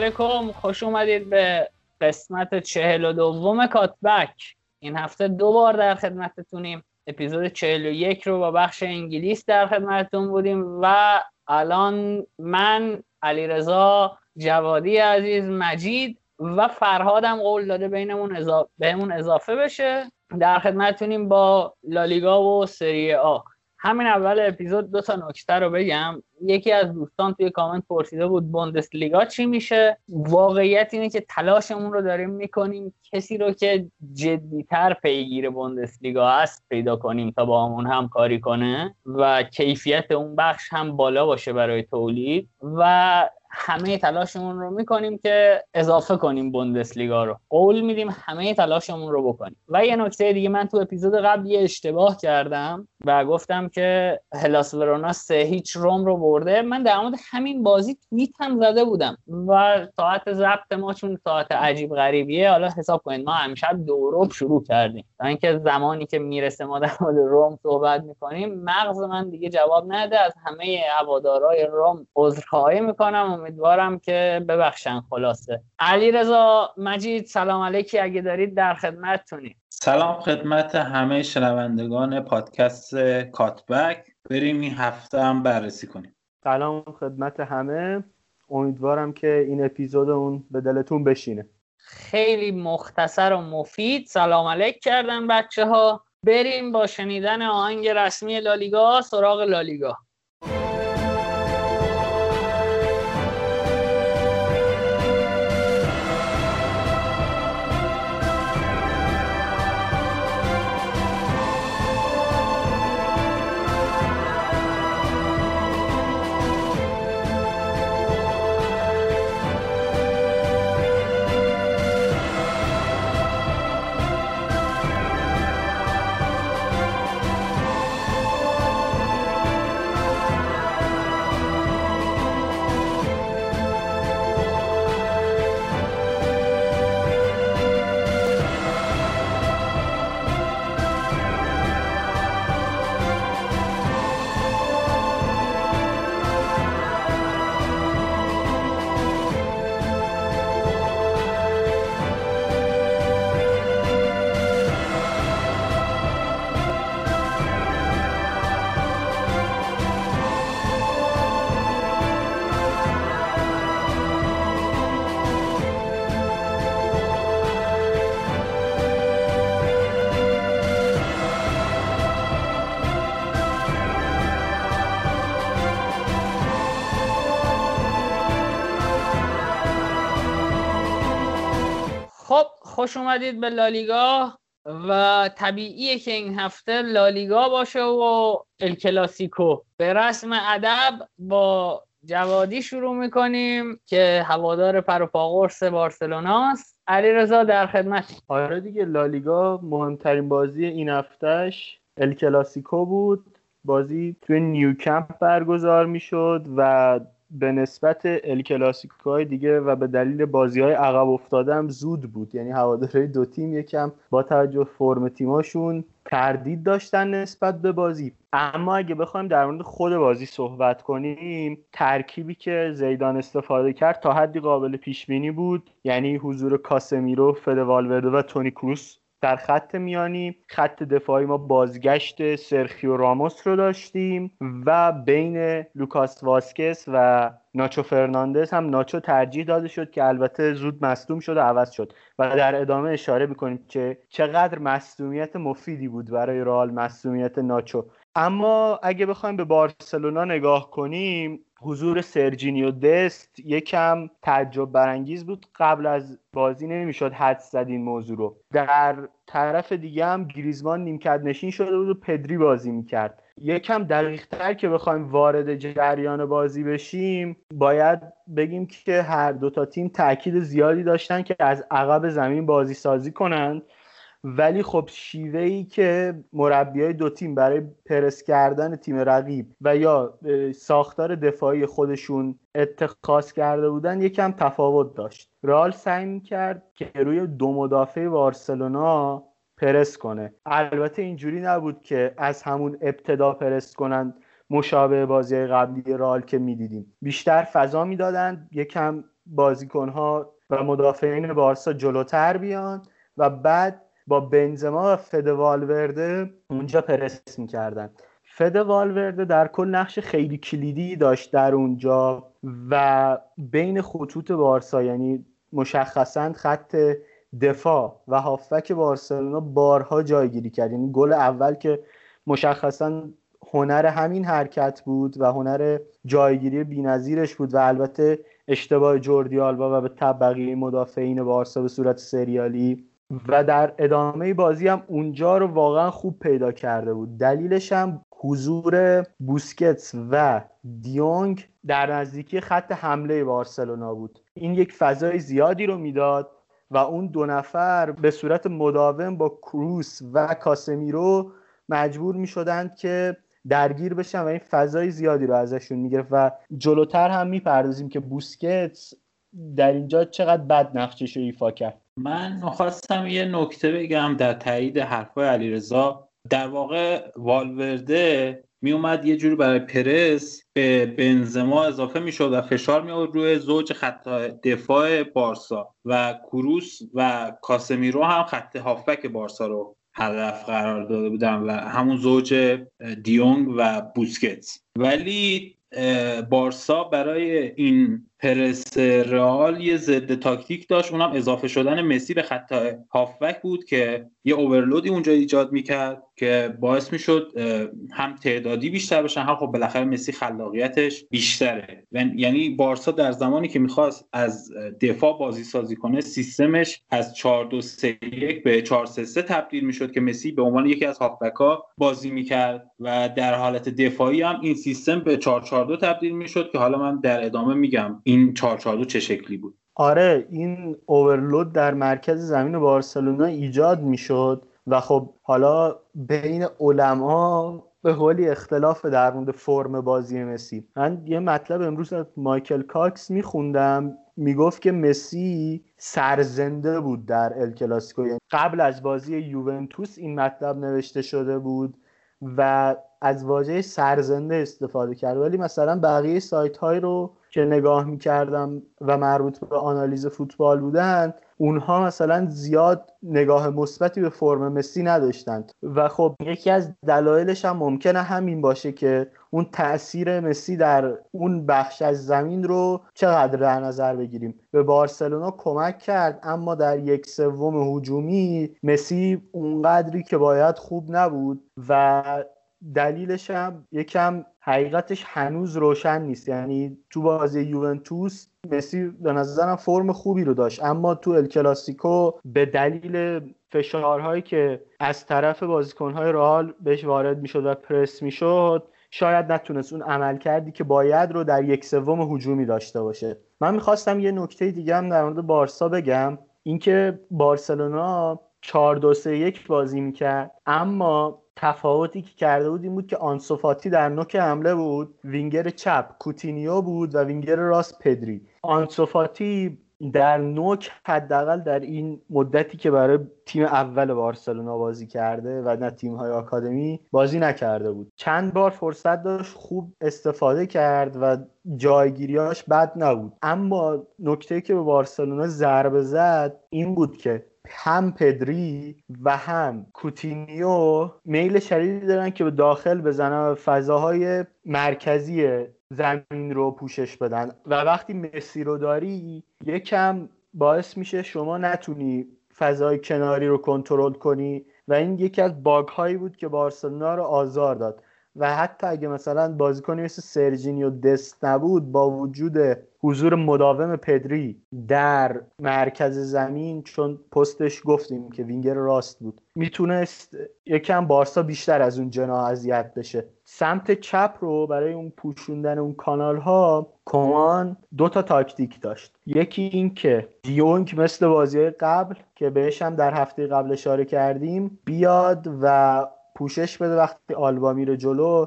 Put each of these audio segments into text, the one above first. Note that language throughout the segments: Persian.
علیکم. خوش اومدید به قسمت چهل و دوم کاتبک. این هفته دو بار در خدمتتونیم. اپیزود چهل و یک رو با بخش انگلیس در خدمتتون بودیم و الان من علیرضا جوادی عزیز مجید و فرهادم قول داده بینمون اضافه بهمون اضافه بشه. در خدمتتونیم با لالیگا و سری آ. همین اول اپیزود دو تا نکته رو بگم. یکی از دوستان توی کامنت پرسیده بود بوندسلیگا چی میشه؟ واقعیت اینه که تلاشمون رو داریم می‌کنیم کسی رو که جدیتر پیگیر بوندسلیگا هست پیدا کنیم تا با همون همکاری کنه و کیفیت اون بخش هم بالا باشه برای تولید. و همه تلاشمون رو می‌کنیم که اضافه کنیم بوندسلیگا رو. قول میدیم همه تلاشمون رو بکنیم. و یه نکته دیگه من تو اپیزود قبل یه اشتباه کردم و گفتم که هلاس ورونا سه هیچ روم رو برده. من در مورد همین بازی توییت زده بودم. و ساعت ضبط ما چون ساعت عجیب غریبیه حالا حساب کنید ما همیشه دو شروع کردیم. تا اینکه زمانی که می‌رسه ما در مورد روم صحبت می‌کنیم مغز من دیگه جواب نده از همه هوادارهای روم عذرخواهی می‌کنم امیدوارم که ببخشن خلاصه. علی رضا مجید سلام علیکی. اگه دارید در خدمتتونیم. سلام خدمت همه شنوندگان پادکست کاتبک. بریم این هفته هم بررسی کنیم. سلام خدمت همه. امیدوارم که این اپیزود اون به دلتون بشینه. خیلی مختصر و مفید. سلام علیک کردن بچه ها بریم با شنیدن آهنگ رسمی لالیگا سراغ لالیگا. خوش اومدید به لالیگا و طبیعیه که این هفته لالیگا باشه و الکلاسیکو به رسم ادب با جوادی شروع می‌کنیم که هوادار پروپاگورس بارسلوناست علیرضا در خدمت. آره دیگه لالیگا مهمترین بازی این هفتهش الکلاسیکو بود. بازی توی نیوکمپ برگزار می‌شد و به نسبت الکلاسیکوهای دیگه و به دلیل بازی های عقب افتادم زود بود. یعنی هوادارهای دو تیم یکم با توجه فرم تیماشون تردید داشتن نسبت به بازی. اما اگه بخوایم در مورد خود بازی صحبت کنیم ترکیبی که زیدان استفاده کرد تا حدی قابل پیش بینی بود یعنی حضور کاسمیرو، فده والورده و تونی کروس در خط میانی خط دفاعی ما بازگشت سرخیو راموس رو داشتیم و بین لوکاس واسکس و ناچو فرناندز هم ناچو ترجیح داده شد که البته زود مصدوم شد و عوض شد و در ادامه اشاره می‌کنیم که چقدر مصدومیت مفیدی بود برای رئال مصدومیت ناچو. اما اگه بخوایم به بارسلونا نگاه کنیم حضور سرجینیو دست یکم تعجب برانگیز بود. قبل از بازی نمی‌شد حدس زد این موضوع رو. در طرف دیگه هم گریزمان نیمکت نشین شده بود و پدری بازی می‌کرد. یکم دقیق تر که بخوایم وارد جریان بازی بشیم باید بگیم که هر دو تا تیم تاکید زیادی داشتن که از عقب زمین بازی سازی کنند. ولی خب شیوه ای که مربی های دو تیم برای پرس کردن تیم رقیب و یا ساختار دفاعی خودشون اتخاذ کرده بودن یکم تفاوت داشت. رئال سعی کرد که روی دو مدافع بارسلونا پرس کنه. البته اینجوری نبود که از همون ابتدا پرس کنند مشابه بازی قبلی رال که می‌دیدیم. بیشتر فضا می‌دادند یکم بازیکنها و مدافعین بارسا جلوتر بیان و بعد با بنزما و فد والورده اونجا پرس می‌کردن. فد والورده در کل نقش خیلی کلیدی داشت در اونجا و بین خطوط بارسا یعنی مشخصا خط دفاع و هافک بارسلونا بارها جایگیری کرد. یعنی گل اول که مشخصا هنر همین حرکت بود و هنر جایگیری بینظیرش بود و البته اشتباه جوردی آلبا و به طبقی مدافعین بارسا به صورت سریالی و در ادامه بازی هم اونجا رو واقعا خوب پیدا کرده بود. دلیلش هم حضور بوسکتس و دیونگ در نزدیکی خط حمله بارسلونا بود. این یک فضای زیادی رو می‌داد و اون دو نفر به صورت مداوم با کروس و کاسمیرو مجبور می شدند که درگیر بشن و این فضای زیادی رو ازشون می‌گرفت. و جلوتر هم می‌پردازیم که بوسکتس در اینجا چقدر بد نقشش رو ایفا کرد. من خواستم یه نکته بگم در تایید حرفای علیرضا. در واقع والورده می اومد یه جوری برای پرس به بنزما اضافه می‌شد و فشار می روی زوج خط دفاع بارسا و کروس و کاسمیرو هم خط هافبک بارسا رو هدف قرار داده بودن و همون زوج دیونگ و بوسکتس. ولی بارسا برای این پرس رئال یه ضد تاکتیک داشت اونم اضافه شدن مسی به خط هافبک بود که یه اوورلودی اونجا ایجاد می‌کرد که باعث می‌شد هم تعدادی بیشتر بشن. هم خب بالاخره مسی خلاقیتش بیشتره. یعنی بارسا در زمانی که می‌خواست از دفاع بازی سازی کنه سیستمش از 4 2 3 1 به 4 3 3 تبدیل می‌شد که مسی به عنوان یکی از هافبک ها بازی می‌کرد. و در حالت دفاعی هم این سیستم به 4 4 2 تبدیل می‌شد که حالا من در ادامه میگم. این 442 چه شکلی بود؟ آره این overload در مرکز زمین بارسلونا ایجاد می‌شد و خب حالا بین علما به قولی اختلاف در مورد فرم بازی مسی. من یه مطلب امروز از مایکل کاکس میخوندم می‌گفت که مسی سرزنده بود در ال کلاسیکو. یعنی قبل از بازی یوونتوس این مطلب نوشته شده بود و از واژه سرزنده استفاده کرد. ولی مثلا بقیه سایت های رو که نگاه می‌کردم و مربوط به آنالیز فوتبال بودن اونها مثلا زیاد نگاه مثبتی به فرم مسی نداشتند. و خب یکی از دلایلش هم ممکنه همین باشه که اون تاثیر مسی در اون بخش از زمین رو چقدر در نظر بگیریم. به بارسلونا کمک کرد اما در یک سوم هجومی مسی اونقدری که باید خوب نبود و دلیلش هم یکم حقیقتش هنوز روشن نیست. یعنی تو بازی یوونتوس مسی به نظرم فرم خوبی رو داشت. اما تو الکلاسیکو به دلیل فشارهایی که از طرف بازیکنهای رئال بهش وارد می‌شد و پرس می‌شد شاید نتونست اون عملکردی که باید رو در یک سوم هجومی داشته باشه. من می‌خواستم یه نکته دیگه هم در مورد بارسا بگم. اینکه بارسلونا 4 2 3 1 بازی می‌کرد اما تفاوتی که کرده بود این بود که آنسوفاتی در نوک حمله بود وینگر چپ کوتینیو بود و وینگر راست پدری. آنسوفاتی در نوک حداقل در این مدتی که برای تیم اول بارسلونا بازی کرده و نه تیم های آکادمی بازی نکرده بود. چند بار فرصت داشت خوب استفاده کرد و جایگیریاش بد نبود. اما نکته که به بارسلونا ضربه زد این بود که هم پدری و هم کوتینیو میل شدیدی دارن که به داخل بزنن و فضاهای مرکزی زمین رو پوشش بدن. و وقتی مسی رو داری یکم باعث میشه شما نتونی فضای کناری رو کنترل کنی. و این یکی از bug هایی بود که بارسلونا رو آزار داد. و حتی اگه مثلا بازیکنی مثل سرجینیو دست نبود با وجود حضور مداوم پدری در مرکز زمین چون پستش گفتیم که وینگر راست بود می‌تونست یکم بارسا بیشتر از اون جناح اذیت بشه. سمت چپ رو برای اون پوشوندن اون کانال ها کومان دو تا تاکتیک داشت. یکی این که دیونگ مثل بازی قبل که بهش هم در هفته قبل اشاره کردیم بیاد و پوشش بده وقتی آلبا میره جلو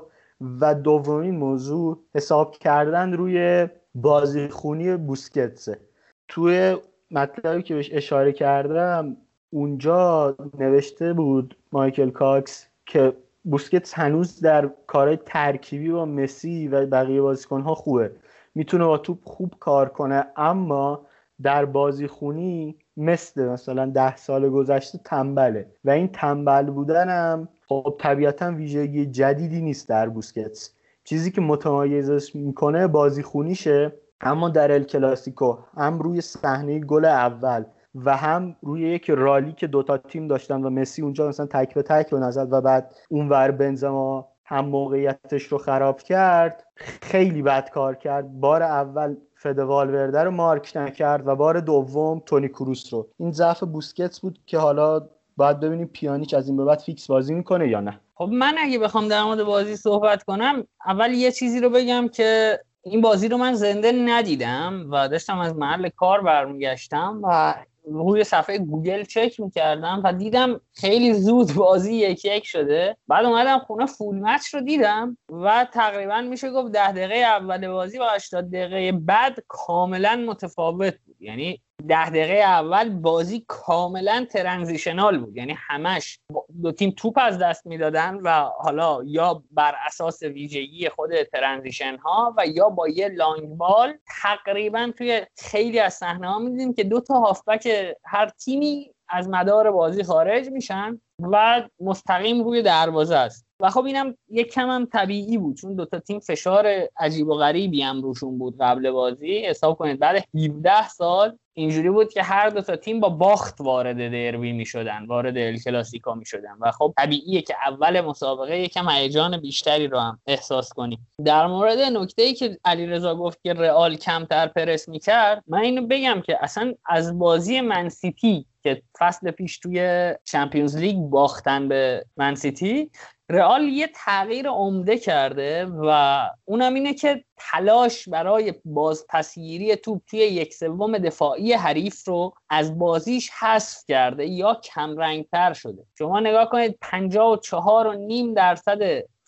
و دومین موضوع حساب کردن روی بازیخونی بوسکتسه توی مطلبی که بهش اشاره کردم اونجا نوشته بود مایکل کاکس که بوسکتس هنوز در کارهای ترکیبی با مسی و بقیه بازیکنها خوبه. می‌تونه با توپ خوب کار کنه اما در بازی خونی مثل مثلا ده سال گذشته تنبله. و این تنبل بودنم خب طبیعتا ویژگی جدیدی نیست در بوسکتس. چیزی که متمایزش می‌کنه بازی خونیشه اما در ال کلاسیکو هم روی صحنه گل اول و هم روی یک رالی که دوتا تیم داشتن و مسی اونجا مثلا تک به تک رو نزد و بعد اونور بنزما هم موقعیتش رو خراب کرد خیلی بد کار کرد. بار اول فدوالورده رو مارک نکرد و بار دوم تونی کروس رو. این ضعف بوسکتس بود که حالا باید ببینیم پیانیچ از این به بعد فیکس بازی می‌کنه یا نه. خب من اگه بخوام در مورد بازی صحبت کنم اول یه چیزی رو بگم که این بازی رو من زنده ندیدم و داشتم از محل کار برمیگشتم و روی صفحه گوگل چک می‌کردم و دیدم خیلی زود بازی یک یک شده. بعد اومدم خونه full match رو دیدم و تقریبا میشه گفت ده دقیقه اول بازی و 80 دقیقه بعد کاملا متفاوت بود. یعنی ده دقیقه اول بازی کاملا ترنزیشنال بود. یعنی همش دو تیم توپ از دست می‌دادن و حالا یا بر اساس ویژگی خود ترنزیشن ها و یا با یه لانگ بال تقریبا توی خیلی از صحنه ها میدیم که دو تا هافبک هر تیمی از مدار بازی خارج میشن و مستقیم روی دروازه است. و خب اینم یک کم هم طبیعی بود چون دوتا تیم فشار عجیب و غریبی هم روشون بود قبل بازی. حساب کنید بعد 17 سال اینجوری بود که هر دو تا تیم با باخت وارد دربی می شدن وارد ال کلاسیکا می شدن و خب طبیعیه که اول مسابقه یکم هیجان بیشتری رو هم احساس کنیم. در مورد نکته ای که علیرضا گفت که رئال کمتر پرس کرد من اینو بگم که اصلا از بازی منسیتی که فصل پیش توی چمپیونز لیگ باختن به منسیتی رئال یه تغییر عمده کرده و اونم اینه که تلاش برای بازپسگیری توپ توی یک سوم دفاعی حریف رو از بازیش حذف کرده یا کمرنگتر شده. شما نگاه کنید 54 و نیم درصد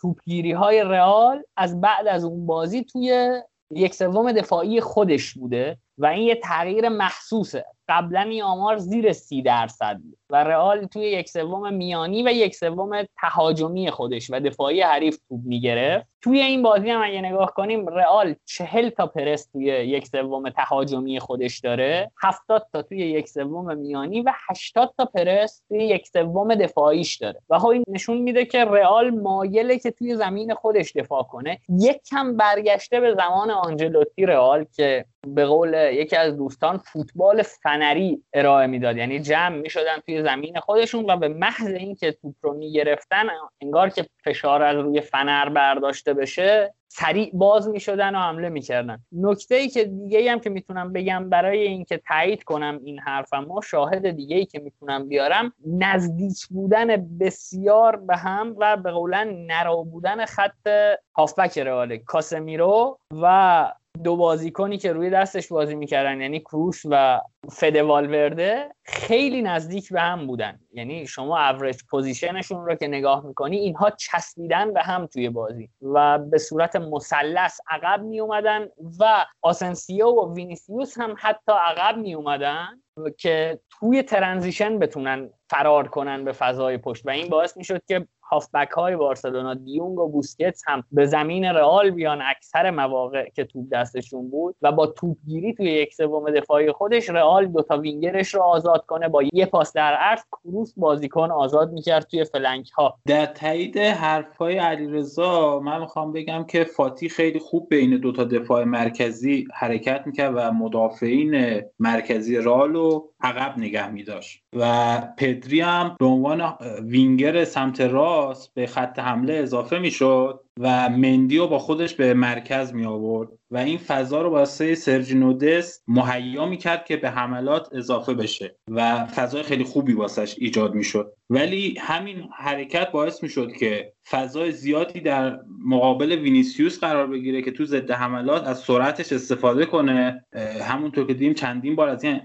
توپگیری های رئال از بعد از اون بازی توی یک سوم دفاعی خودش بوده و این یه تغییر محسوسه. قبلا این آمار زیر سی درصد و رئال توی یک سوم میانی و یک سوم تهاجمی خودش و دفاعی حریف توپ می‌گرفت. توی این بازی هم اگه نگاه کنیم رئال چهل تا پرس توی یک سوم تهاجمی خودش داره هفتاد تا توی یک سوم میانی و هشتاد تا پرس توی یک سوم دفاعیش داره. و خب این نشون میده که رئال مایله که توی زمین خودش دفاع کنه. یک کم برگشته به زمان آنجلوتی رئال که به قول یکی از دوستان فوتبال فنری ارائه می‌داد. یعنی جمع می‌شدن توی زمین خودشون و به محض اینکه توپ رو می‌گرفتن انگار که فشار از روی فنر برداشته بشه سریع باز می‌شدن و حمله می‌کردن. نکته ای که دیگه هم که می‌تونم بگم برای اینکه تایید کنم این حرفم و شاهد دیگه ای که می‌تونم بیارم نزدیک بودن بسیار به هم و به قولن نرا بودن خط هافبک رئال کاسمیرو و دو بازیکنی که روی دستش بازی می‌کردن یعنی کروس و فده والورده خیلی نزدیک به هم بودن. یعنی شما average position شون رو که نگاه می‌کنی اینها چسبیدن به هم توی بازی و به صورت مثلث عقب می اومدن و آسنسیو و وینیسیوس هم حتی عقب می اومدن که توی transition بتونن فرار کنن به فضای پشت. و این باعث می‌شد که هافبک های بارسلونا دیونگ و بوسکتس هم به زمین رئال بیان اکثر مواقع که توپ دستشون بود و با توپگیری توی یک سوم دفاعی خودش رئال دوتا وینگرش رو آزاد کنه. با یه پاس در عرض کروس بازیکن آزاد می‌کرد توی flank ها در تایید حرفهای علیرضا من می‌خوام بگم که فاتی خیلی خوب بین دوتا دفاع مرکزی حرکت می‌کرد و مدافعین مرکزی رئال رو عقب نگه میداشت. و پدری هم به عنوان وینگر سمت راست به خط حمله اضافه می‌شد. و مندی رو با خودش به مرکز می آورد و این فضا رو واسه سرجینو دست مهیا می کرد که به حملات اضافه بشه و فضای خیلی خوبی واسش ایجاد می شد. ولی همین حرکت باعث می شد که فضای زیادی در مقابل وینیسیوس قرار بگیره که تو ضد حملات از سرعتش استفاده کنه. همونطور که دیدیم چندین بار از این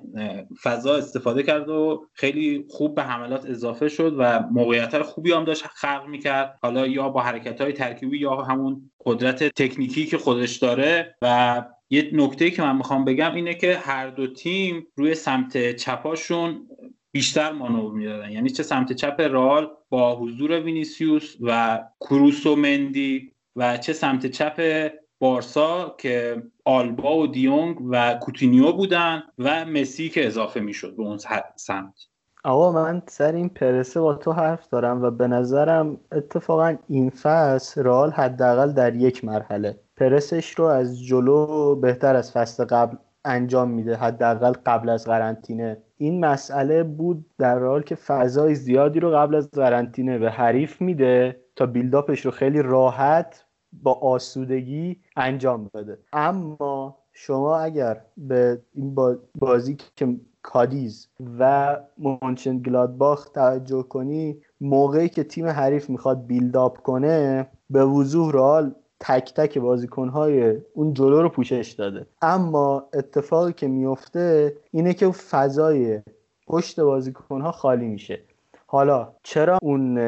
فضا استفاده کرد و خیلی خوب به حملات اضافه شد و موقعیت خوبی هم داشت خلق می‌کرد حالا یا با حرکت های ترکیبی یا همون قدرت تکنیکی که خودش داره و یه نکته که من می‌خوام بگم اینه که هر دو تیم روی سمت چپاشون بیشتر مانور می‌دادن یعنی چه سمت چپ رئال با حضور وینیسیوس و کروس و مندی و چه سمت چپ بارسا که آلبا و دیونگ و کوتینیو بودن و مسی که اضافه می‌شد به اون سمت. آقا من سر این پرسه با تو حرف دارم و به نظرم اتفاقا این فصل رال حداقل در یک مرحله. پرسش رو از جلو بهتر از فصل قبل انجام میده حداقل قبل از قرنطینه. این مسئله بود در حال که فضای زیادی رو قبل از قرنطینه به حریف میده تا بیلداپش رو خیلی راحت با آسودگی انجام بده. اما شما اگر به این بازی که کادیز و مونچن گلادباخ توجه کنی موقعی که تیم حریف می‌خواد بیلداپ کنه به وضوح رال تک تک بازیکنهای اون جلو رو پوشش داده. اما اتفاقی که میفته اینه که فضای پشت بازیکنها خالی میشه. حالا چرا اون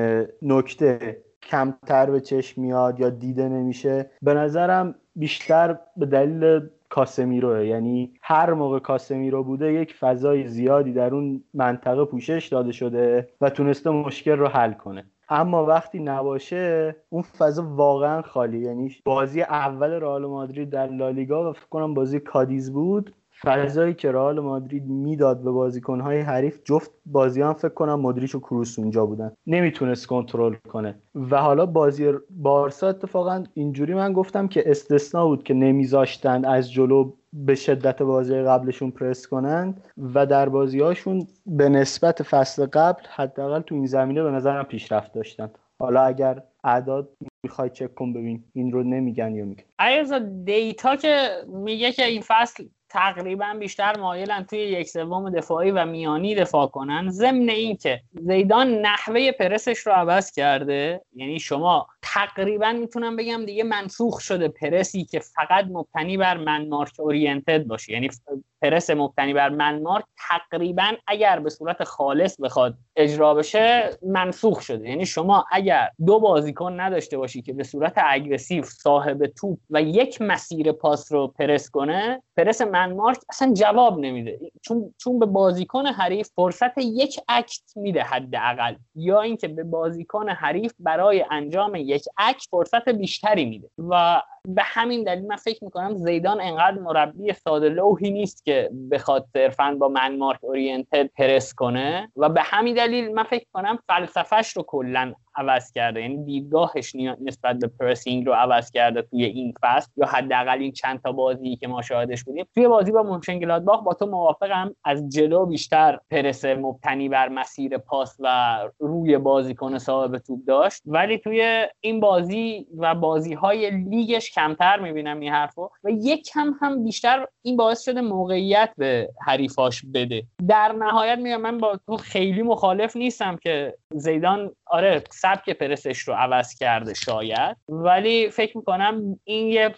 نکته کمتر به چشم میاد یا دیده نمیشه؟ به نظرم بیشتر به دلیل کاسمیروه یعنی هر موقع کاسمیرو بوده یک فضای زیادی در اون منطقه پوشش داده شده و تونسته مشکل رو حل کنه. اما وقتی نباشه اون فضا واقعا خالی. یعنی بازی اول رئال مادرید در لالیگا و فکر کنم بازی کادیز بود. فضایی که رئال مادرید می‌داد به بازیکنهای حریف جفت بازی هم فکر کنم مدریچ و کروس اونجا بودن. نمی‌تونست کنترل کنه. و حالا بازی بارسا اتفاقا اینجوری من گفتم که استثنا بود که نمیذاشتن از جلو به شدت بازی قبلشون پرس کنند و در بازیهاشون به نسبت فصل قبل حداقل تو این زمینه به نظرم پیشرفت داشتن. حالا اگر اعداد می‌خوای چک کن ببین این رو نمیگن یا میگن. ایزا دیتا که میگه که این فصل تقریبا بیشتر مایلن توی یک سوم دفاعی و میانی دفاع کنن. ضمن اینکه زیدان نحوه پرسش رو عوض کرده یعنی شما تقریبا می‌تونم بگم دیگه منسوخ شده پرسی که فقط مبتنی بر من مارک اورینتد باشه. یعنی پرس مبتنی بر man mark تقریبا اگر به صورت خالص بخواد اجرا بشه منسوخ شده. یعنی شما اگر دو بازیکن نداشته باشی که به صورت aggressive صاحب توپ و یک مسیر پاس رو پرس کنه پرس man mark اصلا جواب نمیده. چون چون به بازیکن حریف فرصت یک act میده حداقل. یا اینکه به بازیکن حریف برای انجام یک act فرصت بیشتری میده. و به همین دلیل من فکر می‌کنم زیدان انقدر مربی ساده لوحی نیست که بخواد صرفا با man mark oriented پرس کنه. و به همین دلیل من فکر کنم فلسفهش رو کلا عوض کرده. یعنی دیدگاهش نسبت به pressing رو عوض کرده توی این فصل یا حداقل این چند تا بازی که ما شاهدش بودیم. توی بازی با مونشن‌گلادباخ با تو موافقم از جلو بیشتر پرس مبتنی بر مسیر پاس و روی بازیکن صاحب توپ داشت. ولی توی این بازی و بازی های لیگش کمتر می‌بینم این حرفو و یک کم هم بیشتر این باعث شده موقعیت به حریفاش بده. در نهایت میگم من با تو خیلی مخالف نیستم که زیدان آره سبک پرسش رو عوض کرده شاید. ولی فکر می‌کنم این یه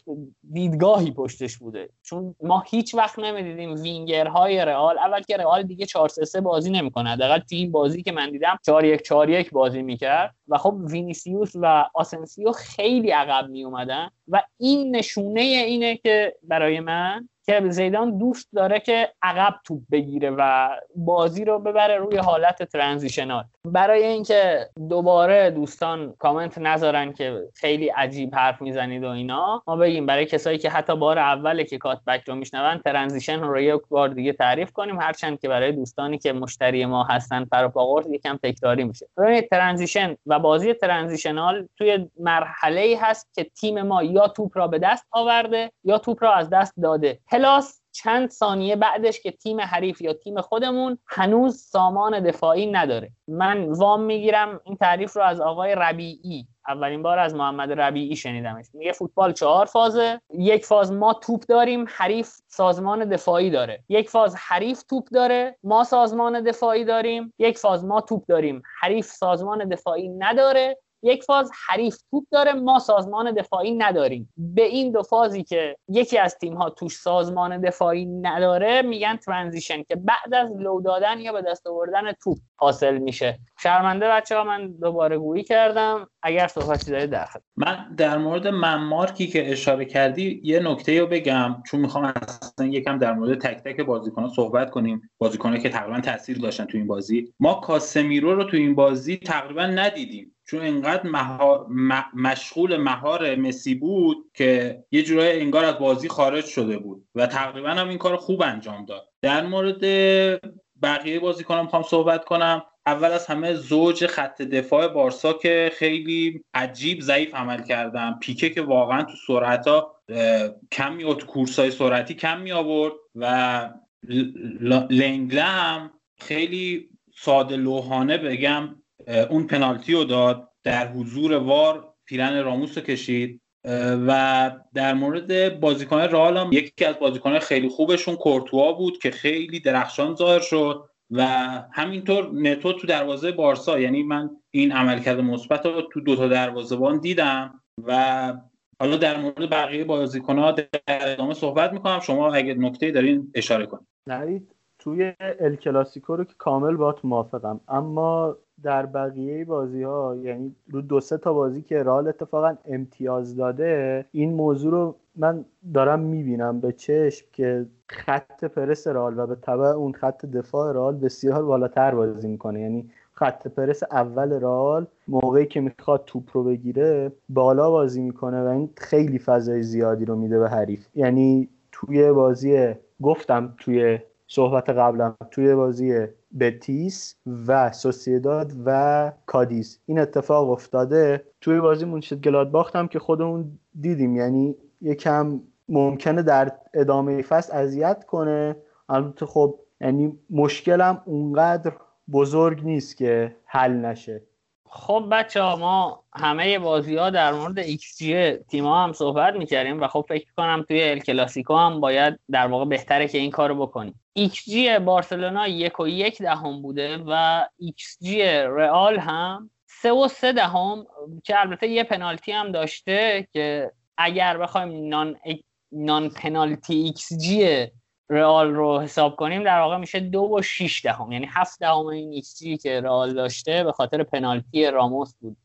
دیدگاهی پشتش بوده. چون ما هیچ وقت نمی‌دیدیم وینگرهای رئال اول که رئال دیگه 4 3 بازی نمی‌کنه. حداقل این بازی که من دیدم 4 1 4 1 بازی می‌کرد. و خب وینیسیوس و آسنسیو خیلی عقب می اومدن و این نشونه اینه که برای من که زیدان دوست داره که عقب توپ بگیره و بازی رو ببره روی حالت transitional. برای اینکه دوباره دوستان کامنت نذارن که خیلی عجیب حرف می‌زنید و اینا ما بگیم برای کسایی که حتی بار اوله که کاتبک رو میشنون transition رو یک بار دیگه تعریف کنیم. هرچند که برای دوستانی که مشتری ما هستن پروپاگورد یکم تکراری میشه. ببینید transition و بازی transitional توی مرحله ای هست که تیم ما یا توپ را به دست آورده یا توپ را از دست داده. plus چند ثانیه بعدش که تیم حریف یا تیم خودمون هنوز سامان دفاعی نداره. من وام می‌گیرم این تعریف رو از آقای ربیعی. اولین بار از محمد ربیعی شنیدمش. میگه فوتبال چهار فازه. یک فاز ما توپ داریم حریف سازمان دفاعی داره. یک فاز حریف توپ داره ما سازمان دفاعی داریم. یک فاز ما توپ داریم حریف سازمان دفاعی نداره. یک فاز حریف توپ داره ما سازمان دفاعی نداریم. به این دو فازی که یکی از تیم ها توش سازمان دفاعی نداره میگن ترانزیشن که بعد از لو دادن یا به دست آوردن توپ حاصل میشه. شرمنده بچه ها من دوباره گویی کردم. اگر صحبتی دارید در من در مورد مارکی که اشاره کردی یه نکته رو بگم. چون می‌خوام اصلا یکم در مورد تک تک بازیکنان صحبت کنیم. بازیکنان که تقریبا تاثیر داشتن تو این بازی. ما کاسمیرو رو تو این بازی تقریبا ندیدیم. چون انقدر مشغول مهار مسی بود که یه جورای انگار از بازی خارج شده بود و تقریبا هم این کار خوب انجام داد. در مورد بقیه بازیکنان می‌خوام صحبت کنم. اول از همه زوج خط دفاع بارسا که خیلی عجیب ضعیف عمل کردن. پیکه که واقعا تو سرعت ها کم می تو کورس های سرعتی کم می آورد و لنگله هم خیلی ساده لوحانه بگم اون پنالتی رو داد در حضور وار پیرن راموس رو کشید. و در مورد بازیکن رئال هم یکی از بازیکن خیلی خوبشون کورتوا بود که خیلی درخشان ظاهر شد. و همینطور نتو تو دروازه بارسا یعنی من این عملکرد مثبت رو تو دوتا دروازه‌بان دیدم. و حالا در مورد بقیه بازیکن‌ها در ادامه صحبت می‌کنم. شما اگه نکته دارین اشاره کنید. نوید توی ال کلاسیکو رو که کامل با موافقم اما در بقیه بازی ها یعنی رو دو سه تا بازی که رال اتفاقا امتیاز داده این موضوع رو من دارم می‌بینم به چشم که خط پرس رال و به طبع اون خط دفاع رال بسیار بالاتر بازی می‌کنه. یعنی خط پرس اول رال موقعی که می‌خواد توپ رو بگیره بالا بازی می‌کنه و این خیلی فضای زیادی رو میده به حریف. یعنی توی بازی گفتم توی صحبت قبلا توی بازی بتیس و سوسیداد و کادیز. این اتفاق افتاده. توی بازی مونشن‌گلادباخ هم که خودمون دیدیم. یعنی یکم ممکنه در ادامه فصل اذیت کنه. البته خب یعنی مشکلم اونقدر بزرگ نیست که حل نشه. خب بچه ها ما همه بازی ها در مورد XG تیم هم صحبت می‌کردیم و خب فکر کنم توی ال کلاسیکو هم باید در واقع بهتره که این کارو بکنیم. XG بارسلونا یک و یک دهم بوده و XG رئال هم سه و سه دهم که البته یه پنالتی هم داشته که اگر بخوایم non, non penalty XG رئال رو حساب کنیم در واقع میشه دو و شیش دهم. یعنی هفت دهم این X که رئال داشته به خاطر پنالتی راموس بود.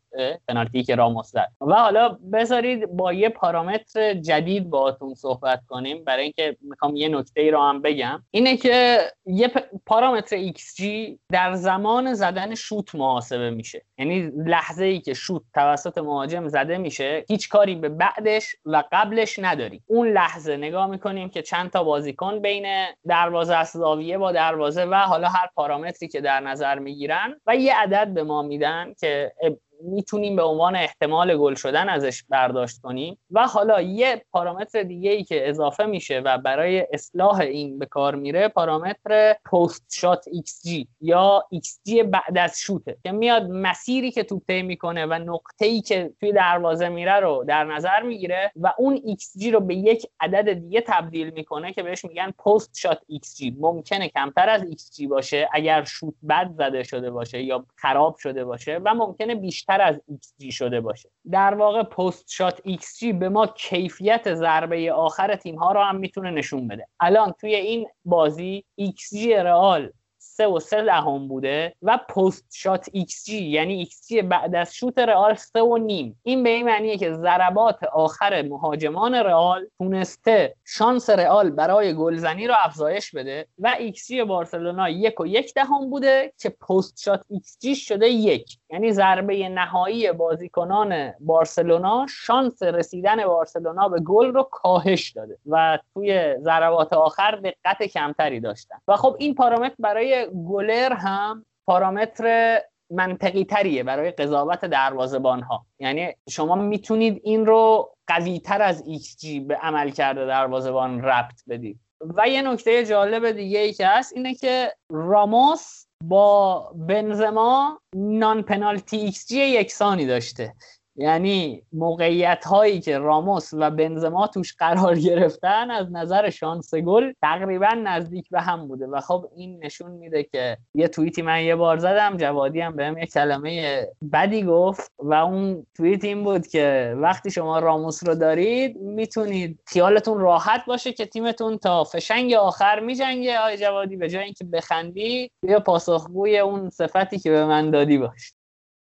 پنالتی که راموس زد. و حالا بذارید با یه پارامتر جدید باهاتون صحبت کنیم. برای اینکه می‌خوام یه نکته ای رو هم بگم. اینه که یه پارامتر XG در زمان زدن شوت محاسبه میشه. یعنی لحظه ای که شوت توسط مهاجم زده میشه هیچ کاری به بعدش و قبلش نداری. اون لحظه نگاه می‌کنیم که چند تا بازیکن بین دروازه از زاویه با دروازه و حالا هر پارامتری که در نظر می‌گیرن و یه عدد به ما میدن که می‌تونیم به عنوان احتمال گل شدن ازش برداشت کنیم و حالا یه پارامتر دیگه ای که اضافه میشه و برای اصلاح این به کار میره پارامتر post shot XG یا XG بعد از شوته که میاد مسیری که توپ طی می‌کنه و نقطه ای که توی دروازه میره رو در نظر می‌گیره و اون XG رو به یک عدد دیگه تبدیل می‌کنه که بهش میگن post shot XG. ممکنه کمتر از XG باشه اگر شوت بد زده شده باشه یا خراب شده باشه و ممکنه بیشتر بیشتر از XG شده باشه. در واقع post shot XG به ما کیفیت ضربه آخر تیم ها رو هم می‌تونه نشون بده. الان توی این بازی XG رئال سه و سه دهم بوده و post shot XG یعنی XG بعد از شوت رئال سه و نیم. این به این معنیه که ضربات آخر مهاجمان رئال تونسته شانس رئال برای گلزنی رو افزایش بده و XG بارسلونا یک و یک دهم بوده که post shot XG شده یک. یعنی ضربه نهایی بازیکنان بارسلونا شانس رسیدن بارسلونا به گل رو کاهش داده و توی ضربات آخر دقت کمتری داشتن. و خب این پارامتر برای گلر هم پارامتر منطقی تریه برای قضاوت دروازه‌بان ها یعنی شما می‌تونید این رو قوی تر از XG به عملکرد دروازه‌بان ربط بدید. و یه نکته جالب دیگه ای که هست اینه که راموس با بنزما non penalty XG یکسانی داشته. یعنی موقعیت هایی که راموس و بنزما توش قرار گرفتن از نظر شانس گل تقریبا نزدیک به هم بوده. و خب این نشون میده که یه توییتی من یه بار زدم جوادی هم بهم یه کلمه بدی گفت و اون توییت این بود که وقتی شما راموس رو دارید می‌تونید خیالتون راحت باشه که تیمتون تا فشنگ آخر میجنگه. آی جوادی به جای اینکه بخندی بیا پاسخگوی اون صفتی که به من دادی باش.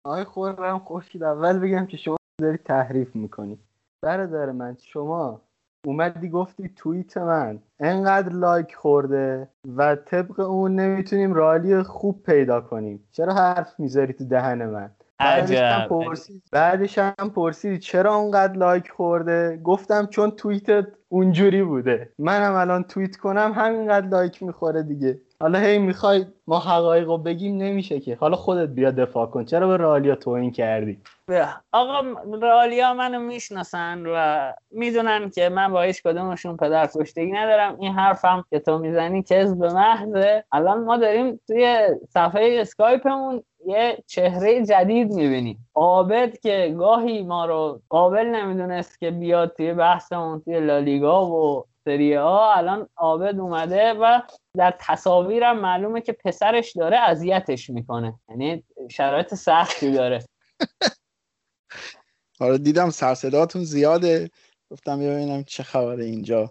آقای خورم خورشید اول بگم که شما داری تحریف می‌کنی. برادر من شما اومدی گفتی توییت من انقدر لایک خورده و طبق اون نمی‌تونیم رئالی خوب پیدا کنیم. چرا حرف می‌ذاری تو دهن من؟ بعدش هم پرسید بعدش هم پرسید چرا اونقدر لایک خورده؟ گفتم چون توییتت اونجوری بوده. منم الان توییت کنم همینقدر لایک می‌خوره دیگه. حالا هی می‌خوای ما حقایق رو بگیم نمیشه که. حالا خودت بیا دفاع کن. چرا به رئالیا توهین کردی؟ آقا رالیا منو می‌شناسن و می‌دونن که من با هیچ کدومشون پدر کشتگی ندارم. این حرفم که تو می‌زنی کذب محضه. الان ما داریم توی صفحه اسکایپمون یه چهره جدید می‌بینیم. عابد که گاهی ما رو قابل نمی‌دونست که بیاد توی بحثمون توی لالیگا و سریه ها الان عابد اومده و در تصاویرم معلومه که پسرش داره اذیتش می‌کنه. یعنی شرایط سختی داره. آره دیدم سرصداتون زیاده. گفتم ببینم چه خبره اینجا.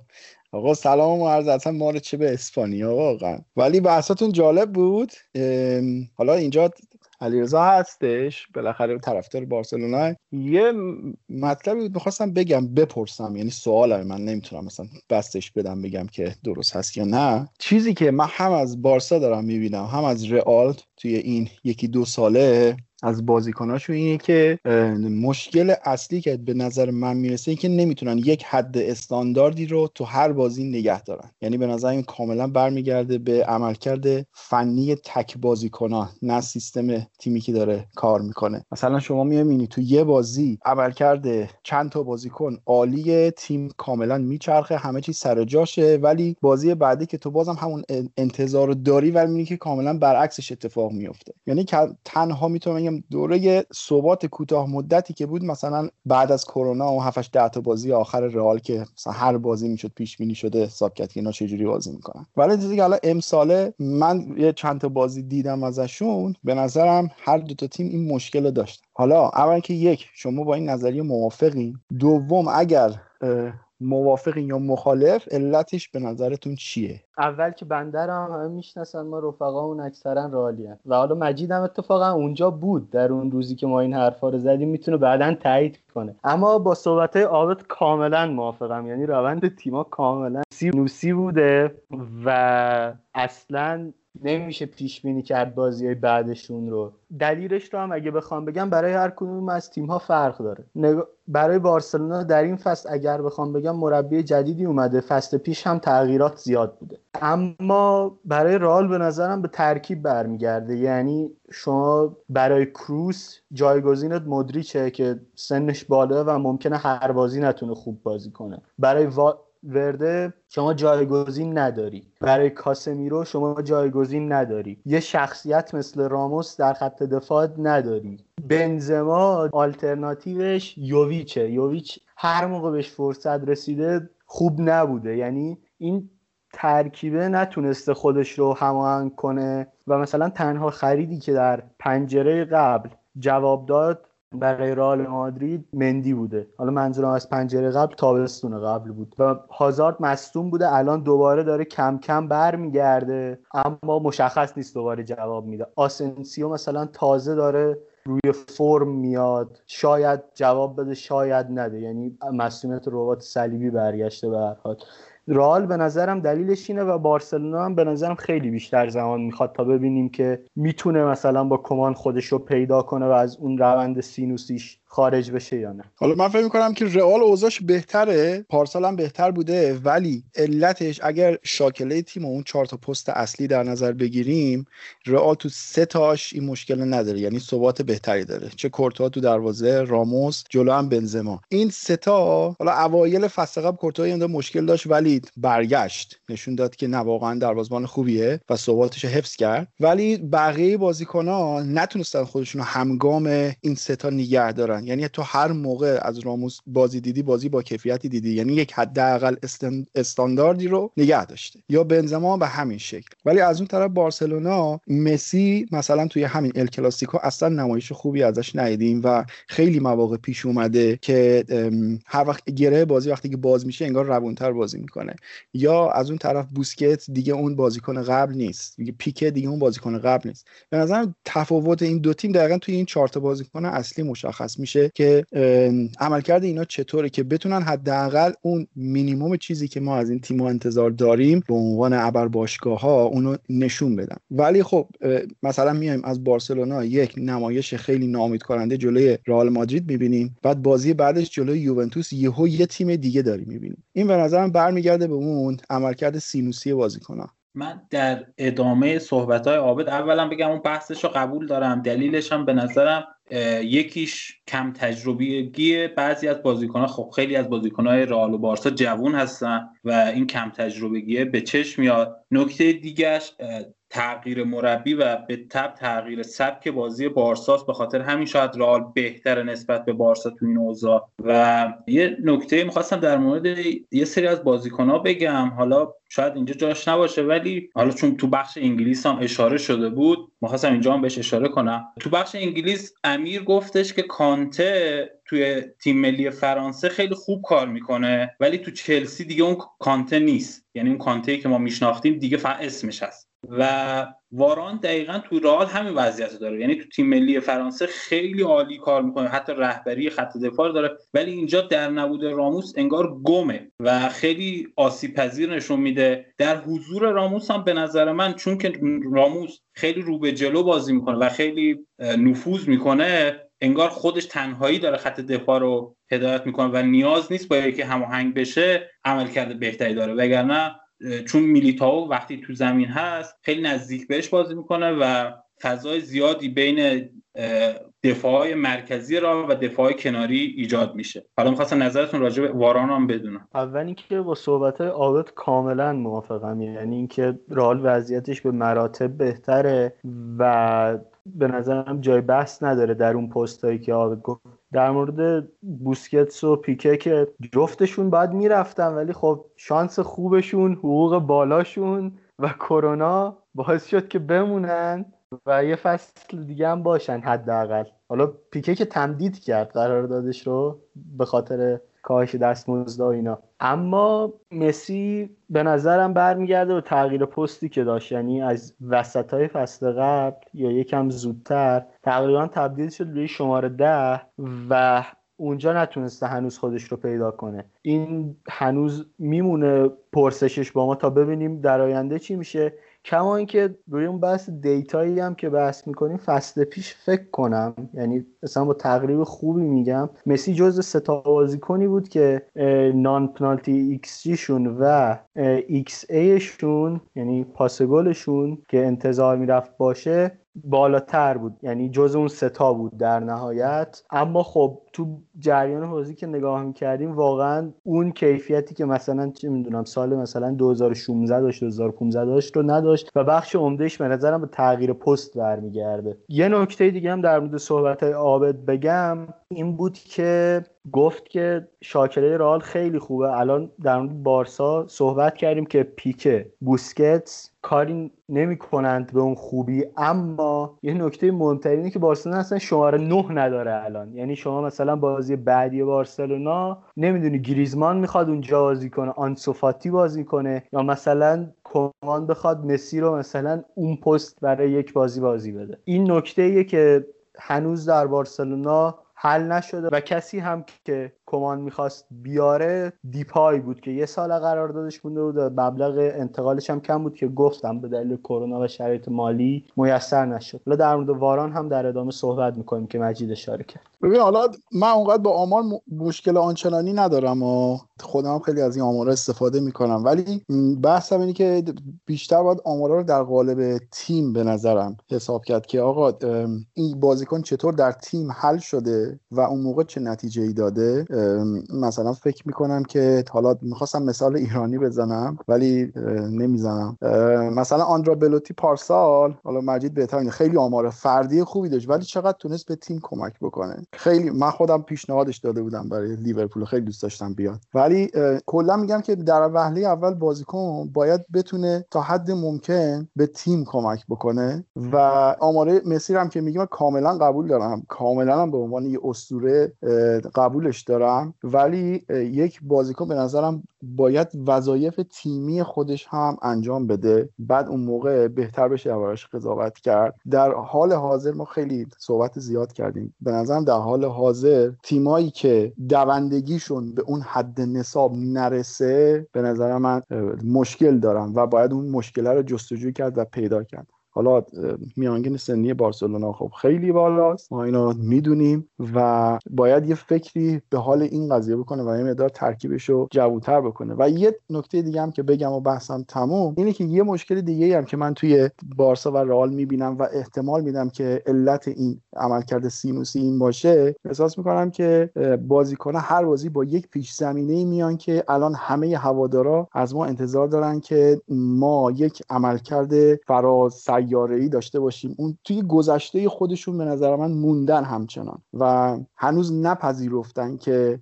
آقا سلام و عرض اصلا ما رو چه به اسپانیا واقعا. ولی بحثاتون جالب بود. حالا اینجا علیرضا هستش. بالاخره طرفدار بارسلونا. یه مطلبی بود می‌خواستم بگم بپرسم. یعنی سوالم من نمی‌تونم مثلا بستش بدم بگم که درست هست یا نه. چیزی که من هم از بارسا دارم می‌بینم هم از رئال توی این یکی دو ساله از بازیکناشو اینه که مشکل اصلی که به نظر من می‌رسه که نمی‌تونن یک حد استانداردی رو تو هر بازی نگه دارن. یعنی به نظر این کاملا برمیگرده به عملکرد فنی تک بازیکنان نه سیستم تیمی که داره کار می‌کنه. مثلا شما می‌بینی تو یه بازی عملکرد چند تا بازیکن عالیه تیم کاملا میچرخه همه چیز سر جاشه ولی بازی بعدی که تو بازم همون انتظار داری ولی می‌بینی که کاملا برعکسش اتفاق میفته یعنی تنها می‌تونم دوره ثبات کوتاه مدتی که بود مثلا بعد از کرونا و 7 10 تا بازی آخر رئال که مثلا هر بازی می‌شد پیش بینی شده حساب کرد که اینا چجوری بازی می‌کنن. ولی دیگه حالا امساله من یه چند تا بازی دیدم ازشون به نظرم هر دو تا تیم این مشکل رو داشتن. حالا اول که یک شما با این نظریه موافقین دوم اگر موافقین یا مخالف علتش به نظرتون چیه؟ اول که بنده رو هم می‌شناسن ما رفقامون اکثرا رالی و حالا مجید هم اتفاقا اونجا بود در اون روزی که ما این حرفا رو زدیم می‌تونه بعدا تایید کنه. اما با صحبت عابد کاملا موافقم. یعنی روند تیما کاملا سی نوسی بوده و اصلا نمیشه پیش بینی کرد بازی های بعدشون رو. دلیلش رو هم اگه بخوام بگم برای هر کدوم از تیم ها فرق داره. برای بارسلونا در این فصل اگر بخوام بگم مربی جدیدی اومده. فصل پیش هم تغییرات زیاد بوده. اما برای رال به نظرم به ترکیب برمیگرده. یعنی شما برای کروس جایگزینت مدریچه که سنش بالا و ممکنه هر بازی نتونه خوب بازی کنه. برای ورده شما جایگزین نداری. برای کاسمیرو شما جایگزین نداری. یه شخصیت مثل راموس در خط دفاع نداری. بنزما آلترناتیوش یوویچه. یوویچ هر موقع بهش فرصت رسیده خوب نبوده. یعنی این ترکیبه نتونسته خودش رو هماهنگ کنه و مثلا تنها خریدی که در پنجره قبل جواب داد برای رئال مادرید مندی بوده. حالا منظورم از پنجره قبل تابستون قبل بود. و هازارد مصدوم بوده. الان دوباره داره کم کم برمیگرده. اما مشخص نیست دوباره جواب میده. آسنسیو مثلا تازه داره روی فرم میاد. شاید جواب بده شاید نده. یعنی مسئولیت ربات صلیبی برگشته به هر حال. رال به نظرم دلیلش اینه و بارسلونا هم به نظرم خیلی بیشتر زمان می‌خواد تا ببینیم که می‌تونه مثلا با کمان خودش رو پیدا کنه و از اون روند سینوسیش خارج بشه یا نه. حالا من فکر می‌کنم که رئال اوضاعش بهتره پارسال هم بهتر بوده ولی علتش اگر شاکله تیم و اون چهار تا پست اصلی در نظر بگیریم رئال تو سه تاش این مشکل نداره یعنی ثبات بهتری داره. چه کورتوا تو دروازه راموس جلو هم بنزما. این سه تا حالا اوایل فصل قبل کورتوا مشکل داشت ولی برگشت. نشون داد که نه واقعا دروازه‌بان خوبیه و ثباتش حفظ کرد. ولی بقیه بازیکن‌ها نتونستن خودشون همگام این سه تا نگه دارن یعنی تو هر موقع از راموس بازی دیدی بازی با کیفیتی دیدی. یعنی یک حداقل استانداردی رو نگه داشته. یا بنزما به همین شکل. ولی از اون طرف بارسلونا مسی مثلا توی همین ال کلاسیکو اصلا نمایش خوبی ازش ندیدیم و خیلی مواقع پیش اومده که هر وقت گره بازی وقتی که باز میشه انگار روونتر بازی می‌کنه. یا از اون طرف بوسکت دیگه اون بازیکن قبل نیست. دیگه پیکه دیگه اون بازیکن قبل نیست. به نظر تفاوت این دو تیم دقیقا توی این چهار تا بازیکن اصلی مشخص میشه. میشه که عملکرد اینا چطوره که بتونن حداقل اون مینیموم چیزی که ما از این تیم انتظار داریم به عنوان ابر باشگاه ها اونو نشون بدن. ولی خب مثلا میایم از بارسلونا یک نمایش خیلی نامید کننده جلوی رئال مادرید می‌بینیم. بعد بازی بعدش جلوی یوونتوس یهو یه تیم دیگه داری می‌بینیم. این به نظرم برمیگرده به اون عملکرد سینوسی بازیکنان من در ادامه صحبت های عابد اولا بگم اون بحثش رو قبول دارم دلیلش هم به نظرم یکیش کم تجربیگی بعضی از بازیکنها خب خیلی از بازیکنهای رئال و بارسا جوون هستن و این کم تجربگیه به چشم میاد. نکته دیگهش تغییر مربی و به تب تغییر سبک بازی بارساس به خاطر همین شاید رئال بهتر نسبت به بارسا تو این اوضاع. و یه نکته می‌خواستم در مورد یه سری از بازیکنها بگم. حالا شاید اینجا جاش نباشه ولی حالا چون تو بخش انگلیس هم اشاره شده بود می‌خواستم اینجا هم بهش اشاره کنم. تو بخش انگلیس امیر گفتش که کانته توی تیم ملی فرانسه خیلی خوب کار می‌کنه ولی تو چلسی دیگه اون کانته نیست. یعنی اون کانته که ما میشناختیم دیگه فقط اسمش هست. و واران دقیقا تو رئال همین وضعیت داره. یعنی تو تیم ملی فرانسه خیلی عالی کار می‌کنه. حتی رهبری خط دفاع داره. ولی اینجا در نبود راموس انگار گمه و خیلی آسیب پذیر نشون میده. در حضور راموس هم به نظر من چون که راموس خیلی رو به جلو بازی می‌کنه و خیلی نفوذ می‌کنه انگار خودش تنهایی داره خط دفاع رو هدایت می‌کنه و نیاز نیست با یکی هماهنگ بشه عمل کرده بهتری داره. وگرنه چون میلیتاو وقتی تو زمین هست خیلی نزدیک بهش بازی می‌کنه و فضای زیادی بین دفاع مرکزی را و دفاع کناری ایجاد میشه. حالا می‌خواستم نظرتون راجع به واران هم بدونم. اول اینکه با صحبت عابد کاملا موافقم. یعنی اینکه رال وضعیتش به مراتب بهتره و به نظرم جای بحث نداره در اون پستایی که عابد گفت. در مورد بوسکتس و پیکه که جفتشون باید می‌رفتن ولی خب شانس خوبشون حقوق بالاشون و کرونا باعث شد که بمونن و یه فصل دیگه هم باشن حداقل. حالا پیکه که تمدید کرد قراردادش رو به خاطر کاهش دستمزد و اینا. اما مسی به نظرم برمیگرده به تغییر پستی که داشت. یعنی از وسط های فصل قبل یا یکم زودتر تقریبا تبدیل شد روی شماره ده و اونجا نتونسته هنوز خودش رو پیدا کنه. این هنوز میمونه پرسشش با ما تا ببینیم در آینده چی میشه. کما اینکه روی اون بحث data یی هم که بحث می‌کنیم فصل پیش فکر کنم یعنی مثلا با تقریب خوبی میگم مسی جزو سه‌تا بازیکنی بود که non-penalty xG شون و xA شون یعنی پاس گلشون که انتظار می‌رفت باشه بالاتر بود. یعنی جزو اون سه‌تا بود در نهایت. اما خب تو جریان بازی که نگاه می‌کردیم واقعا اون کیفیتی که مثلا چه می‌دونم سال مثلا 2016 داشت 2015 داشت رو نداشت و بخش عمدهش به نظرم به تغییر پست برمیگرده. یه نکته دیگه هم در مورد صحبت عابد بگم این بود که گفت که شاکله رال خیلی خوبه. الان در مورد بارسا صحبت کردیم که پیکه بوسکتس کاری نمی کنند به اون خوبی اما یه نکته مهمتر اینه که بارسلونا اصلا شماره نه نداره الان. یعنی شما مثلا بازی بعدی بارسلونا نمی‌دونی گریزمان می‌خواد اونجا بازی کنه آنسوفاتی بازی کنه یا مثلا کمان بخواد مسی رو مثلا اون پست برای یک بازی بازی بده. این نکته ایه که هنوز در بارسلونا حل نشده و کسی هم که کمان می‌خواست بیاره دیپای بود که یه سال قراردادش مونده بود مبلغ انتقالش هم کم بود که گفتم به دلیل کرونا و شرایط مالی میسر نشد. حالا در مورد واران هم در ادامه صحبت می‌کنیم که مجید اشاره کرد. ببین حالا من اونقدر با آمار مشکل آنچنانی ندارم و خودم خیلی از این آمارا استفاده می‌کنم. ولی بحثم اینه که بیشتر باید آمارا رو در قالب تیم به نظرم حساب کرد که آقا این بازیکن چطور در تیم حل شده و اون موقع چه نتیجه ای داده؟ مثلا فکر می‌کنم که حالا می‌خواستم مثال ایرانی بزنم ولی نمی‌زنم. مثلا آندرا بلوتی پارسال حالا مجید بهتر خیلی آمار فردی خوبی داشت ولی چقدر تونست به تیم کمک بکنه. خیلی من خودم پیشنهادش داده بودم برای لیورپول خیلی دوست داشتم بیاد. ولی کلا میگم که در وهله اول بازیکن باید بتونه تا حد ممکن به تیم کمک بکنه و آماره مسی هم که میگم کاملا قبول دارم. کاملا هم به عنوان یه اسطوره قبولش دارم. دارم. ولی یک بازیکن به نظرم باید وظایف تیمی خودش هم انجام بده. بعد اون موقع بهتر بشه دربارش قضاوت کرد. در حال حاضر ما خیلی صحبت زیاد کردیم. به نظرم در حال حاضر تیمایی که دوندگیشون به اون حد نصاب نرسه به نظر من مشکل دارن و باید اون مشکل رو جستجو کرد و پیدا کرد. حالا میانگین سنی بارسلونا خب خیلی بالاست. ما اینو می‌دونیم و باید یه فکری به حال این قضیه بکنه و یه مقدار ترکیبش رو جووتر بکنه. و یه نکته دیگه هم که بگم و بحثم تموم اینه که یه مشکل دیگه هم که من توی بارسا و رئال می‌بینم و احتمال میدم که علت این عملکرد سینوسی این باشه احساس می‌کنم که بازیکن هر بازی با یک پیش زمینه میان که الان همه هوادارا از ما انتظار دارن که ما یک عملکرد فراز ای داشته باشیم اون توی گذشته خودشون به نظر من موندن همچنان و هنوز نپذیرفتن که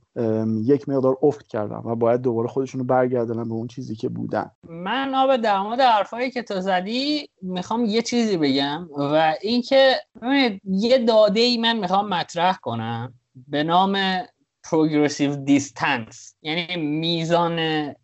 یک مقدار افت کردن و باید دوباره خودشون رو برگردونن به اون چیزی که بودن. من آب در مورد حرفایی که تو زدی می‌خوام یه چیزی بگم و اینکه یه داده ای من می‌خوام مطرح کنم به نام progressive distance یعنی میزان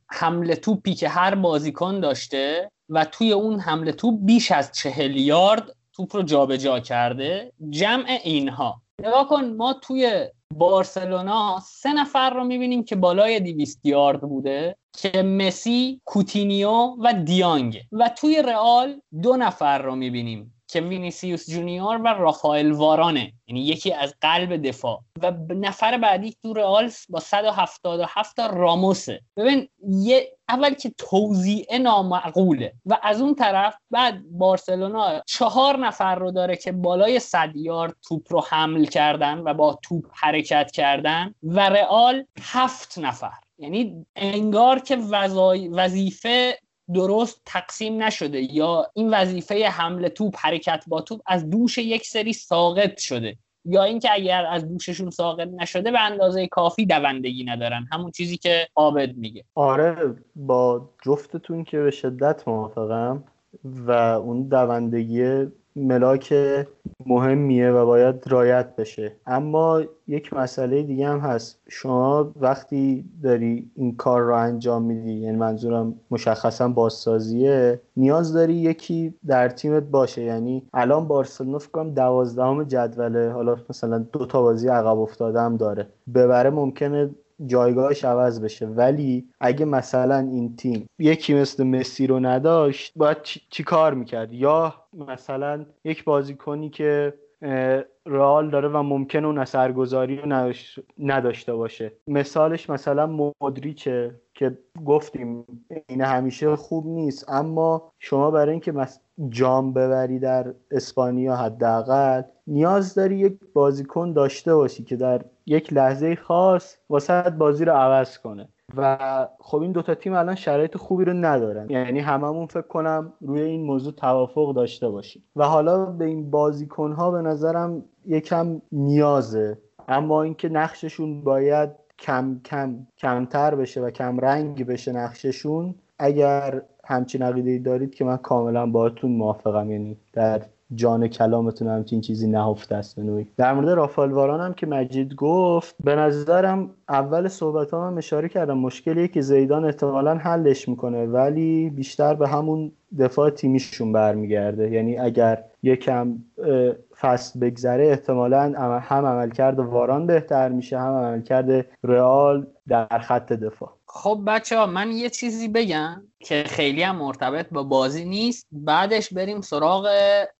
حمل توپی که هر بازیکن داشته و توی اون حمل توپ بیش از چهل یارد توپ رو جابجا کرده جمع اینها. نگاه کن ما توی بارسلونا سه نفر رو می‌بینیم که بالای دیویست یارد بوده که مسی، کوتینیو و دیانگ. و توی رئال دو نفر رو می‌بینیم که وینیسیوس جونیور و رافائل وارانه یعنی یکی از قلب دفاع. و نفر بعدی تو رئال با 177 تا راموسه. ببین یه اول که توزیع نامعقوله و از اون طرف بعد بارسلونا چهار نفر رو داره که بالای صد یارد توپ رو حمل کردن و با توپ حرکت کردن و رئال هفت نفر. یعنی انگار که وظیفه درست تقسیم نشده یا این وظیفه حمله توپ حرکت با توپ از دوش یک سری ساقط شده. یا اینکه اگر از دوششون ساقط نشده به اندازه کافی دوندگی ندارن. همون چیزی که عابد میگه. آره با جفتتون که به شدت موافقم و اون دوندگی ملاک مهمیه و باید رایت بشه. اما یک مسئله دیگه هم هست. شما وقتی داری این کار رو انجام میدی یعنی منظورم مشخصا بازسازیه نیاز داری یکی در تیمت باشه. یعنی الان بارسلونا فکر کنم دوازدهم جدوله. حالا مثلا دو تا بازی عقب افتاده هم داره. ببره ممکنه جایگاهش عوض بشه. ولی اگه مثلا این تیم یکی مثل مسی رو نداشت باید چی, کار می‌کرد؟ یا مثلا یک بازیکنی که رئال داره و ممکن اون اثرگذاری رو نداشته باشه. مثالش مثلا مدریچه که گفتیم این همیشه خوب نیست اما شما برای اینکه جام ببری در اسپانیا حداقل نیاز داری یک بازیکن داشته باشی که در یک لحظه خاص واسه بازی رو عوض کنه. و خب این دوتا تیم الان شرایط خوبی رو ندارن. یعنی هممون فکر کنم روی این موضوع توافق داشته باشیم. و حالا به این بازیکن ها به نظرم یکم نیازه. اما اینکه نقششون باید کم کم کمتر بشه و کم رنگ بشه نقششون اگر همچین عقیده دارید که من کاملا باهاتون موافقم. یعنی در جان کلامتون همچین چیزی نهفته است به در مورد رافال واران هم که مجید گفت به نظرم اول صحبت هم اشاره کردم مشکلی که زیدان احتمالا حلش می‌کنه ولی بیشتر به همون دفاع تیمیشون برمیگرده. یعنی اگر یکم فصل بگذره احتمالا هم عملکرد واران بهتر میشه هم عملکرد رئال در خط دفاع. خب بچه ها من یه چیزی بگم. که خیلی هم مرتبط با بازی نیست. بعدش بریم سراغ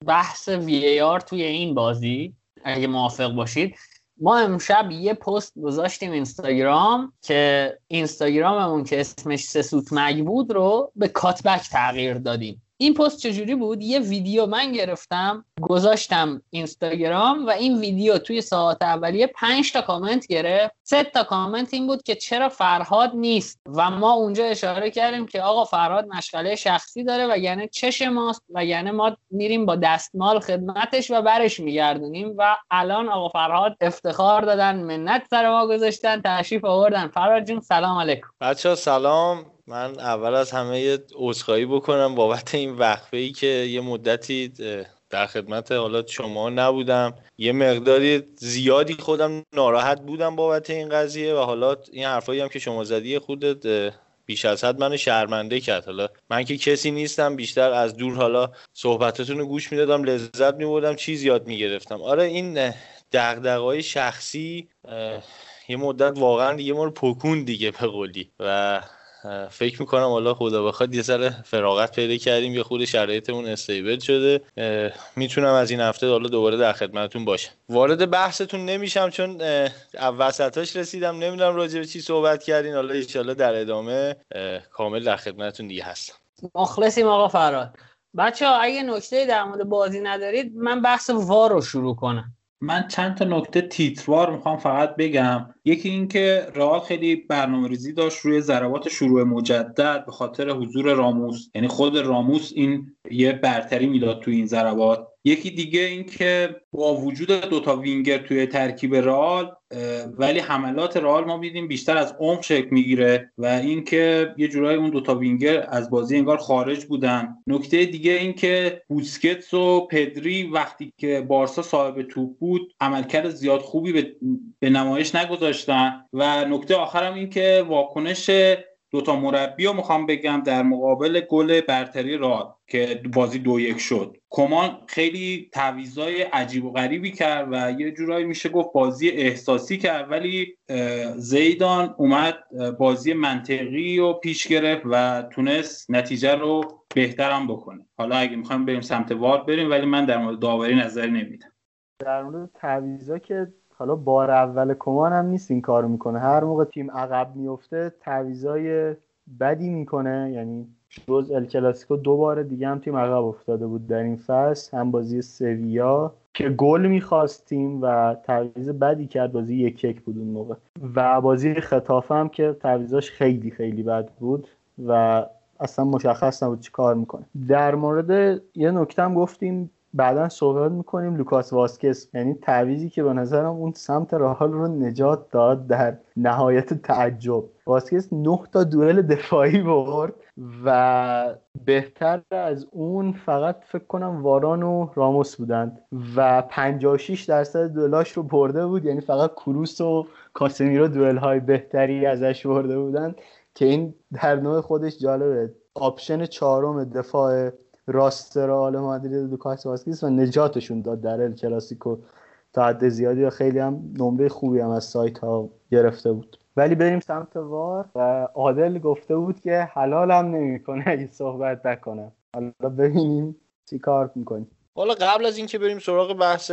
بحث وی آر توی این بازی اگه موافق باشید. ما امشب یه پست گذاشتیم اینستاگرام که اینستاگراممون که اسمش سسوت مگ بود رو به کاتبک تغییر دادیم. این پست چجوری بود؟ یه ویدیو من گرفتم گذاشتم اینستاگرام و این ویدیو توی ساعت اولیه 5 تا کامنت گرفت. سه تا کامنت این بود که چرا فرهاد نیست؟ و ما اونجا اشاره کردیم که آقا فرهاد مشغله شخصی داره و یعنی چش ماست و یعنی ما میریم با دستمال خدمتش و برش میگردونیم و الان آقا فرهاد افتخار دادن منت سر ما گذاشتن تشریف آوردن. فرهاد جون سلام علیکم. بچه سلام. من اول از همه عذرخواهی بکنم بابت این وقفه ای که یه مدتی در خدمت حالا شما نبودم. یه مقداری زیادی خودم ناراحت بودم بابت این قضیه و حالا این حرفایی هم که شما زدی خودت بیش از حد منو شرمنده کرد. حالا من که کسی نیستم بیشتر از دور حالا صحبتتون رو گوش می‌دادم لذت میبردم چیز یاد می‌گرفتم. آره این دغدغه‌های شخصی یه مدت واقعا یه ما رو پکون دیگه به قولی و فکر می‌کنم حالا خدا بخواد یه سر فراغت پیدا کردیم یه خود شرایطمون استیبل شده. می‌تونم از این هفته حالا دوباره در خدمتتون باشم. وارد بحثتون نمیشم چون وسطاش رسیدم. نمی‌دونم راجع به چی صحبت کردین. حالا ان در ادامه کامل در خدمتتون دیگه هستم. مخلصیم آقا فراد. بچه ها اگه نکته در مورد بازی ندارید من بحث وار رو شروع کنم. من چند تا نکته تیتروار می‌خوام فقط بگم. یکی اینکه رئال خیلی برنامه ریزی داشت روی ضربات شروع مجدد به خاطر حضور راموس. یعنی خود راموس این یه برتری می‌داد تو این ضربات. یکی دیگه این که با وجود دوتا وینگر توی ترکیب رئال ولی حملات رئال ما میدیم بیشتر از عمق شکل می‌گیره و اینکه یه جورایی اون دوتا وینگر از بازی انگار خارج بودن. نکته دیگه این که بوسکتس و پدری وقتی که بارسا صاحب توپ بود عملکرد زیاد خوبی به نمایش نگذاشتن. و نکته آخرم این که واکنش دوتا مربی رو می‌خوام بگم در مقابل گل برتری راد که بازی دو یک شد. کمان خیلی تعویضای عجیب و غریبی کرد و یه جورایی میشه گفت بازی احساسی کرد ولی زیدان اومد بازی منطقی رو پیش گرفت و تونست نتیجه رو بهترم بکنه. حالا اگه می‌خوایم بریم سمت وار بریم ولی من در مورد داوری نظری نمیدم. در مورد تعویضا که حالا بار اول کمان هم نیست این کارو می‌کنه. هر موقع تیم عقب میفته تعویضای بدی می‌کنه. یعنی جز ال کلاسیکو دو بار دیگه هم تیم عقب افتاده بود در این فصل. هم بازی سویا که گل می‌خواستیم و تعویض بدی کرد بازی یک یک بود اون موقع. و بازی خطافه هم که تعویضاش خیلی خیلی بد بود و اصلا مشخص نبود چی کار می‌کنه. در مورد یه نکته هم گفتیم. بعدا صحبت می‌کنیم. لوکاس واسکس یعنی تعویزی که به نظرم اون سمت راحال رو نجات داد در نهایت تعجب. واسکس نه تا دوئل دفاعی برد و بهتر از اون فقط فکر کنم واران و راموس بودند و 56 درصد دوئلاش رو برده بود. یعنی فقط کروس و کاسمیرو دوئل های بهتری ازش برده بودند که این در نوع خودش جالبه. option چهارم دفاع راست رئال مادرید لوکاس واسکیز و نجاتشون داد در ال کلاسیکو. تا حد زیادی و خیلی هم نمره خوبی هم از سایت ها گرفته بود. ولی بریم سمت VAR. و عادل گفته بود که حلالم نمی‌کنه اگه صحبت نکنه. حالا ببینیم چی کار می‌کنیم. حالا قبل از اینکه بریم سراغ بحث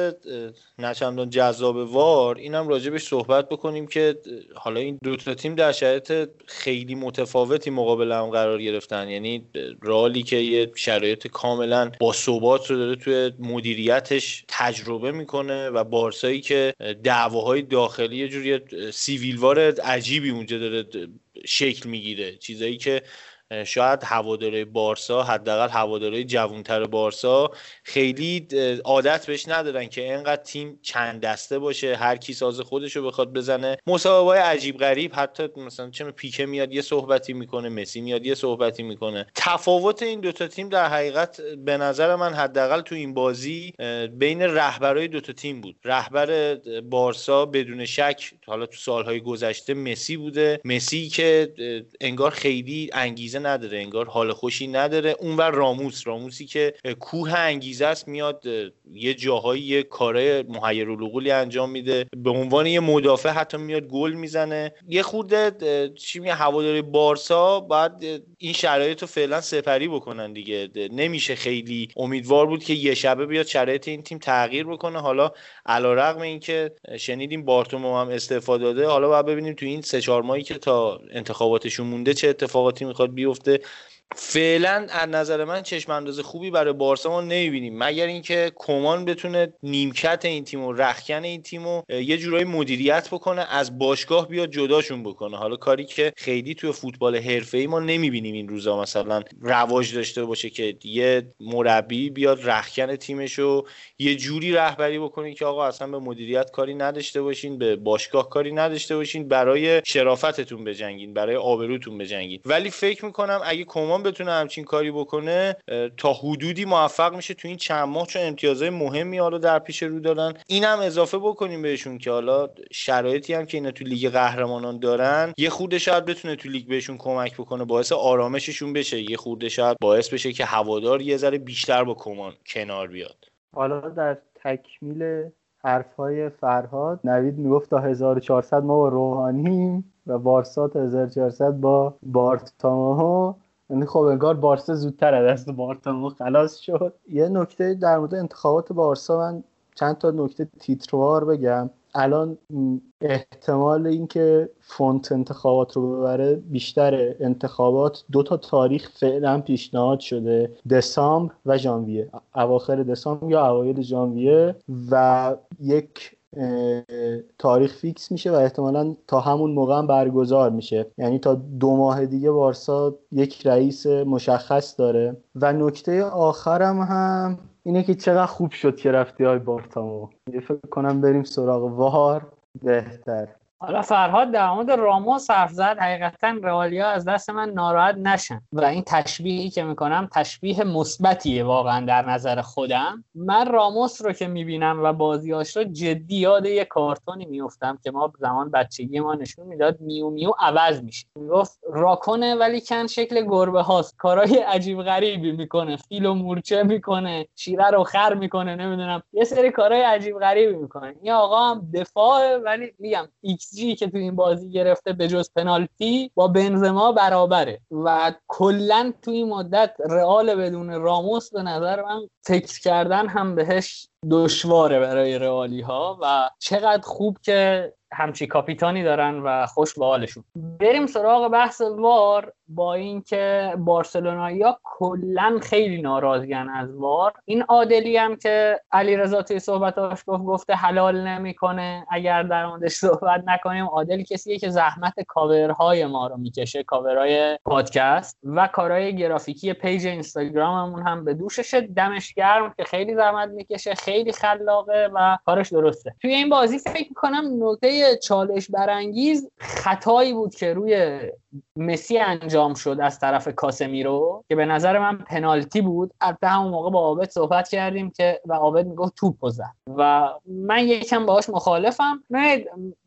نچندان جذاب وار اینم راجبش صحبت بکنیم که حالا این دو تا تیم در شرایط خیلی متفاوتی مقابل هم قرار گرفتن. یعنی رالی که یه شرایط کاملا با ثبات رو داره توی مدیریتش تجربه می‌کنه و بارسایی که دعواهای داخلی یه جوری سیویلوار عجیبی اونجا داره شکل می‌گیره. چیزایی که شاید هواداره بارسا حداقل هواداره جوانتر بارسا خیلی عادت بهش ندارن که انقدر تیم چند دسته باشه هر کی ساز خودش رو بخواد بزنه. مسابقه عجیب غریب حتی مثلا چه پیکه میاد یه صحبتی می‌کنه مسی میاد یه صحبتی می‌کنه. تفاوت این دوتا تیم در حقیقت به نظر من حداقل تو این بازی بین رهبرای دوتا تیم بود. رهبر بارسا بدون شک حالا تو سالهای گذشته مسی بوده. مسی که انگار خیلی انگیزه نداره انگار حال خوشی نداره. اونور راموس راموسی که کوه انگیزه است میاد یه جاهایی یه کارهای محیر العقولی انجام میده. به عنوان یه مدافع حتی میاد گل می‌زنه. یه خورده چی میگه هواداری بارسا باید این شرایط رو فعلا سپری بکنن دیگه. نمیشه خیلی امیدوار بود که یه شبه بیاد شرایط این تیم تغییر بکنه. حالا علیرغم اینکه شنیدیم بارتومو هم استفاده داده. حالا باید ببینیم تو این سه چهار ماهی که تا انتخاباتشون مونده چه اتفاقاتی می‌خواد بیفته. بیفته فعلا از نظر من چشم انداز خوبی برای بارسا ما نمی‌بینیم. مگر اینکه کمان بتونه نیمکت این تیم و رخکن این تیم و یه جورایی مدیریت بکنه از باشگاه بیاد جداشون بکنه. حالا کاری که خیلی توی فوتبال حرفه‌ای ما نمی‌بینیم این روزا. مثلا رواج داشته باشه که یه مربی بیاد رخکن تیمش رو یه جوری رهبری بکنه که آقا اصلا به مدیریت کاری نداشته باشین به باشگاه کاری نداشته باشین برای شرافتتون بجنگین برای آبروتون بجنگین. ولی فکر می‌کنم اگه کمان الان بتونه همچین کاری بکنه تا حدودی موفق میشه تو این چند ماه چون امتیازهای مهمی حالا در پیش رو دارن. اینم اضافه بکنیم بهشون که حالا شرایطی هم که اینا تو لیگ قهرمانان دارن یه خورده شاید بتونه تو لیگ بهشون کمک بکنه باعث آرامششون بشه. یه خورده شاید باعث بشه که هوادار یه ذره بیشتر با کمان کنار بیاد. حالا در تکمیل حرفهای فرهاد نوید می‌گفت تا 1400 ما با روحانیم و بارسا تا 1400 با بارتامو یعنی خب انگار بارسا زودتر از دست بارتامو خلاص شد. یه نکته در مورد انتخابات بارسا من چند تا نکته تیتروار بگم. الان احتمال اینکه فونت انتخابات رو ببره بیشتر انتخابات. دو تا تاریخ فعلا پیشنهاد شده. دسامبر و ژانویه. اواخر دسامبر یا اوایل ژانویه. و یک تاریخ فیکس میشه و احتمالا تا همون موقع هم برگزار میشه. یعنی تا دو ماه دیگه بارسا یک رئیس مشخص داره. و نکته آخرم هم اینه که چقدر خوب شد که رفتی های بارتامو فکر کنم بریم سراغ وار. بهتر. حالا فرهاد در مورد راموس حرف زد حقیقتا رئالیا از دست من ناراحت نشن. و این تشبیهی که می‌کنم تشبیه مثبتیه واقعا در نظر خودم. من راموس رو که می‌بینم و بازیاش رو جدی یاد یه کارتونی میفتم که ما زمان بچگی ما نشون می‌داد میو میو عوض میشه. می‌گفت راکنه ولی کن شکل گربه هاست. کارهای عجیب غریبی می‌کنه فیل و مورچه می‌کنه شیره رو خر می‌کنه نمی‌دونم. یه سری کارهای عجیب غریبی می‌کنه. این آقا هم دفاع ولی میگم ایکس جی که تو این بازی گرفته به جز پنالتی با بنزما برابره. و کلا تو این مدت رئال بدون راموس به نظر من فکر کردن هم بهش دشواره برای رئالی ها و چقدر خوب که همچی کاپیتانی دارن و خوش به حالشون. بریم سراغ بحث VAR. با اینکه بارسلونایی‌ها کلا خیلی ناراضیان از VAR. این عادلی هم که علیرضا توی صحبتاش گفت گفته حلال نمی‌کنه اگر در موردش صحبت نکنیم. عادل کسیه که زحمت کاورهای ما رو می‌کشه کاورهای پادکست و کارهای گرافیکی page اینستاگراممون هم به دوششه. دمش گرم که خیلی زحمت می‌کشه خیلی خلاقه و کارش درسته. توی این بازی فکر می‌کنم نکته چالش برانگیز خطایی بود که روی مسی انجام شد از طرف کاسمیرو که به نظر من پنالتی بود. البته همون موقع با عابد صحبت کردیم که و عابد می‌گفت توپ زد. و من یکم باهاش مخالفم.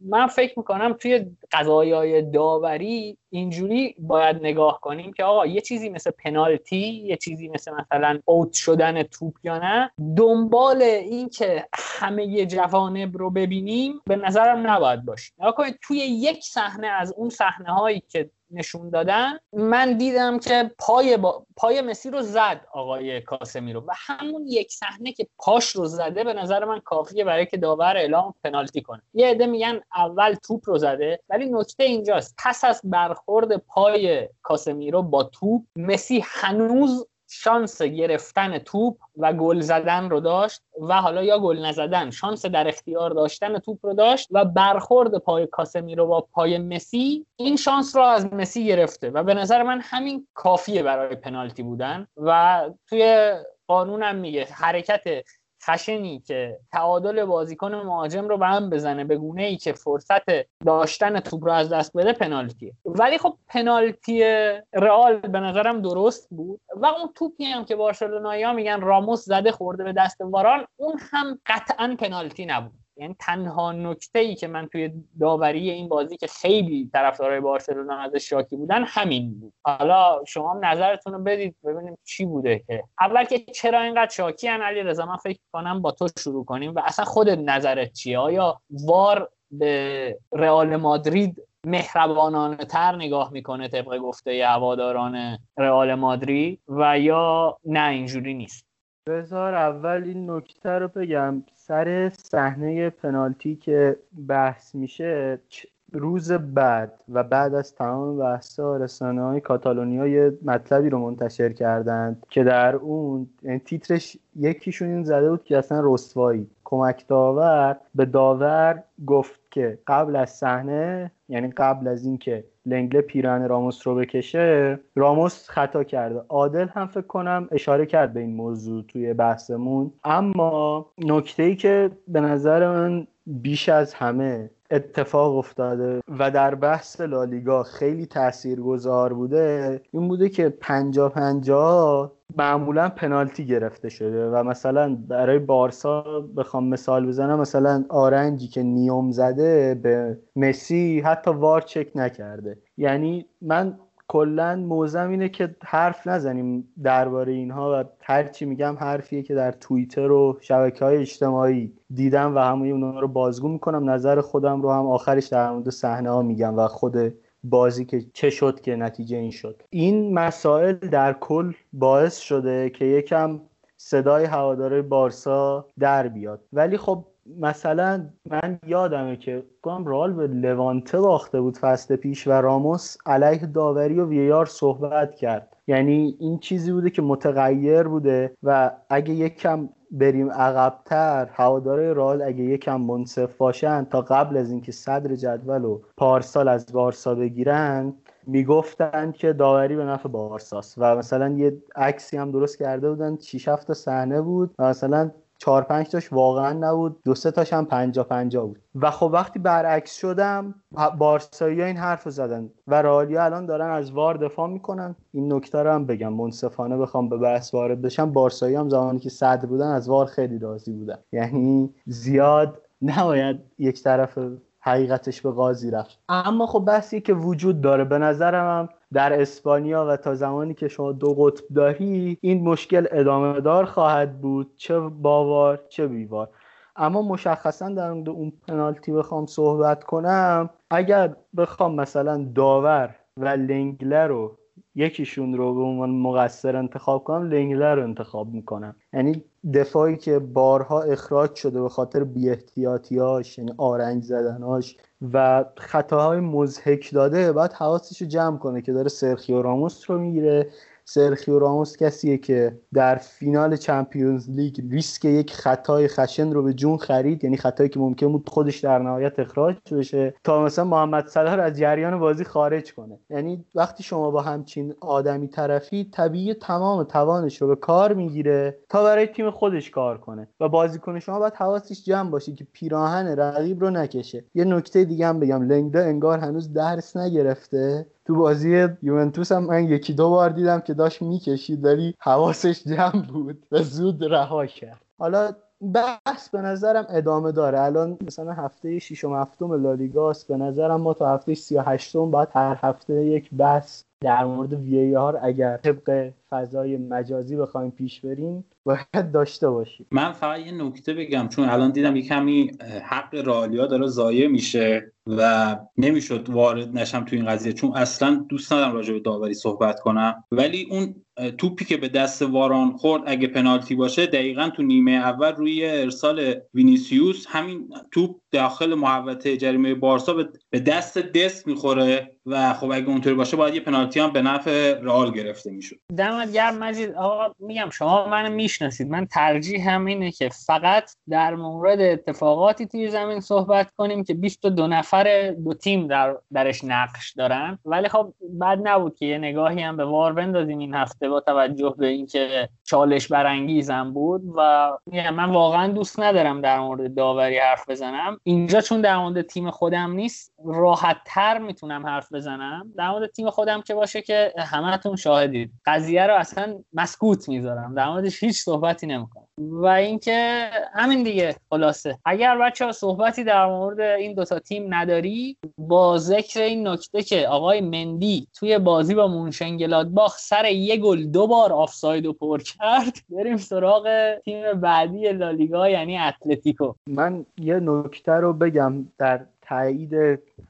من فکر می‌کنم توی قضایای داوری اینجوری باید نگاه کنیم که آقا یه چیزی مثل پنالتی یه چیزی مثل مثلا اوت شدن توپ یا نه دنبال این که همه جوانب رو ببینیم به نظرم نباید باشیم نگاه توی یک صحنه از اون صحنه هایی که نشون دادن. من دیدم که پای, با... پای مسی رو زد آقای کاسمی رو. و همون یک صحنه که پاش رو زده به نظر من کافیه برای که داور اعلام پنالتی کنه. یه عده میگن اول توپ رو زده ولی نکته اینجاست. پس از برخورد پای کاسمیرو با توپ مسی هنوز شانس گرفتن توپ و گل زدن رو داشت و حالا یا گل نزدن شانس در اختیار داشتن توپ رو داشت و برخورد پای کاسمی رو با پای مسی این شانس رو از مسی گرفته و به نظر من همین کافیه برای پنالتی بودن و توی قانونم میگه حرکت خشنی که تعادل بازیکن مهاجم رو به هم بزنه به گونه ای که فرصت داشتن توپ رو از دست بده پنالتیه. ولی خب پنالتی رئال به نظرم درست بود و اون توپی هم که بارسلونایی‌ها میگن راموس زده خورده به دست واران اون هم قطعا پنالتی نبود. یعنی تنها نکته ای که من توی داوری این بازی که خیلی طرفدارای بارسلونا ازش شاکی بودن همین بود. حالا شما نظرتون رو بدید ببینیم چی بوده که. اول که چرا اینقدر شاکی ان علی رضا؟ من فکر کنم با تو شروع کنیم و اصلا خودت نظرت چیه؟ آیا وار به رئال مادرید مهربانانه تر نگاه می‌کنه طبق گفته هواداران رئال مادرید و یا نه اینجوری نیست؟ بذار اول این نکته رو بگم. سر صحنه پنالتی که بحث میشه روز بعد و بعد از تمام بحثا رسانه های کاتالونیا یه مطلبی رو منتشر کردند که در اون یعنی تیترش یکیشون این زده بود که اصلا رسوایی. کمک داور به داور گفت که قبل از صحنه یعنی قبل از اینکه لنگله پیرن راموس رو بکشه راموس خطا کرده. عادل هم فکر کنم اشاره کرد به این موضوع توی بحثمون. اما نکته ای که به نظر من بیش از همه اتفاق افتاده و در بحث لالیگا خیلی تاثیرگذار بوده این بوده که پنجا پنجا معمولا پنالتی گرفته شده و مثلا برای بارسا بخوام مثال بزنم مثلا آرنجی که نیوم زده به مسی حتی وار چک نکرده. یعنی من کلا موزم اینه که حرف نزنیم درباره اینها و هرچی میگم حرفیه که در توییتر و شبکه های اجتماعی دیدم و همون اونها رو بازگو می‌کنم. نظر خودم رو هم آخرش در مورد صحنه ها میگم و خود بازی که چه شد که نتیجه این شد. این مسائل در کل باعث شده که یکم صدای هواداره بارسا در بیاد. ولی خب مثلا من یادمه که گام رال به لوانته باخته بود فصل پیش و راموس علیه داوری و ویار صحبت کرد. یعنی این چیزی بوده که متغیر بوده و اگه یکم بریم عقبتر هواداره رال اگه یکم منصف باشن تا قبل از اینکه صدر جدول و پارسال از بارسا بگیرن می‌گفتند که داوری به نفع بارساست. و مثلا یه عکسی هم درست کرده بودن 6 7 صحنه بود و مثلا چهار پنج تاش واقعا نبود. دو سه تاش هم پنجا پنجا بود. و خب وقتی برعکس شدم بارسایی این حرف زدن و رالیا الان دارن از وار دفاع می‌کنن. این نکته رو هم بگم. منصفانه بخوام به بحث وارد بشم. بارسایی هم زمانی که صدر بودن از وار خیلی راضی بودن. یعنی زیاد نباید یک طرف حقیقتش به قاضی رفت. اما خب بحثی که وجود داره. به نظرم هم در اسپانیا و تا زمانی که شما دو قطب داری این مشکل ادامه دار خواهد بود چه باوار چه بیوار. اما مشخصا در اون پنالتی بخوام صحبت کنم. اگر بخوام مثلا داور و لنگله رو یکیشون رو به عنوان مقصر انتخاب کنم لنگله رو انتخاب می‌کنم. یعنی دفاعی که بارها اخراج شده به خاطر بیاحتیاطیاش یعنی آرنج زدناش و خطاهای مزهک داده باید حواسش رو جمع کنه که داره سرخیو راموس رو می‌گیره. سرخیو راموس کسیه که در فینال چمپیونز لیگ ریسک یک خطای خشن رو به جون خرید. یعنی خطایی که ممکن بود خودش در نهایت اخراج بشه. تا مثلا محمد صلاح رو از جریان بازی خارج کنه. یعنی وقتی شما با همچین آدمی طرفی طبیعی تمام توانش رو به کار می‌گیره تا برای تیم خودش کار کنه. و بازیکن شما باید حواسش جمع باشه که پیراهن رقیب رو نکشه. یه نکته دیگه هم بگم. لنگدا انگار هنوز درس نگرفته. تو بازی یوونتوس هم من یکی دو بار دیدم که داشت می‌کشید ولی حواسش جمع بود و زود رها کرد. حالا بحث به نظرم ادامه داره. الان مثلا هفته ششم هفتم لالیگاست به نظرم ما تا هفته 38 باید هر هفته یک بحث در مورد وی آر اگر طبق فضای مجازی بخوایم پیش بریم باید داشته باشیم. من فقط یه نکته بگم چون الان دیدم یه کمی حق رالیا داره ضایع میشه. و نمی‌شد وارد نشم تو این قضیه چون اصلا دوست ندارم راجع به داوری صحبت کنم. ولی اون توپی که به دست واران خورد اگه پنالتی باشه دقیقا تو نیمه اول روی ارسال وینیسیوس همین توپ داخل محوطه جریمه بارسا به دست دست می‌خوره و خب اگه اونطوری باشه باید یه پنالتی هم به نفع رئال گرفته می‌شد. دمت گرم مجید. آقا میگم شما منو می‌شناسید. من ترجیح هم اینه که فقط در مورد اتفاقاتی توی زمین صحبت کنیم که 22 نفر دو تیم در درش نقش دارن. ولی خب بد نبود که یه نگاهی هم به وار بندازیم این هفته با توجه به اینکه چالش برانگیزم بود و من واقعا دوست ندارم در مورد داوری حرف بزنم. اینجا چون در مورد تیم خودم نیست راحت تر می‌تونم حرف بزنم. در مورد تیم خودم که باشه که همتون شاهدید. قضیه رو اصلا مسکوت می‌ذارم. در موردش هیچ صحبتی نمی‌کنم. و اینکه همین دیگه خلاصه. اگر بچه ها صحبتی در مورد این دوتا تیم نداری با ذکر این نکته که آقای مندی توی بازی با مونشنگلادباخ سر یه گل دو بار آفساید و پر کرد بریم سراغ تیم بعدی لالیگا یعنی اتلتیکو. من یه نکته رو بگم در تایید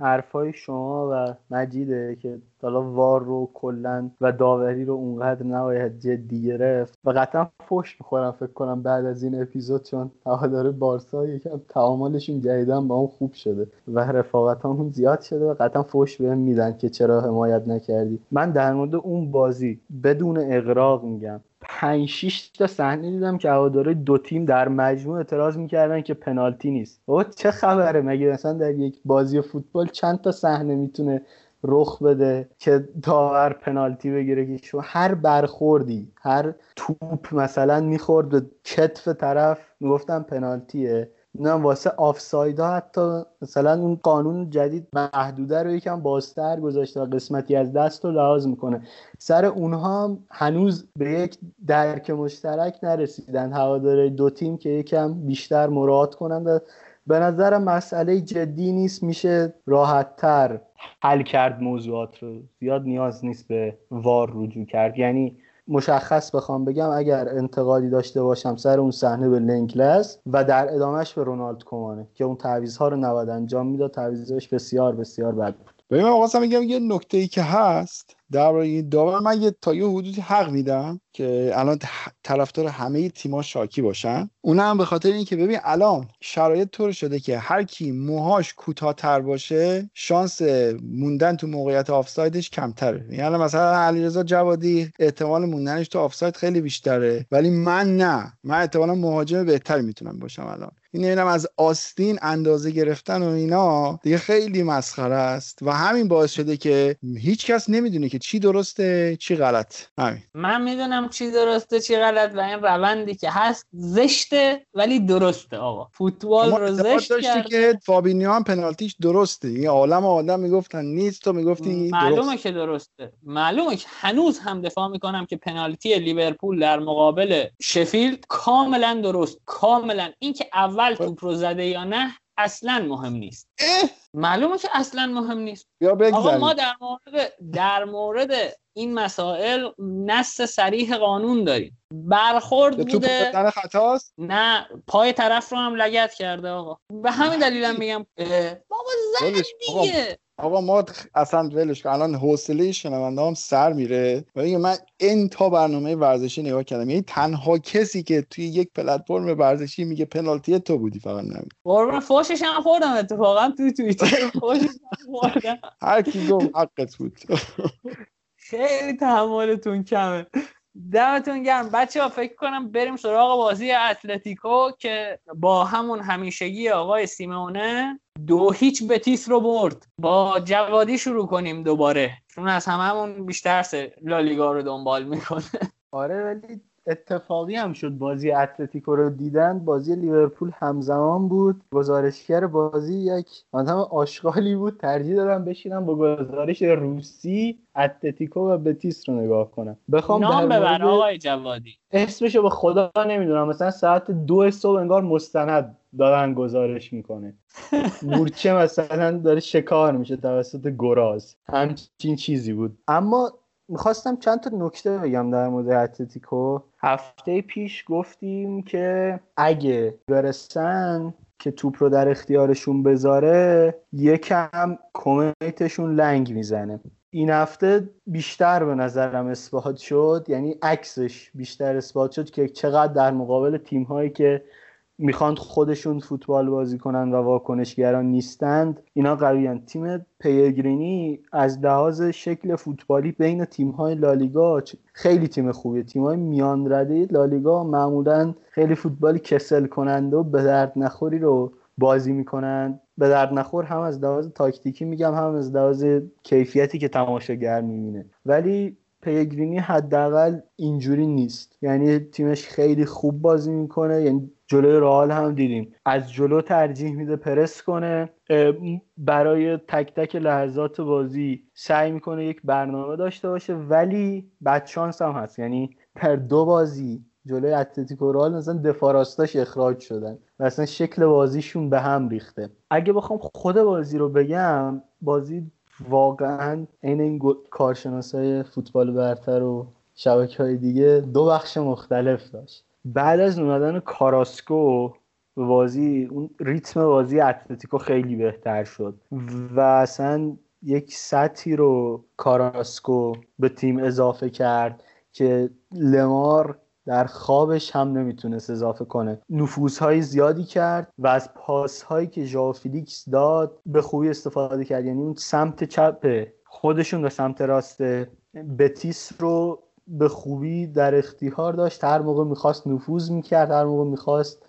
حرفای شما و مجیده که حالا وار رو کلا و داوری رو اونقدر نباید جدی گرفت و قطعا فش می‌خورم فکر کنم بعد از این اپیزود چون هوادار بارسا یکم تعاملشون جدیدن با اون خوب شده و رفاقت همون زیاد شده و قطعا فش بهم میدن که چرا حمایت نکردی. من در مورد اون بازی بدون اقراق میگم. پنج 6 تا صحنه دیدم که هواداره دو تیم در مجموع اعتراض می‌کردن که پنالتی نیست. او چه خبره؟ مگه مثلا در یک بازی فوتبال چند تا صحنه می‌تونه رخ بده که داور پنالتی بگیره که شما هر برخوردی هر توپ مثلا می‌خورد به کتف طرف می‌گفتن پنالتیه. نه واسه آفساید حتی مثلا اون قانون جدید محدوده رو یکم بازتر گذاشته و قسمتی از دست رو لحاظ می‌کنه. سر اونها هم هنوز به یک درک مشترک نرسیدن. هواداره دو تیم که یکم بیشتر مراعات کنند به نظر مسئله جدی نیست میشه راحتتر حل کرد موضوعات رو. زیاد نیاز نیست به وار رجوع کرد. یعنی مشخص بخوام بگم اگر انتقادی داشته باشم سر اون صحنه به لینکلس و در ادامهش به رونالد کومانه که اون تعویض رو نباید انجام می‌داد تعویضش بسیار بسیار بد بود. ببین من میگم یه نکته ای که هست درباره این داور من یه تا یه حدودی حق میدم که الان طرفدار همه تیم‌ها شاکی باشن. اون هم به خاطر اینکه ببین الان شرایط طور شده که هر کی موهاش کوتاه‌تر باشه شانس موندن تو موقعیت آفسایدش کمتره. یعنی مثلا علیرضا جوادی احتمال موندنش تو آفساید خیلی بیشتره ولی من نه. من احتمالا مهاجم بهتری می‌تونم باشم الان. این نمی‌دونم از آستین اندازه گرفتن و اینا دیگه خیلی مسخره است. و همین باعث شده که هیچ کس نمی‌دونه که چی درسته چی غلط؟ همین. من می‌دونم چی درسته چی غلط و این روندی که هست زشته ولی درسته آقا. فوتبال رو زشت کرده. که فابینیو هم پنالتیش درسته. این عالم آدم می‌گفتن نیست تو می‌گفتی معلومه درست. که درسته. معلومه که هنوز هم دفاع می‌کنم که پنالتی لیورپول در مقابل شفیلد کاملا درست. کاملا. اینکه اول خب. توپ رو زده یا نه اصلا مهم نیست. معلومه که اصلا مهم نیست. یا آقا ما در مورد در مورد این مسائل نص سریح قانون داریم. برخورد بوده. خطاست؟ نه پای طرف رو هم لگت کرده آقا. به همین دلیلم میگم بابا زن دیگه. آقا ما اصلا ولش الان حوصله شنونده هم سر میره و من این تا برنامه ورزشی نگاه کردم. یعنی تنها کسی که توی یک پلتفرم ورزشی میگه پنالتی تو بودی فقط نمی قربان فوشش هم خوردم اتفاقا توی توییتر. فوشش خوردم. هر کی گفت حقت بود. خیلی تحملتون کمه. دمتون گرم. بچه ها فکر کنم بریم سراغ بازی اتلتیکو که با همون همیشگی آقای سیمونه دو هیچ بتیس رو برد. با جوادی شروع کنیم دوباره. چون از هممون بیشتر لالیگا رو دنبال می‌کنه. آره ولی اتفاقی هم شد. بازی اتلتیکو رو دیدن بازی لیورپول همزمان بود. گزارشگر بازی یک آدم آشغالی بود. ترجیح دادم بشینم با گزارش روسی اتلتیکو و بتیس رو نگاه کنم. بخوام نام ببر آقای جوادی. اسمشو به خدا نمی‌دونم. مثلا ساعت دو صبح انگار مستند دارن گزارش می‌کنه. مورچه مثلا داره شکار میشه توسط گراز. همچین چیزی بود. اما می‌خواستم چند تا نکته بگم در مورد اتلتیکو. هفته پیش گفتیم که اگه برسن که توپ رو در اختیارشون بذاره یکم کمیتشون لنگ می‌زنه. این هفته بیشتر به نظرم اثبات شد یعنی عکسش بیشتر اثبات شد که چقدر در مقابل تیم هایی که می‌خوان خودشون فوتبال بازی کنن و واکنشگران نیستند اینا قویان. تیم پیگرینی از لحاظ شکل فوتبالی بین تیم های لالیگا خیلی تیم خوبیه. تیم های میان رده لالیگا معمولا خیلی فوتبالی کسل کننده و به درد نخوری رو بازی می‌کنن. به درد نخور هم از لحاظ تاکتیکی میگم هم از لحاظ کیفیتی که تماشاگر می‌بینه. ولی پیگرینی حداقل اینجوری نیست. یعنی تیمش خیلی خوب بازی می‌کنه یعنی جلوی رئال هم دیدیم. از جلو ترجیح میده پرس کنه. برای تک تک لحظات بازی سعی می‌کنه یک برنامه داشته باشه ولی بدشانس هم هست. یعنی در دو بازی جلوی اتلتیکو رئال مثلا دفاراستاش اخراج شدن و اصلا شکل بازیشون به هم ریخته. اگه بخوام خود بازی رو بگم بازی واقعا عین این کارشناسای فوتبال برتر و شبکه های دیگه دو بخش مختلف داشت. بعد از اومدن کاراسکو بازی اون ریتم بازی اتلتیکو خیلی بهتر شد و اصلا یک سطحی رو کاراسکو به تیم اضافه کرد که لمار در خوابش هم نمی‌تونست اضافه کنه. نفوذهای زیادی کرد و از پاسهایی که ژائو فیلیکس داد به خوبی استفاده کرد. یعنی اون سمت چپ خودشون و سمت راست بتیس رو به خوبی در اختیار داشت. هر موقع می‌خواست نفوذ می‌کرد هر موقع می‌خواست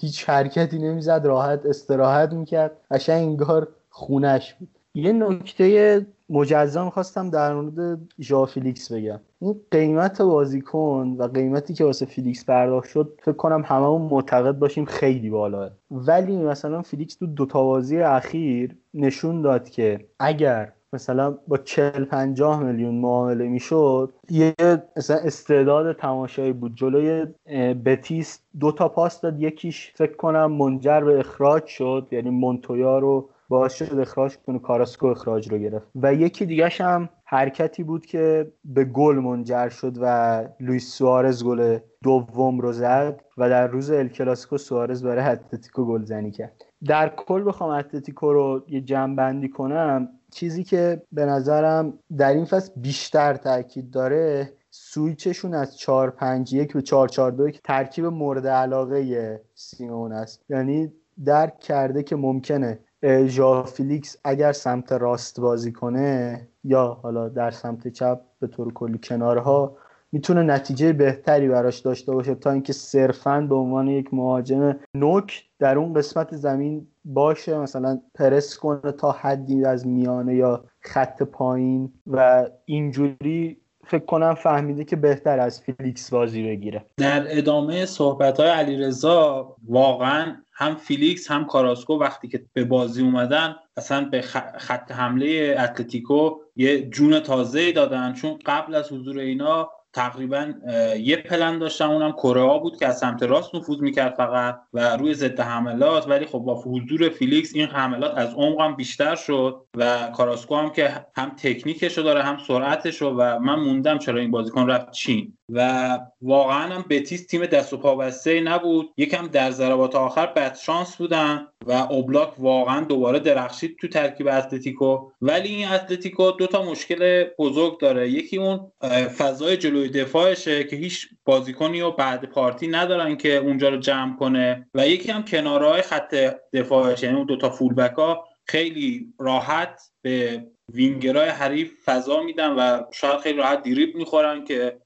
هیچ حرکتی نمی‌زد راحت استراحت می‌کرد. قشنگ انگار خونش بود. یه نکته مجزا می‌خواستم در مورد ژائو فیلیکس بگم. این قیمت بازیکن و قیمتی که واسه فیلیکس پرداخت شد فکر کنم هممون معتقد باشیم خیلی بالاه. ولی مثلا فیلیکس تو دو تا بازی اخیر نشون داد که اگر مثلا با 40 50 میلیون معامله می‌شد یه مثلا استعداد تماشایی بود. جلوی بتیس دو تا پاس داد یکیش فکر کنم منجر به اخراج شد. یعنی مونتویا رو باعث شد اخراج کنه کاراسکو اخراج رو گرفت. و یکی دیگهش هم حرکتی بود که به گل منجر شد و لوئیس سوارز گل دوم رو زد و در روز الکلاسیکو سوارز برای اتلتیکو گلزنی کرد. در کل بخوام اتلتیکو رو یه جمع بندی کنم. چیزی که به نظرم در این فصل بیشتر تاکید داره سویچشون از 4 5 1 به 4 4 2 که ترکیب مورد علاقه سیمئونه است. یعنی درک کرده که ممکنه ژائو فیلیکس اگر سمت راست بازی کنه یا حالا در سمت چپ به طور کلی کنارها می‌تونه نتیجه بهتری براش داشته باشه تا اینکه صرفا به عنوان یک مهاجم نوک در اون قسمت زمین باشه مثلا پرس کنه تا حدی از میانه یا خط پایین. و اینجوری فکر کنم فهمیده که بهتر از فیلیکس بازی بگیره. در ادامه صحبت های علیرضا واقعا هم فیلیکس هم کاراسکو وقتی که به بازی اومدن اصلا به خط حمله اتلتیکو یه جون تازه دادن. چون قبل از حضور اینا تقریبا یه پلن داشتم اونم کوره‌آ بود که از سمت راست نفوذ می‌کرد فقط و روی ضد حملات ولی خب با حضور فیلیکس این حملات از عمق هم بیشتر شد. و کاراسکو هم که هم تکنیکش رو داره هم سرعتش رو و من موندم چرا این بازیکن رفت چین. و واقعا هم بتیس تیم دست و پا بسته نبود. یکم در ضربات آخر بد شانس بودن و اوبلاک واقعا دوباره درخشید تو ترکیب اتلتیکو. ولی این اتلتیکو دو تا مشکل بزرگ داره. یکی اون فضای جلوی دفاعشه که هیچ بازیکنی بعد پارتی ندارن که اونجا رو جمع کنه. و یکی هم کنارهای خط دفاعش یعنی اون دو تا fullback ها خیلی راحت به وینگرای حریف فضا میدن و شاید خیلی راحت دریبل می‌خورن که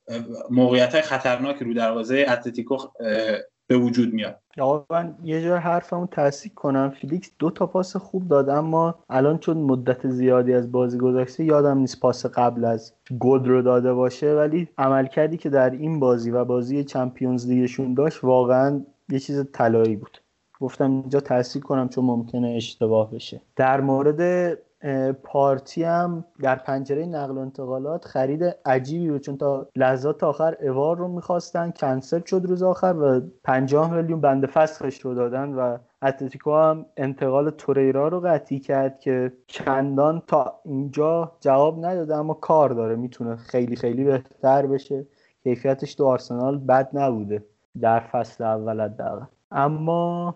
موقعیت های خطرناکی رو دروازه اتلتیکو به وجود میاد. آقا من یه جور حرفمو تصدیق کنم. فیلیکس دو تا پاس خوب داد اما الان چون مدت زیادی از بازی گذشته یادم نیست پاس قبل از گل رو داده باشه. ولی عملکردی که در این بازی و بازی چمپیونز لیگشون داشت واقعا یه چیز طلایی بود. گفتم اینجا تصدیق کنم چون ممکنه اشتباه بشه. در مورد پارتی هم در پنجره نقل و انتقالات خرید عجیبی بود چون تا لحظات آخر اوار رو می‌خواستن کنسل شد روز آخر و 50 میلیون بند فسخش رو دادن و اتلتیکو هم انتقال توریرا رو قطعی کرد که چندان تا اینجا جواب نداده اما کار داره می‌تونه خیلی خیلی بهتر بشه. کیفیتش تو آرسنال بد نبوده در فصل اول حداقل. اما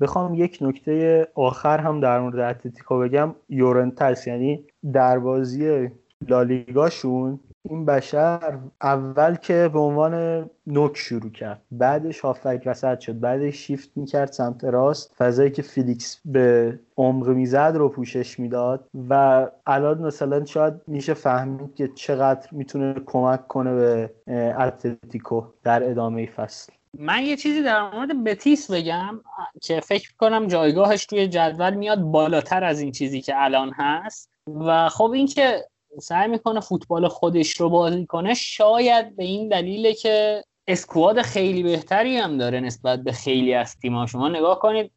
بخوام یک نکته آخر هم در مورد اتلتیکو بگم. یورنتس یعنی در بازی لالیگاشون. این بشر اول که به عنوان نوک شروع کرد. بعدش هافبک وسط شد. بعدش شیفت می‌کرد سمت راست. فضایی که فیلیکس به عمق می‌زد رو پوشش می‌داد. و الان مثلا شاید میشه فهمید که چقدر می‌تونه کمک کنه به اتلتیکو در ادامه فصل. من یه چیزی در مورد بتیس بگم که فکر کنم جایگاهش توی جدول میاد بالاتر از این چیزی که الان هست. و خب این که سعی می‌کنه فوتبال خودش رو بازی کنه شاید به این دلیله که اسکواد خیلی بهتری هم داره نسبت به خیلی از تیم‌ها. شما نگاه کنید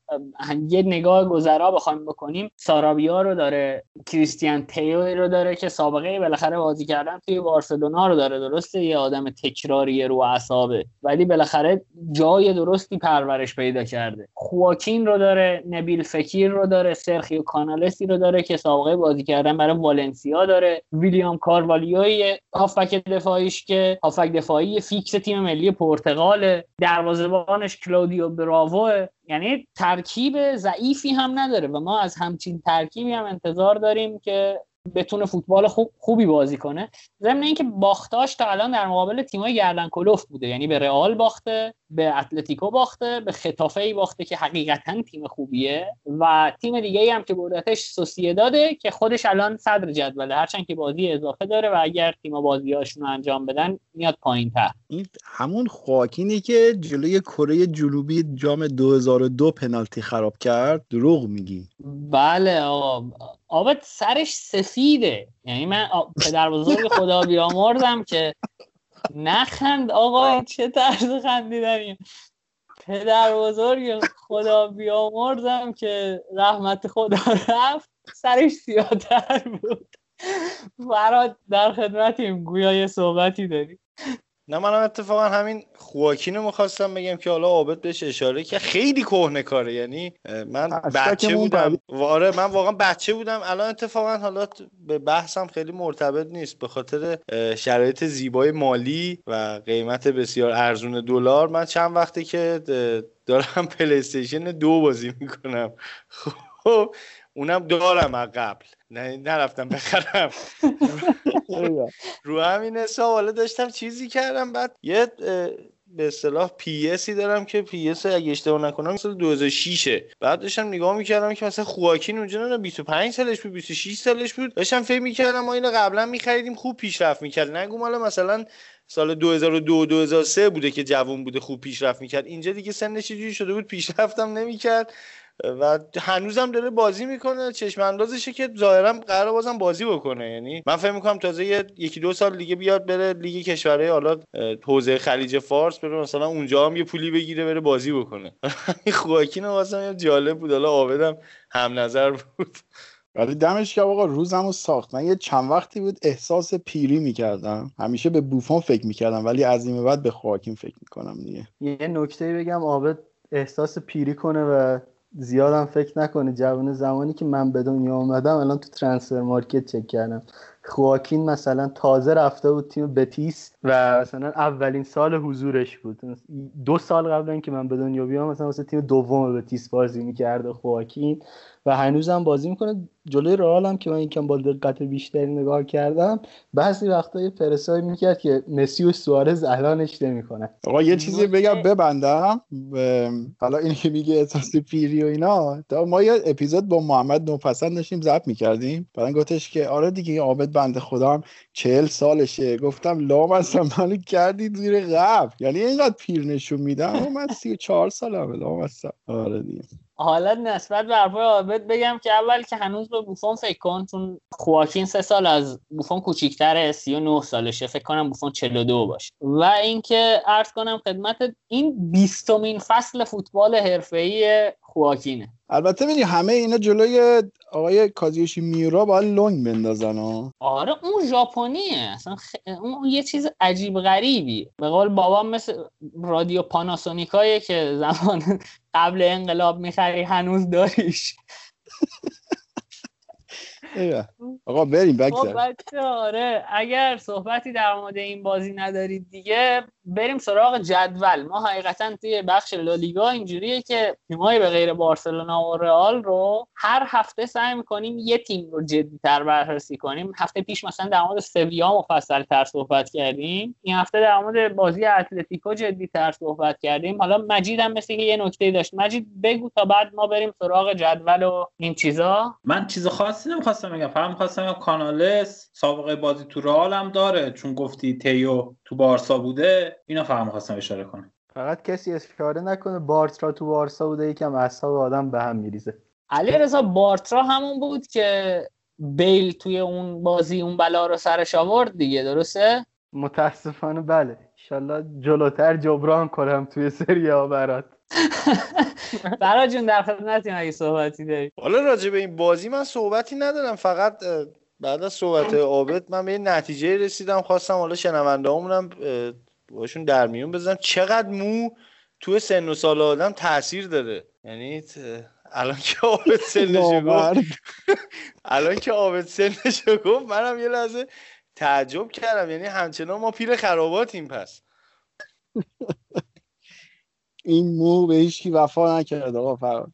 یه نگاه گذرا بخوایم بکنیم سارابیا رو داره کریستیان تیو رو داره که سابقه بالاخره بازی کردن توی بارسلونا رو داره درسته؟ یه آدم تکراری رو اعصابه. ولی بالاخره جای درستی پرورش پیدا کرده. خواکین رو داره نبیل فکیر رو داره سرخیو کانالسی رو داره که سابقه بازی کردن برای والنسیا داره. ویلیام کاروالیوی هافبک دفاعیش که هافبک دفاعی فیکس تیم ملی پرتغال دروازه‌بانش کلودیو براوو یعنی ترکیب ضعیفی هم نداره و ما از همچین ترکیبی هم انتظار داریم که بتونه فوتبال خوب خوبی بازی کنه. ضمن اینکه باختاش تا الان در مقابل تیمای گردن کلوف بوده. یعنی به رئال باخته به اتلتیکو باخته به خطافه ای باخته که حقیقتا تیم خوبیه. و تیم دیگه ای هم که بردتش داده که خودش الان صدر جدوله هرچند که بازی اضافه داره و اگر تیم بازیاشون رو انجام بدن میاد پایین تر این همون خواکینی که جلوی کره جنوبی جام 2002 پنالتی خراب کرد دروغ میگی. بله آقا. آبت سرش سفیده. یعنی من پدر بزرگ خدا بیامرزم که نخند آقا چه طرز خندیدنی؟ پدر بزرگ خدا بیامرزم که رحمت خدا رفت سرش سیاتر بود. فراد در خدمتیم گویا یه صحبتی داری نه من اتفاقا همین خواکین رو می‌خواستم بگم که حالا عابد بهش اشاره که خیلی کهنه کاره یعنی من بچه بودم. آره من واقعا بچه بودم. الان اتفاقا حالا به بحثم خیلی مرتبط نیست. به خاطر شرایط زیبای مالی و قیمت بسیار ارزون دلار من چند وقته که دارم پلیستیشن دو بازی می‌کنم. خب اونم دارم از قبل. نه نرفتم بخرم. رو همین حساب حالا داشتم چیزی کردم بعد یه به اصطلاح PES ی دارم که PES اگه اشتباه نکنم مثلا 2006 بعد داشتم نگاه می‌کردم که مثلا خواکین اونجا نه 25 سالش بود 26 سالش بود. داشتم فکر می‌کردم ما اینو قبلا میخریدیم خوب پیشرفت می‌کرد. نگو حالا مثلا سال 2002 2003 بوده که جوون بوده خوب پیشرفت می‌کرد. اینجا دیگه سنش چجوری شده بود پیشرفتم نمی‌کرد. و هنوزم داره بازی می‌کنه چشم اندازشه که ظاهرا قرار بازم بازی بکنه. یعنی من فکر می‌کنم تازه یکی دو سال دیگه بیاد بره لیگ کشورهای حالا حوزه خلیج فارس بره مثلا اونجا هم یه پولی بگیره بره بازی بکنه. خواکین واسه جالب بود. حالا آبدم هم نظر بود. ولی دمش که آقا روزمو ساخت. من یه چند وقتی بود احساس پیری می‌کردم. همیشه به بوفون فکر می‌کردم ولی از این بعد به خواکین فکر می‌کنم دیگه. یه نکته بگم عابد احساس پیری کنه و زیادم فکر نکنه جوان زمانی که من به دنیا آمدم الان تو ترانسفر مارکت چک کردم. خواکین مثلا تازه رفته بود تیم بتیس و مثلا اولین سال حضورش بود. دو سال قبل اینکه من به دنیا بیام مثلا واسه تیم دوم بتیس بازی می‌کرده خواکین. و هنوزم بازی می‌کنه. جلوی رئال هم که من یکم با دقت بیشتری نگاه کردم بعضی وقتا یه پرسای می‌کرد که مسی و سوارز الانش نمی‌کنه. آقا یه چیزی بگم ببندم. حالا این که میگه احساس پیری و اینا. تا ما یه اپیزود با محمد نوپسند داشتیم ضبط می‌کردیم. بعد گفتش که آره دیگه عابد بنده خدا هم چهل سالشه. گفتم لام اصلا منو کردی زیر قبل یعنی اینقدر پیر نشون میدم من سی و چهار سالم لام آره دیگه. حالا نسبت به حرفای عابد بگم که اول که هنوز به بوفون فکر کن چون خواکین سه سال از بوفون کوچیکتره 39 سالشه فکر کنم بوفون 42 باشه. و اینکه عرض کنم خدمت این بیستمین فصل فوتبال حرفه‌ای خواکینه. البته ببینی همه اینا جلوی آقای کازیوشی میورا باید لونگ بندازن ها آره اون ژاپنیه. اصلا خ... اون یه چیز عجیب غریبی. به قول بابام مثل رادیو پاناسونیکایه که زمان قبل انقلاب می‌خری هنوز داریش. آقا بریم بگذار خب آره. اگر صحبتی در مورد این بازی ندارید دیگه بریم سراغ جدول. ما حقیقتا توی بخش لالیگا اینجوریه که تیمای به غیر بارسلونا و رئال رو هر هفته سعی می‌کنیم یه تیم رو جدیتر بررسی کنیم. هفته پیش مثلا در مورد سویا مفصل تر صحبت کردیم. این هفته در مورد بازی اتلتیکو جدیتر صحبت کردیم. حالا مجید هم مثل که یه نکته داشت. مجید بگو تا بعد ما بریم سراغ جدول و این چیزا. من چیز خاصی نمی‌خواستم بگم فقط می‌خواستم کانالس سابقه بازی تو رئال هم داره چون گفتی تیو تو بارسا بوده اینا فقط می‌خواستم اشاره کنم. فقط کسی اشاره نکنه بارترا تو بارسا بوده یکم اعصاب آدم به هم میریزه. علی رضا بارترا همون بود که بیل توی اون بازی اون بلا رو سرش آورد دیگه درسته؟ متاسفانه بله. انشالله جلوتر جبران کنم توی سری ها برات. برا جون در خدمتیم اگه صحبتی داری. حالا راجع به این بازی من صحبتی ندارم فقط بعد از صحبت عابد من به این نتیجه رسیدم خواستم حالا شنونده همونم باشون در میون بزنم. چقدر مو توی سن و سال آدم تاثیر داره؟ یعنی الان که عابد سنشو گفت الان که عابد سنشو گفت منم یه لحظه تعجب کردم. یعنی همچنان ما پیر خراباتیم پس. این مو به هیچ وفا نکرد آقا فراد.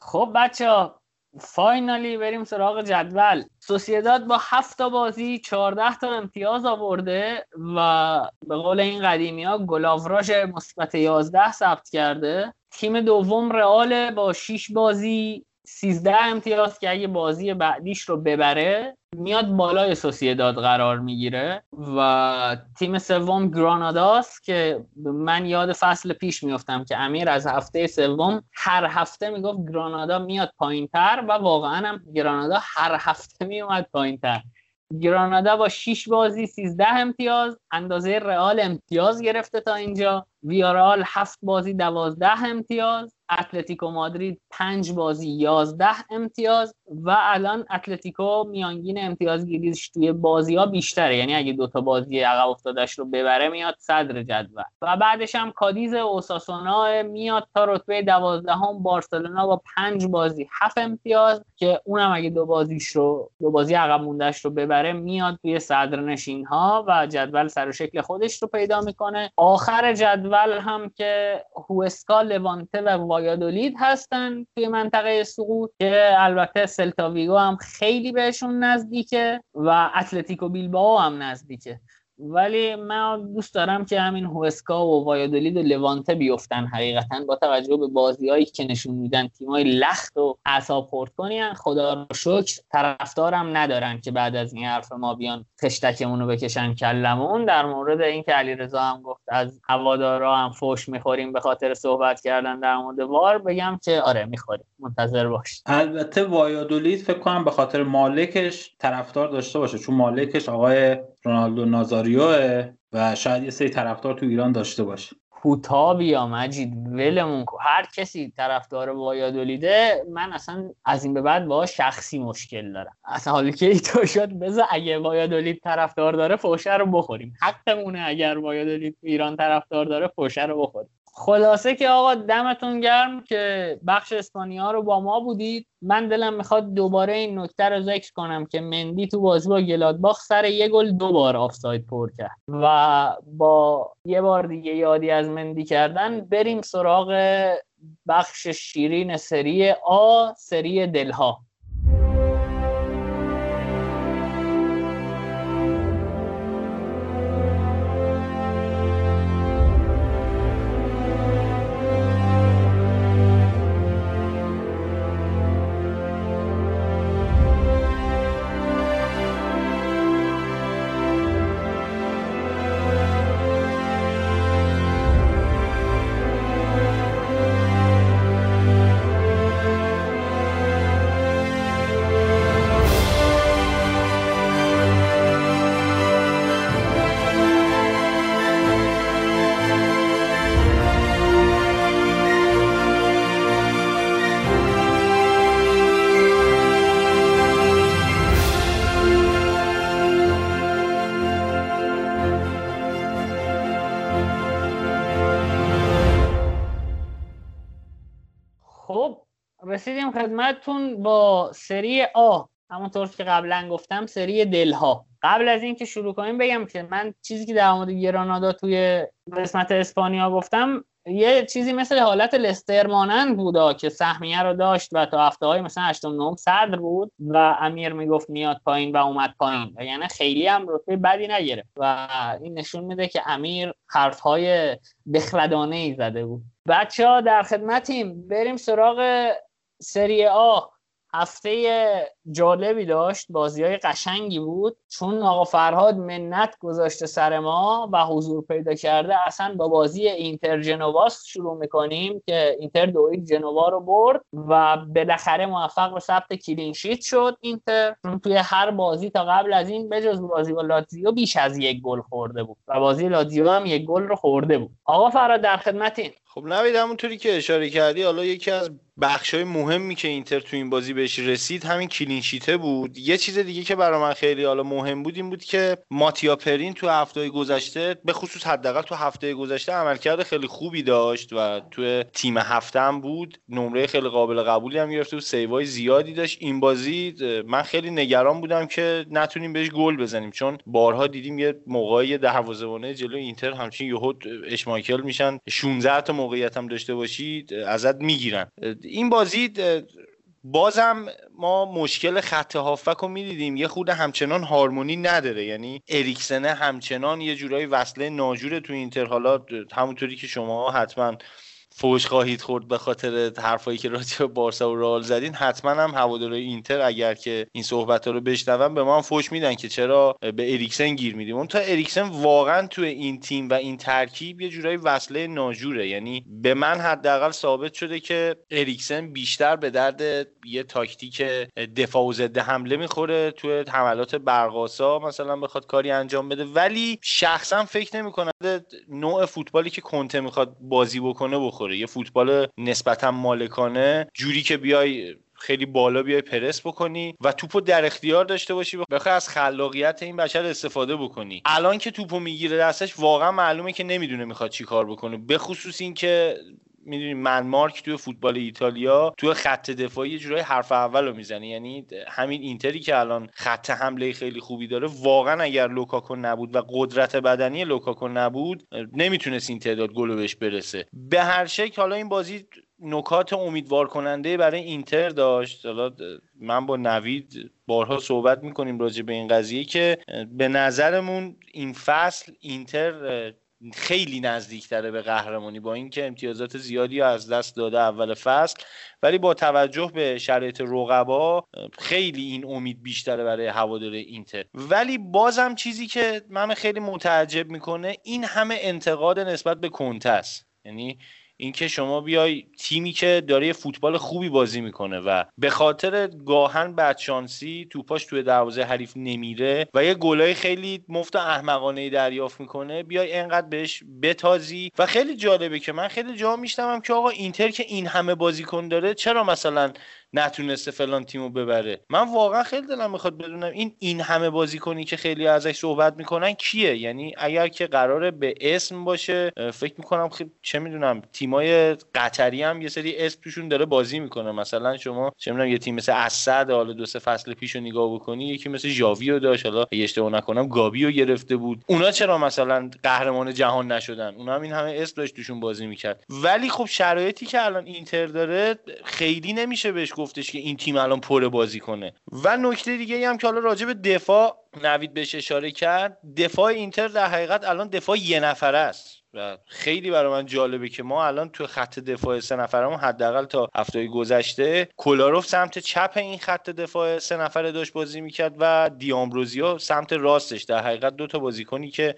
خب بچه ها فاینالی بریم سراغ جدول. سوسیداد با هفت بازی 14 تا امتیاز آورده و به قول این قدیمی ها گلاوراژ مثبت 11 ثبت کرده. تیم دوم رئال با 6 بازی 13 امتیاز که اگه بازی بعدیش رو ببره میاد بالای سوسیداد قرار می‌گیره و تیم سوم گراناداست که من یاد فصل پیش میفتم که امیر از هفته سوم هر هفته می‌گفت گرانادا میاد پایین تر و واقعا هم گرانادا هر هفته میومد پایین تر گرانادا با 6 بازی 13 امتیاز اندازه رئال امتیاز گرفته تا اینجا. ویارال هفت بازی 12 امتیاز. اتلتیکو مادرید پنج بازی 11 امتیاز و الان اتلتیکو میانگین امتیازگیریش توی بازی ها بیشتره. یعنی اگه دوتا بازی عقب افتادش رو ببره میاد صدر جدول. و بعدش هم کادیز اوساسونا میاد تا رتبه دوازدهم بارسلونا با پنج بازی هفت امتیاز که اونم اگه دو بازیش رو دو بازی عقب موندهش رو ببره میاد توی صدر نشین ها و جدول سر و شکل خودش رو پیدا می‌کنه. آخر جدول هم که هوسکا لوانته و وایادولید هستن توی منطقه سقوط که البته سلتاویگو هم خیلی بهشون نزدیکه و اتلتیکو بیلباو هم نزدیکه. ولی من دوست دارم که همین هوسکا و وایادولید و لوانته بیفتن حقیقتا با توجه به بازیهایی که نشون میدن. تیمای لخت و اعصاب خورد کنین. خدا رو شکر طرفدارم ندارن که بعد از این حرف ما بیان خشتکمون رو بکشن کلمون. در مورد اینکه علیرضا هم گفت از هوادارا هم فوش می‌خوریم به خاطر صحبت کردن در مورد وار بگم که آره می‌خوریم. منتظر باش. البته وایادولید فکر کنم به خاطر مالکش طرفدار داشته باشه. چون مالکش آقای رونالدو نازاریوه و شاید یه سری طرفدار تو ایران داشته باشه. کوتاه بیا مجید ولمون هر کسی طرفدار وایادولیده من اصلا از این به بعد با شخصی مشکل دارم. اصلا حالی که تو شد بذار اگه وایادولید طرفدار داره فوشه رو بخوریم. حقمونه اگر وایادولید ایران طرفدار داره فوشه رو بخوریم. خلاصه که آقا دمتون گرم که بخش اسپانیا رو با ما بودید. من دلم می‌خواد دوباره این نکته رو ذکر کنم که مندی تو بازی با گلادباخ سر یه گل دو بار آفساید پر کرد و با یه بار دیگه یادی از مندی کردن بریم سراغ بخش شیرین سری آ سری دلها. خدمتتون با سری آ همونطور که قبلا گفتم سری دلها. قبل از اینکه شروع کنیم بگم که من چیزی که در مورد گرانادا توی قسمت اسپانیا گفتم یه چیزی مثل حالت لستر مانند بودا که سهمیه رو داشت و تا هفته های مثلا 8 9 صدر بود و امیر می‌گفت میاد پایین و اومد پایین. و یعنی خیلی هم رتبه بدی نگرفت و این نشون میده که امیر حرف های بخردانه ای زده بود. بچه ها در خدمتیم. بریم سراغ سری آ هفته جالبی داشت بازی های قشنگی بود. چون آقا فرهاد منت گذاشته سر ما و حضور پیدا کرده اصلا با بازی اینتر جنوا شروع می‌کنیم که اینتر دو هیچ جنوا رو برد و بالاخره موفق به ثبت clean sheet شد. اینتر چون توی هر بازی تا قبل از این بجز بازی با لاتزیو بیش از یک گل خورده بود و بازی لاتزیو هم یک گل رو خورده بود. آقا فرهاد در خدمتین. خب نوید همونطوری که اشاره کردی حالا یکی از بخشای مهمی که اینتر تو این بازی بهش رسید همین کلینشیته بود. یه چیز دیگه که برای من خیلی حالا مهم بود این بود که ماتیا پرین تو هفته گذشته به خصوص حداقل تو هفته گذشته عملکرد خیلی خوبی داشت و تو تیم هفته هم بود. نمره خیلی قابل قبولی هم گرفته و سیوای زیادی داشت. این بازی من خیلی نگران بودم که نتونیم بهش گل بزنیم چون بارها دیدیم یه موقعی دروازه‌بان جلو اینتر همچین یهو اشمایکل میشن. 16 تا موقعیت هم داشته باشید ازت می‌گیرن. این بازی بازم ما مشکل خط هافبک رو می‌دیدیم. یه خود همچنان هارمونی نداره. یعنی اریکسنه همچنان یه جورایی وصله ناجوره تو اینتر. حالا همونطوری که شما حتما فوش خواهید خورد به خاطر حرفایی که راجع به بارسا و رئال زدین حتما هم هوادارهای اینتر اگر که این صحبت ها رو بشنون به ما هم فوش میدن که چرا به اریکسن گیر میدیم. اون تا اریکسن واقعا تو این تیم و این ترکیب یه جورایی وصله ناجوره. یعنی به من حداقل ثابت شده که اریکسن بیشتر به درد یه تاکتیک دفاع و ضد حمله می‌خوره تو حملات برقاسا مثلا بخواد کاری انجام بده. ولی شخصا فکر نمی‌کنه نوع فوتبالی که کنته می‌خواد بازی بکنه بخوره. یه فوتبال نسبتا مالکانه جوری که بیای خیلی بالا بیای پرس بکنی و توپو در اختیار داشته باشی بخوای از خلاقیت این بشر استفاده بکنی. الان که توپو می‌گیره دستش واقعا معلومه که نمی‌دونه می‌خواد چی کار بکنه. به خصوص اینکه می‌دونی من مارک توی فوتبال ایتالیا توی خط دفاعی یه جورایی حرف اول رو می‌زنه. یعنی همین اینتری که الان خط حمله خیلی خوبی داره واقعا اگر لوکاکو نبود و قدرت بدنی لوکاکو نبود نمی‌تونست این تعداد گل بهش برسه. به هر شکل حالا این بازی نکات امیدوار کننده برای اینتر داشت. حالا من با نوید بارها صحبت می‌کنیم راجع به این قضیه که به نظرمون این فصل اینتر خیلی نزدیکتره به قهرمانی با اینکه امتیازات زیادی از دست داده اول فصل. ولی با توجه به شرایط رقبا خیلی این امید بیشتره برای هوادار اینتر. ولی بازم چیزی که من خیلی متعجب می‌کنه این همه انتقاد نسبت به کنته است. یعنی اینکه شما بیای تیمی که داره فوتبال خوبی بازی می‌کنه و به خاطر گاهن بدشانسی توپاش توی دروازه حریف نمیره و یه گلای خیلی مفت و احمقانه دریافت می‌کنه بیای انقدر بهش بتازی. و خیلی جالبه که من خیلی جا میشنوم که آقا اینتر که این همه بازیکن داره چرا مثلا نتونسته فلان تیمو ببره. من واقعا خیلی دلم می‌خواد بدونم این این همه بازیکنی که خیلی ازش صحبت می‌کنن کیه؟ یعنی اگر که قراره به اسم باشه فکر می‌کنم خیلی چه می‌دونم تیمای قطری هم یه سری اسم توشون داره بازی می‌کنه. مثلا شما چه می‌دونم یه تیم مثل اسد حالا دو سه فصل پیش رو نگاه بکنی یکی مثل ژاویو داشت. حالا اشتباه نکنم گابیو گرفته بود. اونا چرا مثلا قهرمان جهان نشدن؟ اونا هم این همه اسم داشت توشون بازی می‌کرد. ولی خب شرایطی که الان اینتر داره خیلی نمیشه بهش گفتش که این تیم الان پر بازی کنه. و نکته دیگه هم که حالا راجع به دفاع نوید بهش اشاره کرد دفاع اینتر در حقیقت الان دفاع یه نفره است. و خیلی برای من جالبه که ما الان تو خط دفاع سه نفرمون حداقل تا هفته گذشته کولاروف سمت چپ این خط دفاع سه نفره داشت بازی می‌کرد و دیامبروزیو سمت راستش. در حقیقت دو تا بازیکنی که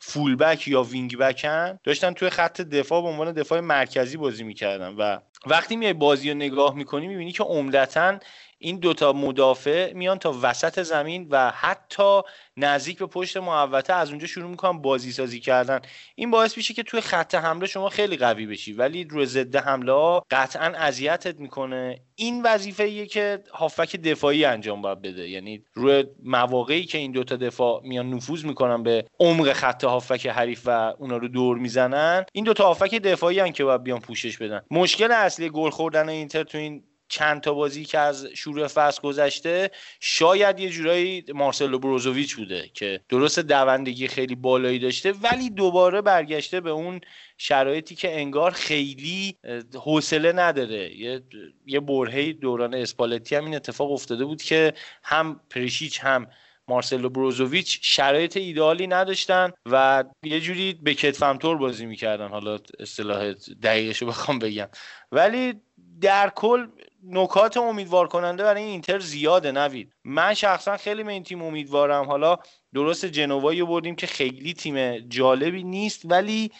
فول بک یا وینگ بکن داشتن توی خط دفاع به عنوان دفاع مرکزی بازی می‌کردن. و وقتی میای بازی رو نگاه می‌کنی می‌بینی که عمدتا این دوتا مدافع میان تا وسط زمین و حتی نزدیک به پشت محوطه از اونجا شروع می‌کنن بازی سازی کردن. این باعث میشه که توی خط حمله شما خیلی قوی بشی ولی روی ضد حمله ها قطعا اذیتت می‌کنه. این وظیفه ایه که هافک دفاعی انجام باید بده. یعنی روی مواقعی که این دوتا دفاع میان نفوذ می‌کنن به عمق خط هافک حریف و اونا رو دور می‌زنن این دوتا هافک دفاعی هن که باید بیان پوشش بدن. مشکل اصلی گل خوردن اینتر تو این چند تا بازی که از شروع فصل گذشته شاید یه جورایی مارسلو بروزوویچ بوده که درست دوندگی خیلی بالایی داشته ولی دوباره برگشته به اون شرایطی که انگار خیلی حوصله نداره. یه یه برهه دوران اسپالتی هم این اتفاق افتاده بود که هم پریشیچ هم مارسلو بروزوویچ شرایط ایدئالی نداشتن و یه جوری به کتفمتور بازی می‌کردن. حالا اصطلاح دقیقش بخوام بگم. ولی در کل نکات امیدوار کننده برای اینتر زیاده نوید. من شخصا خیلی به این تیم امیدوارم. حالا درست جنوایی بردیم که خیلی تیم جالبی نیست ولی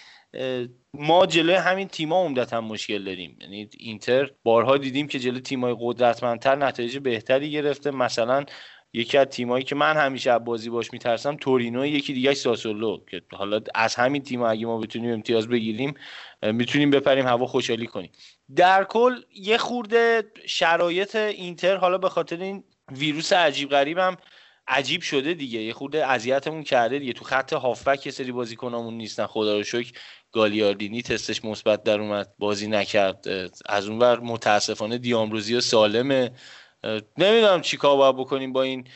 ما جلوی همین تیما عمدتا مشکل داریم. یعنی اینتر بارها دیدیم که جلوی تیمای قدرتمندتر نتایج بهتری گرفته. مثلا یکی از تیمایی که من همیشه از بازی باش میترسم تورینو یکی دیگه ساسولو که حالا از همین تیم اگه ما بتونیم امتیاز بگیریم می‌تونیم بپریم هوا خوشحالی کنیم. در کل یه خورده شرایط اینتر حالا به خاطر این ویروس عجیب غریبم عجیب شده دیگه. یه خورده اذیتمون کرده دیگه. تو خط هافبک یه سری بازیکنامون نیستن. خدا رو شکر گالیاردینی تستش مثبت در اومد. بازی نکرد. از اونور متاسفانه دیامروزی و سالمه نمی‌دونم چیکار باید بکنیم با این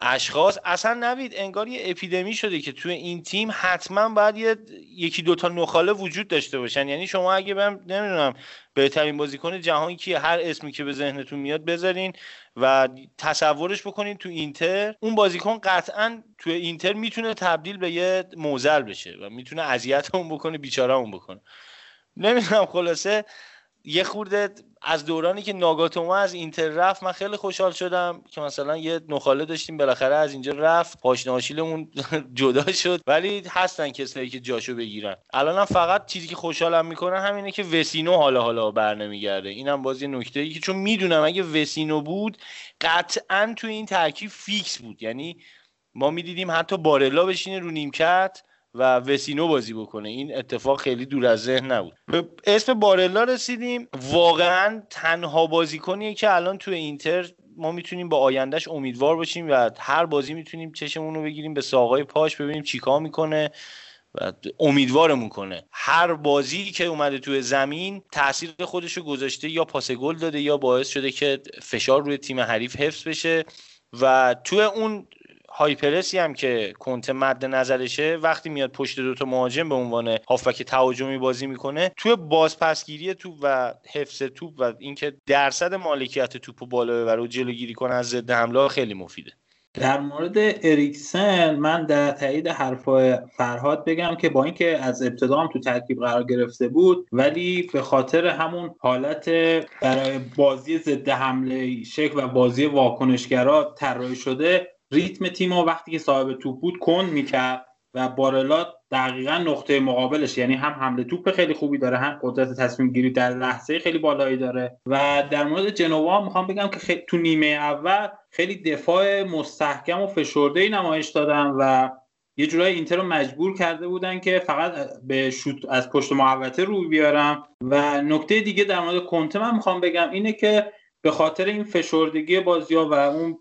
اشخاص. اصلا نوید انگار یه اپیدمی شده که توی این تیم حتما باید یه یکی دوتا نخاله وجود داشته باشن. یعنی شما اگه بهم نمی‌دونم بهترین بازیکن جهان که هر اسمی که به ذهنتون میاد بذارین و تصورش بکنین تو اینتر. اون بازیکن قطعا تو اینتر می‌تونه تبدیل به یه موزل بشه و می‌تونه اذیت اون بکنه بیچاره اون بکنه. نمی‌دونم خلاصه یه خورده از دورانی که ناگاتوما از اینتر رفت من خیلی خوشحال شدم که مثلا یه نخاله داشتیم بالاخره از اینجا رفت. پاشناشیلمون جدا شد. ولی هستن کسایی که جاشو بگیرن. الانم فقط چیزی که خوشحالم می‌کنه همینه که وسینو حالا حالا بر نمیگرده اینم باز یه نکته ای که چون می‌دونم اگه وسینو بود قطعا تو این ترکیب فیکس بود. یعنی ما می‌دیدیم حتی بارلا بشینه رو نیمکت. و وسینو بازی بکنه. این اتفاق خیلی دور از ذهن نبود. به اسم بارلا رسیدیم. واقعا تنها بازیکنیه که الان تو اینتر ما می‌تونیم با آیندهش امیدوار باشیم و هر بازی می‌تونیم چشمون رو بگیریم به ساقای پاش ببینیم چیکار می‌کنه و امیدوارمون کنه. هر بازی که اومده توی زمین تاثیر خودش رو گذاشته یا پاس گل داده یا باعث شده که فشار روی تیم حریف حفظ بشه و توی اون هایپرسی هم که کنته مد نظرشه وقتی میاد پشت دوتا مهاجم به عنوان هافبک تهاجمی بازی می‌کنه توی بازپسگیری توپ و حفظ توپ و اینکه درصد مالکیت توپ بالا ببره و جلوگیری کنه از ضد حمله خیلی مفیده. در مورد اریکسن من در تایید حرفای فرهاد بگم که با اینکه از ابتدا هم تو ترکیب قرار گرفته بود ولی به خاطر همون حالت برای بازی ضد حمله شکل و بازی واکنشگرا طراحی شده ریتم تیم وقتی که صاحب توپ بود کند می‌کرد و بارلا دقیقا نقطه مقابلش یعنی هم حمله توپ خیلی خوبی داره هم قدرت تصمیم گیری در لحظه خیلی بالایی داره. و در مورد جنوا می‌خوام بگم که تو نیمه اول خیلی دفاع مستحکم و فشرده ای نمایش دادن و یه جورای اینتر رو مجبور کرده بودن که فقط به شوت از پشت محوطه رو بیارم و نکته دیگه در مورد کنته من می‌خوام بگم اینه که به خاطر این فشردگی بازی ها و اون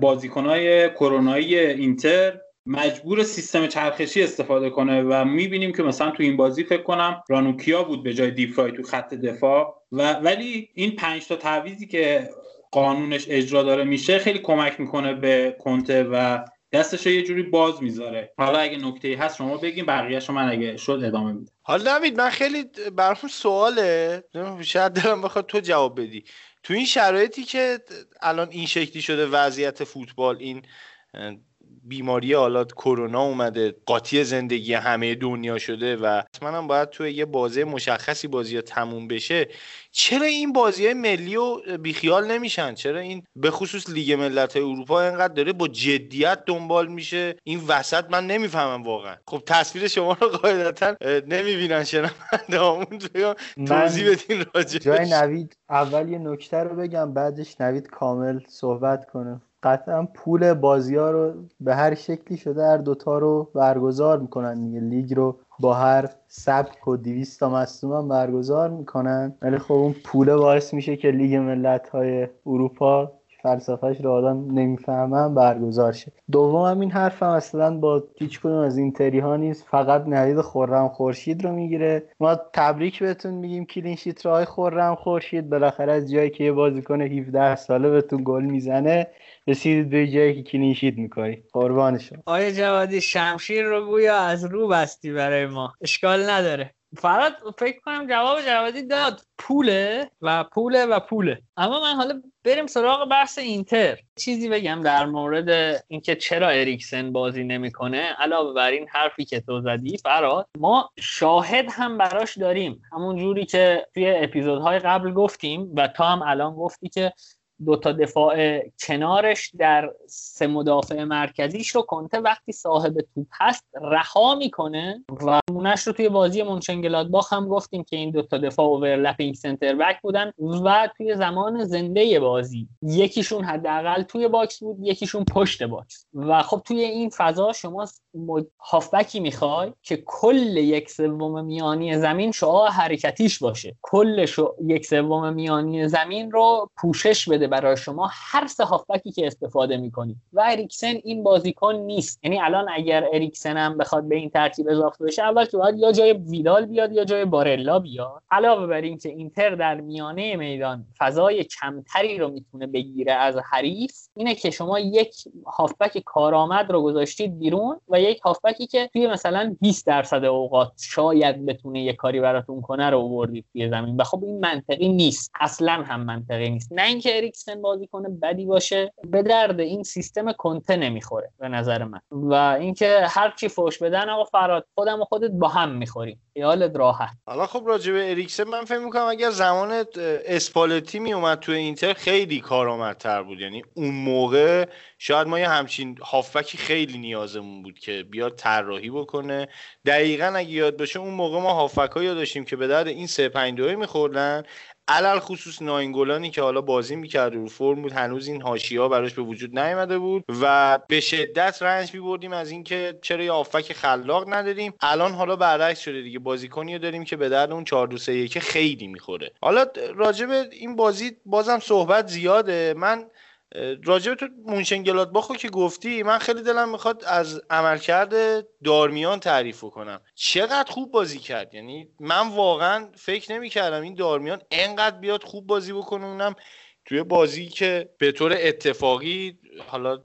بازیکنهای کرونایی اینتر مجبور سیستم چرخشی استفاده کنه و می‌بینیم که مثلا تو این بازی فکر کنم رانوکیا بود به جای دیفرای تو خط دفاع. و ولی این پنج تا تعویزی که قانونش اجرا داره میشه خیلی کمک می‌کنه به کنته و دستش یه جوری باز می‌ذاره. حالا اگه نکته هست شما بگیم بقیه‌شو من اگه شد ادامه میدم. حالا نوید من خیلی برام سواله. شاید دلم بخواد تو جواب بدی. تو این شرایطی که الان این شکلی شده وضعیت فوتبال این بیماری حالا کرونا اومده قاطی زندگی همه دنیا شده و حتما هم باید توی یه بازی مشخصی بازی ها تموم بشه. چرا این بازی های ملی و بیخیال نمیشن؟ چرا این به خصوص لیگ ملت های اروپا اینقدر داره با جدیت دنبال میشه؟ این وسط من نمی‌فهمم واقعا. خب تصویر شما رو قاعدتا نمی‌بینن شنونده همون توضیح بدین راجع جای نوید اول یه نکته رو بگم بعدش نوید کامل صحبت کنه. قطعا پول بازی ها رو به هر شکلی شده هر دوتا رو برگزار می‌کنن دیگه. لیگ رو با هر سبک و دیویست تا مصوم هم برگزار می‌کنن. ولی خب اون پول باعث میشه که لیگ ملت های اروپا فلسفهش رو آدم نمی‌فهمم برگزار شه. دوم هم این حرفم اصلا با هیچ کدوم از اینتری ها نیست. فقط نوید خورم خورشید رو می‌گیره. ما تبریک بهتون میگیم. کلینشیت راه خورم خورشید. بالاخره از جایی که یه بازیکن 17 ساله بهتون گل می‌زنه. رسیدید به جایی که کلینشیت می‌کنی. قربانشون آیا جوادی شمشیر رو گویا از رو بستی برای ما. اشکال نداره. فراد فکر کنم جواب جوادی داد. پوله و پوله و پوله. اما من حالا بریم سراغ بحث اینتر. چیزی بگم در مورد اینکه چرا اریکسن بازی نمی‌کنه. علاوه بر این حرفی که تو زدی فراد ما شاهد هم براش داریم. همون جوری که توی اپیزودهای قبل گفتیم و تا هم الان گفتی که دو تا دفاع کنارش در سه مدافع مرکزیش رو کنته وقتی صاحب توپ هست رها می‌کنه و مونش رو توی بازی منشنگلادباخ هم گفتیم که این دو تا دفاع overlapping center back بودن و توی زمان زنده بازی. یکیشون حداقل توی box بود یکیشون پشت box. و خب توی این فضا شما هافبکی می‌خوای که کل یک سوم میانی زمین شعاع حرکتیش باشه. کل یک سوم میانی زمین رو پوشش بده برای شما هر سه هافبکی که استفاده می‌کنید و اریکسن این بازیکن نیست. یعنی الان اگر اریکسن هم بخواد به این ترتیب اضافه بشه اول که باید یا جای ویدال بیاد یا جای بارلا بیاد. علاوه بر اینکه اینتر در میانه میدان فضای کمتری رو می‌تونه بگیره از حریف اینه که شما یک هافبک کارآمد رو گذاشتید بیرون و یک هافبکی که توی مثلا 20 درصد اوقات شاید بتونه یه کاری براتون کنه رو آوردید توی زمین. و خب این منطقی نیست. اصلا هم منطقی نیست. نه اینکه اریکسن بازیکن بدی باشه. به درد این سیستم کنته نمی‌خوره به نظر من. و اینکه هر چی فوش بدن آقا فراد خودم و خودت با هم می‌خوریم. خیالت راحت. حالا خب راجع به اریکسن من فکر می‌کنم اگر زمان اسپالتی می اومد تو اینتر خیلی کارآمدتر بود. یعنی اون موقع شاید ما یه همچین هافبکی خیلی نیازمون بود که بیاد طراحی بکنه. دقیقا اگه یاد باشه اون موقع ما هافبک داشتیم که به درد این سه 5 2 میخوردن. علل خصوص ناینگولانی که حالا بازی می‌کرد رو فرم بود هنوز این ها براش به وجود نیامده بود و به شدت رنج میبردیم از اینکه چرا یه آفک خلاق نداریم. الان حالا برعکس شده دیگه بازیکنی رو داریم که به درد اون 4 2 3 خیلی می‌خوره. حالا راجب این بازی بازم صحبت زیاده. من راجب تو مونشنگلادباخو که گفتی من خیلی دلم می‌خواد از عملکرد دارمیان تعریف کنم. چقدر خوب بازی کرد. یعنی من واقعا فکر نمی‌کردم این دارمیان انقدر بیاد خوب بازی بکنه. اونم توی بازی که به طور اتفاقی حالا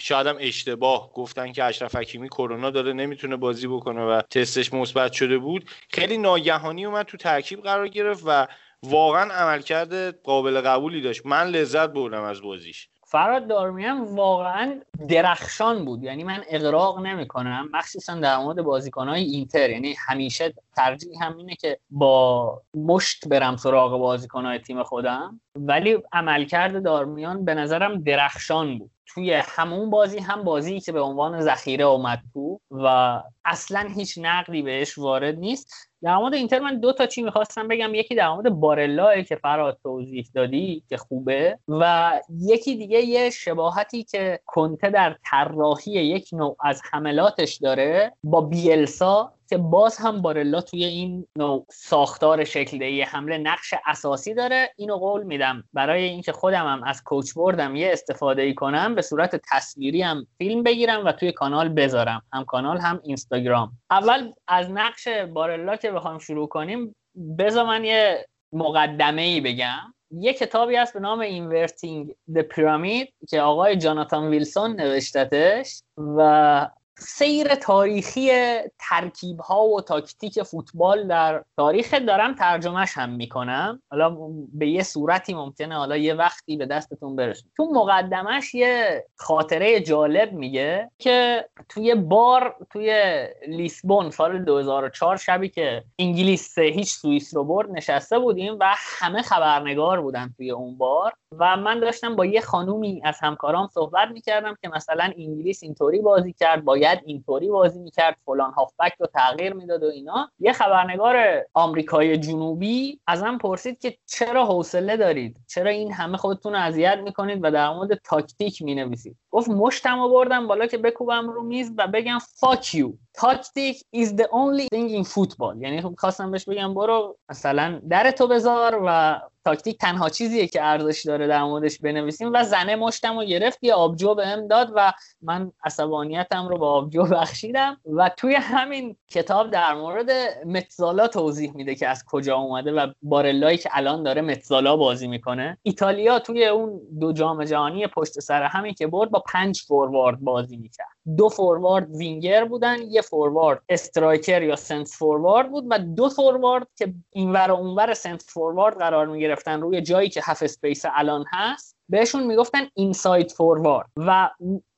شایدم اشتباه گفتن که اشرف حکیمی کرونا داره نمی‌تونه بازی بکنه و تستش مثبت شده بود. خیلی ناگهانی اومد تو ترکیب قرار گرفت و واقعا عملکرد قابل قبولی داشت. من لذت بردم از بازیش. فراد دارمیان واقعا درخشان بود. یعنی من اقراق نمی کنم مخصوصا در مورد بازیکنهای اینتر. یعنی همیشه ترجیح هم اینه که با مشت برم سراغ بازیکنهای تیم خودم. ولی عملکرد دارمیان به نظرم درخشان بود. توی همون بازی هم بازی که به عنوان ذخیره اومد تو و اصلا هیچ نقدی بهش وارد نیست. در مورد اینتر من دو تا چی می‌خواستم بگم یکی در مورد بارلا که فراد توضیح دادی که خوبه و یکی دیگه یه شباهتی که کنته در طراحی یک نوع از حملاتش داره با بیلسا که باز هم بارلا توی این نوع ساختار شکل حمله نقش اساسی داره. اینو قول میدم. برای اینکه خودم هم از کوچ بردم یه استفاده ای کنم به صورت تصویری هم فیلم بگیرم و توی کانال بذارم. هم کانال هم اینستاگرام. اول از نقش بارلا که بخوام شروع کنیم بذار من یه مقدمه ای بگم. یه کتابی هست به نام Inverting the Pyramid که آقای جاناتان ویلسون نوشتتش و سیر تاریخی ترکیب ها و تاکتیک فوتبال در تاریخ دارم ترجمهش هم می‌کنم. حالا به یه صورتی ممکنه حالا یه وقتی به دستتون برسه. تو مقدمش یه خاطره جالب میگه که توی بار توی لیسبون سال 2004 شبی که انگلیس هیچ سوئیس رو برد نشسته بودیم و همه خبرنگار بودن توی اون بار و من داشتم با یه خانومی از همکارام صحبت می‌کردم که مثلا انگلیس اینطوری بازی کرد باید اینطوری بازی می‌کرد فلان هافبک رو تغییر می‌داد و اینا. یه خبرنگار آمریکای جنوبی ازم پرسید که چرا حوصله دارید؟ چرا این همه خودتون رو اذیت می‌کنید و در مورد تاکتیک می‌نویسید؟ گفت مشتم بردم بالا که بکوبم رو میز و بگم fuck you tactic is the only thing in football. یعنی خب خواستم بهش بگم برو مثلا در تو بذار و تاکتیک تنها چیزیه که ارزش داره در موردش بنویسیم و زنه مشتم و گرفت یه آبجو بهم داد و من عصبانیتم رو با آبجو بخشیدم و توی همین کتاب در مورد mezzala توضیح میده که از کجا اومده و بارلایی که الان داره mezzala بازی می‌کنه. ایتالیا توی اون دو جام جهانی پشت سر همین که برد با پنج فوروارد بازی می‌کرد. دو فوروارد وینگر بودن یه فوروارد striker یا سنتر فوروارد بود و دو فوروارد که اینور و اونور سنتر فوروارد قرار می گرفتن روی جایی که half space الان هست بهشون می‌گفتن inside forward و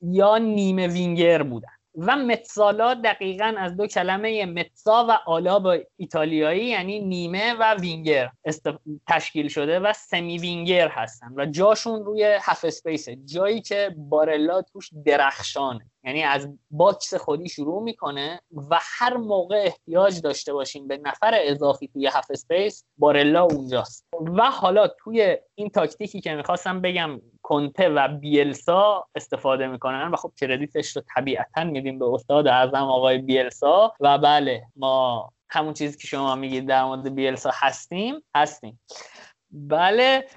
یا نیمه وینگر بودن. و mezzala دقیقا از دو کلمه mezza و ala به ایتالیایی یعنی نیمه و وینگر تشکیل شده و semi winger هستن و جاشون روی half space جایی که بارلا توش درخشانه. یعنی از box خودی شروع می‌کنه و هر موقع احتیاج داشته باشیم به نفر اضافی توی half space بارلا اونجاست. و حالا توی این تاکتیکی که می‌خواستم بگم کنته و بیلسا استفاده می‌کنن و خب credit ش رو طبیعتا میدیم به استاد اعظم آقای بیلسا و بله ما همون چیزی که شما میگید در مورد بیلسا هستیم هستیم. بله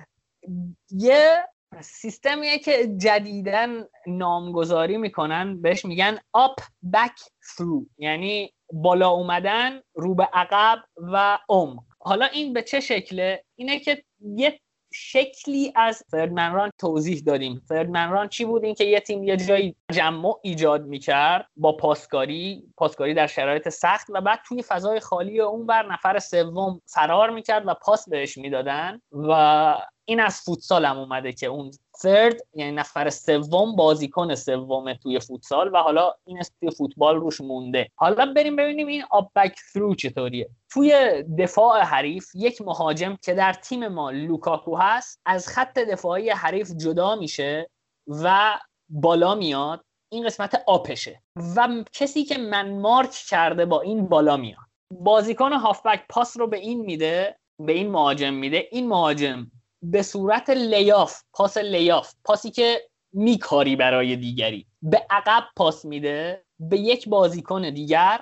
یه سیستمیه که جدیدن نامگذاری می‌کنن بهش میگن up back through یعنی بالا اومدن رو به عقب و عمق. حالا این به چه شکله؟ اینه که یه شکلی از فردمن ران توضیح دادیم. فردمن ران چی بود؟ اینکه یه تیم یه جایی جمع ایجاد می‌کرد با پاسکاری. پاسکاری در شرایط سخت و بعد توی فضای خالی اون بر نفر سوم فرار می‌کرد و پاس بهش می‌دادن و این از فوتسال هم اومده که اون third یعنی نفر سوم بازیکن سوم توی فوتسال و حالا این توی فوتبال روش مونده. حالا بریم ببینیم این آب بک ثرو چطوریه. توی دفاع حریف یک مهاجم که در تیم ما لوکاکو هست از خط دفاعی حریف جدا میشه و بالا میاد. این قسمت آپشه. و کسی که من مارک کرده با این بالا میاد. بازیکن هافبک پاس رو به این میده به این مهاجم میده. این مهاجم به صورت لیاف پاس لیاف پاسی که میکاری برای دیگری. به عقب پاس میده به یک بازیکن دیگر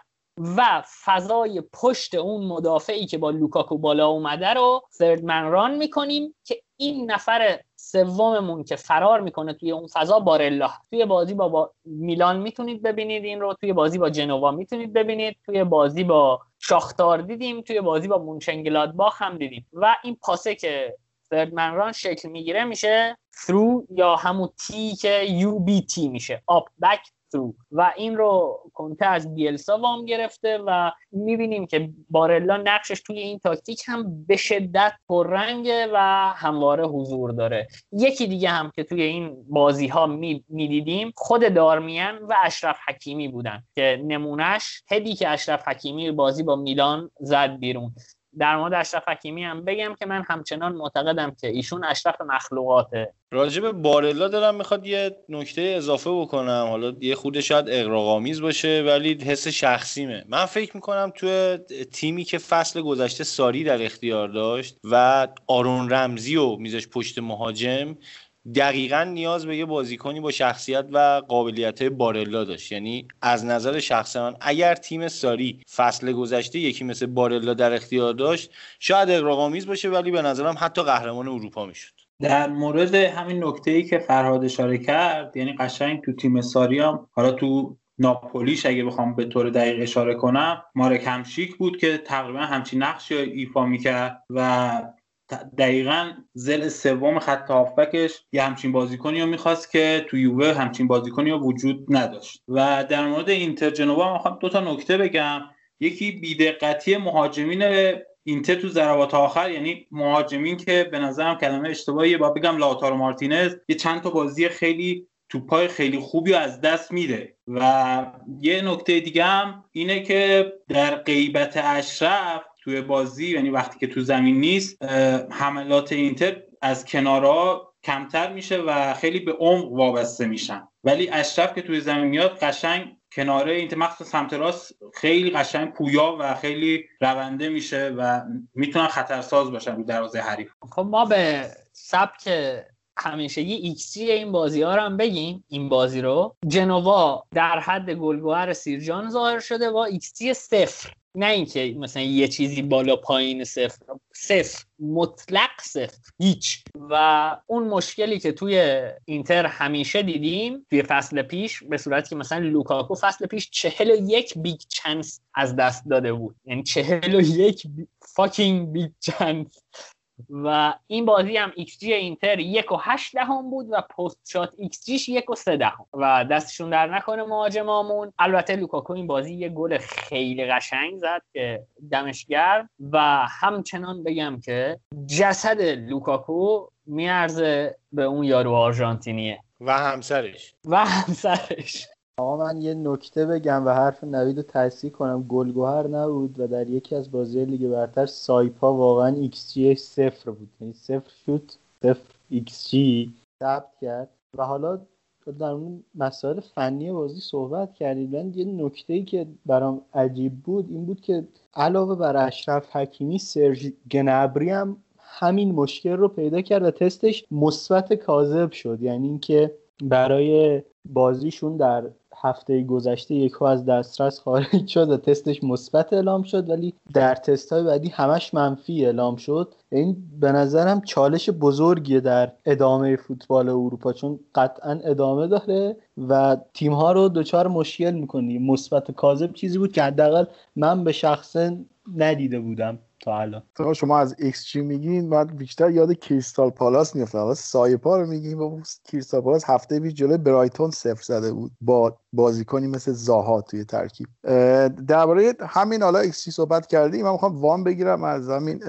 و فضای پشت اون مدافعی که با لوکاکو بالا اومده رو من ران می‌کنیم که این نفر سوممون که فرار می‌کنه توی اون فضا بارلا. توی بازی با, با میلان می‌تونید ببینید این رو توی بازی با جنوا می‌تونید ببینید توی بازی با شاختار دیدیم توی بازی با مونچنگلادباخ هم دیدیم. و این پاسه که من ران شکل می‌گیره میشه through یا همون تی که یو بی تی میشه up back و این رو کنته از بیلسا وام گرفته و می‌بینیم که بارلا نقشش توی این تاکتیک هم به شدت پررنگه و همواره حضور داره. یکی دیگه هم که توی این بازی ها می‌دیدیم خود دارمیان و اشرف حکیمی بودن که نمونهش هدی که اشرف حکیمی بازی با میلان زد بیرون. در مورد اشرف حکیمی هم بگم که من همچنان معتقدم که ایشون اشرف مخلوقاته. راجب بارلا دارم می‌خواد یه نکته اضافه بکنم. حالا یه خود شاید اقراقامیز باشه ولی حس شخصیمه. من فکر می‌کنم تو تیمی که فصل گذشته ساری در اختیار داشت و آرون رمزی و میزش پشت مهاجم دقیقا نیاز به یه بازیکنی با شخصیت و قابلیت بارلا داشت. یعنی از نظر شخص من اگر تیم ساری فصل گذشته یکی مثل بارلا در اختیار داشت شاید اقراق‌آمیز باشه ولی به نظرم حتی قهرمان اروپا می‌شد. در مورد همین نکته ای که فرهاد اشاره کرد یعنی قشنگ تو تیم ساری هم حالا تو ناپولیش اگه بخوام به طور دقیق اشاره کنم مارک همشیک بود که تقریبا همچین نقشی ایفا می‌کرد و دقیقا زل سوم خط هافبکش یه همچین بازیکنی رو می‌خواست که تو یووه همچین بازیکنی رو وجود نداشت. و در مورد اینتر جنوا می‌خوام دو تا نکته بگم. یکی بیدقتی مهاجمین اینتر تو ضربات آخر یعنی مهاجمین که به نظرم کلمه اشتباهیه با بگم لاتارو مارتینز یه چند تا بازی خیلی توپای خیلی خوبی از دست میده. و یه نکته دیگه هم اینه که در غیبت اشرف توی بازی یعنی وقتی که تو زمین نیست حملات اینتر از کنارها کمتر میشه و خیلی به عمق وابسته میشن. ولی اشرف که توی زمین میاد قشنگ کناره اینتر مخصوص سمت راست خیلی قشنگ پویا و خیلی رونده میشه و می‌تونن خطرساز باشن رو دروازه حریف. خب ما به سبک همیشه یه ایکسی این بازی ها رو هم بگیم این بازی رو. جنوا در حد گلگوهر سیرجان ظاهر شده با ایکسی صفر. نه اینکه مثلا یه چیزی بالا پایین صفر صفر مطلق صفر هیچ. و اون مشکلی که توی اینتر همیشه دیدیم توی فصل پیش به صورتی که مثلا لوکاکو فصل پیش چهل و یک big chance از دست داده بود. یعنی چهل و یک fucking big chance. و این بازی هم ایکس جی اینتر یک و هشت دهم بود و post shot xG ش یک و سه دهم. و دستشون در نکنه مهاجمامون. البته لوکاکو این بازی یه گل خیلی قشنگ زد که دمش گرم. و همچنان بگم که جسد لوکاکو میارزه به اون یارو آرژانتینیه. و همسرش. و همسرش. آقا من یه نکته بگم و حرف نوید رو تصحیح کنم. گلگوهر نبود و در یکی از بازی لیگ برتر سایپا واقعا ایکس جی صفر بود. یعنی صفر شوت صفر ایکس جی ثبت کرد. و حالا در اون مسائل فنی بازی صحبت کردید. من یه نکته ای که برام عجیب بود این بود که علاوه بر اشرف حکیمی سرژ گنابری هم همین مشکل رو پیدا کرد و تستش مثبت کاذب شد. یعنی اینکه برای بازیشون در هفته گذشته یکو از دسترس خارج شد و تستش مثبت اعلام شد ولی در تست های بعدی همش منفی اعلام شد. این به نظرم چالش بزرگیه در ادامه فوتبال اروپا چون قطعا ادامه داره و تیم ها رو دچار مشکل می‌کنی. مثبت کاذب چیزی بود که حداقل من به شخصه ندیده بودم تا الان. شما از ایکس جی میگین؟ بعد بیشتر یاد کریستال پالاس میفتم سایپا رو میگین؟ با کریستال پالاس هفته پیش جلوی برایتون صفر زده بود. با بازیکنی مثل زاها توی ترکیب. درباره همین حالا ایکسی صحبت کردیم. من می‌خوام وام بگیرم از همین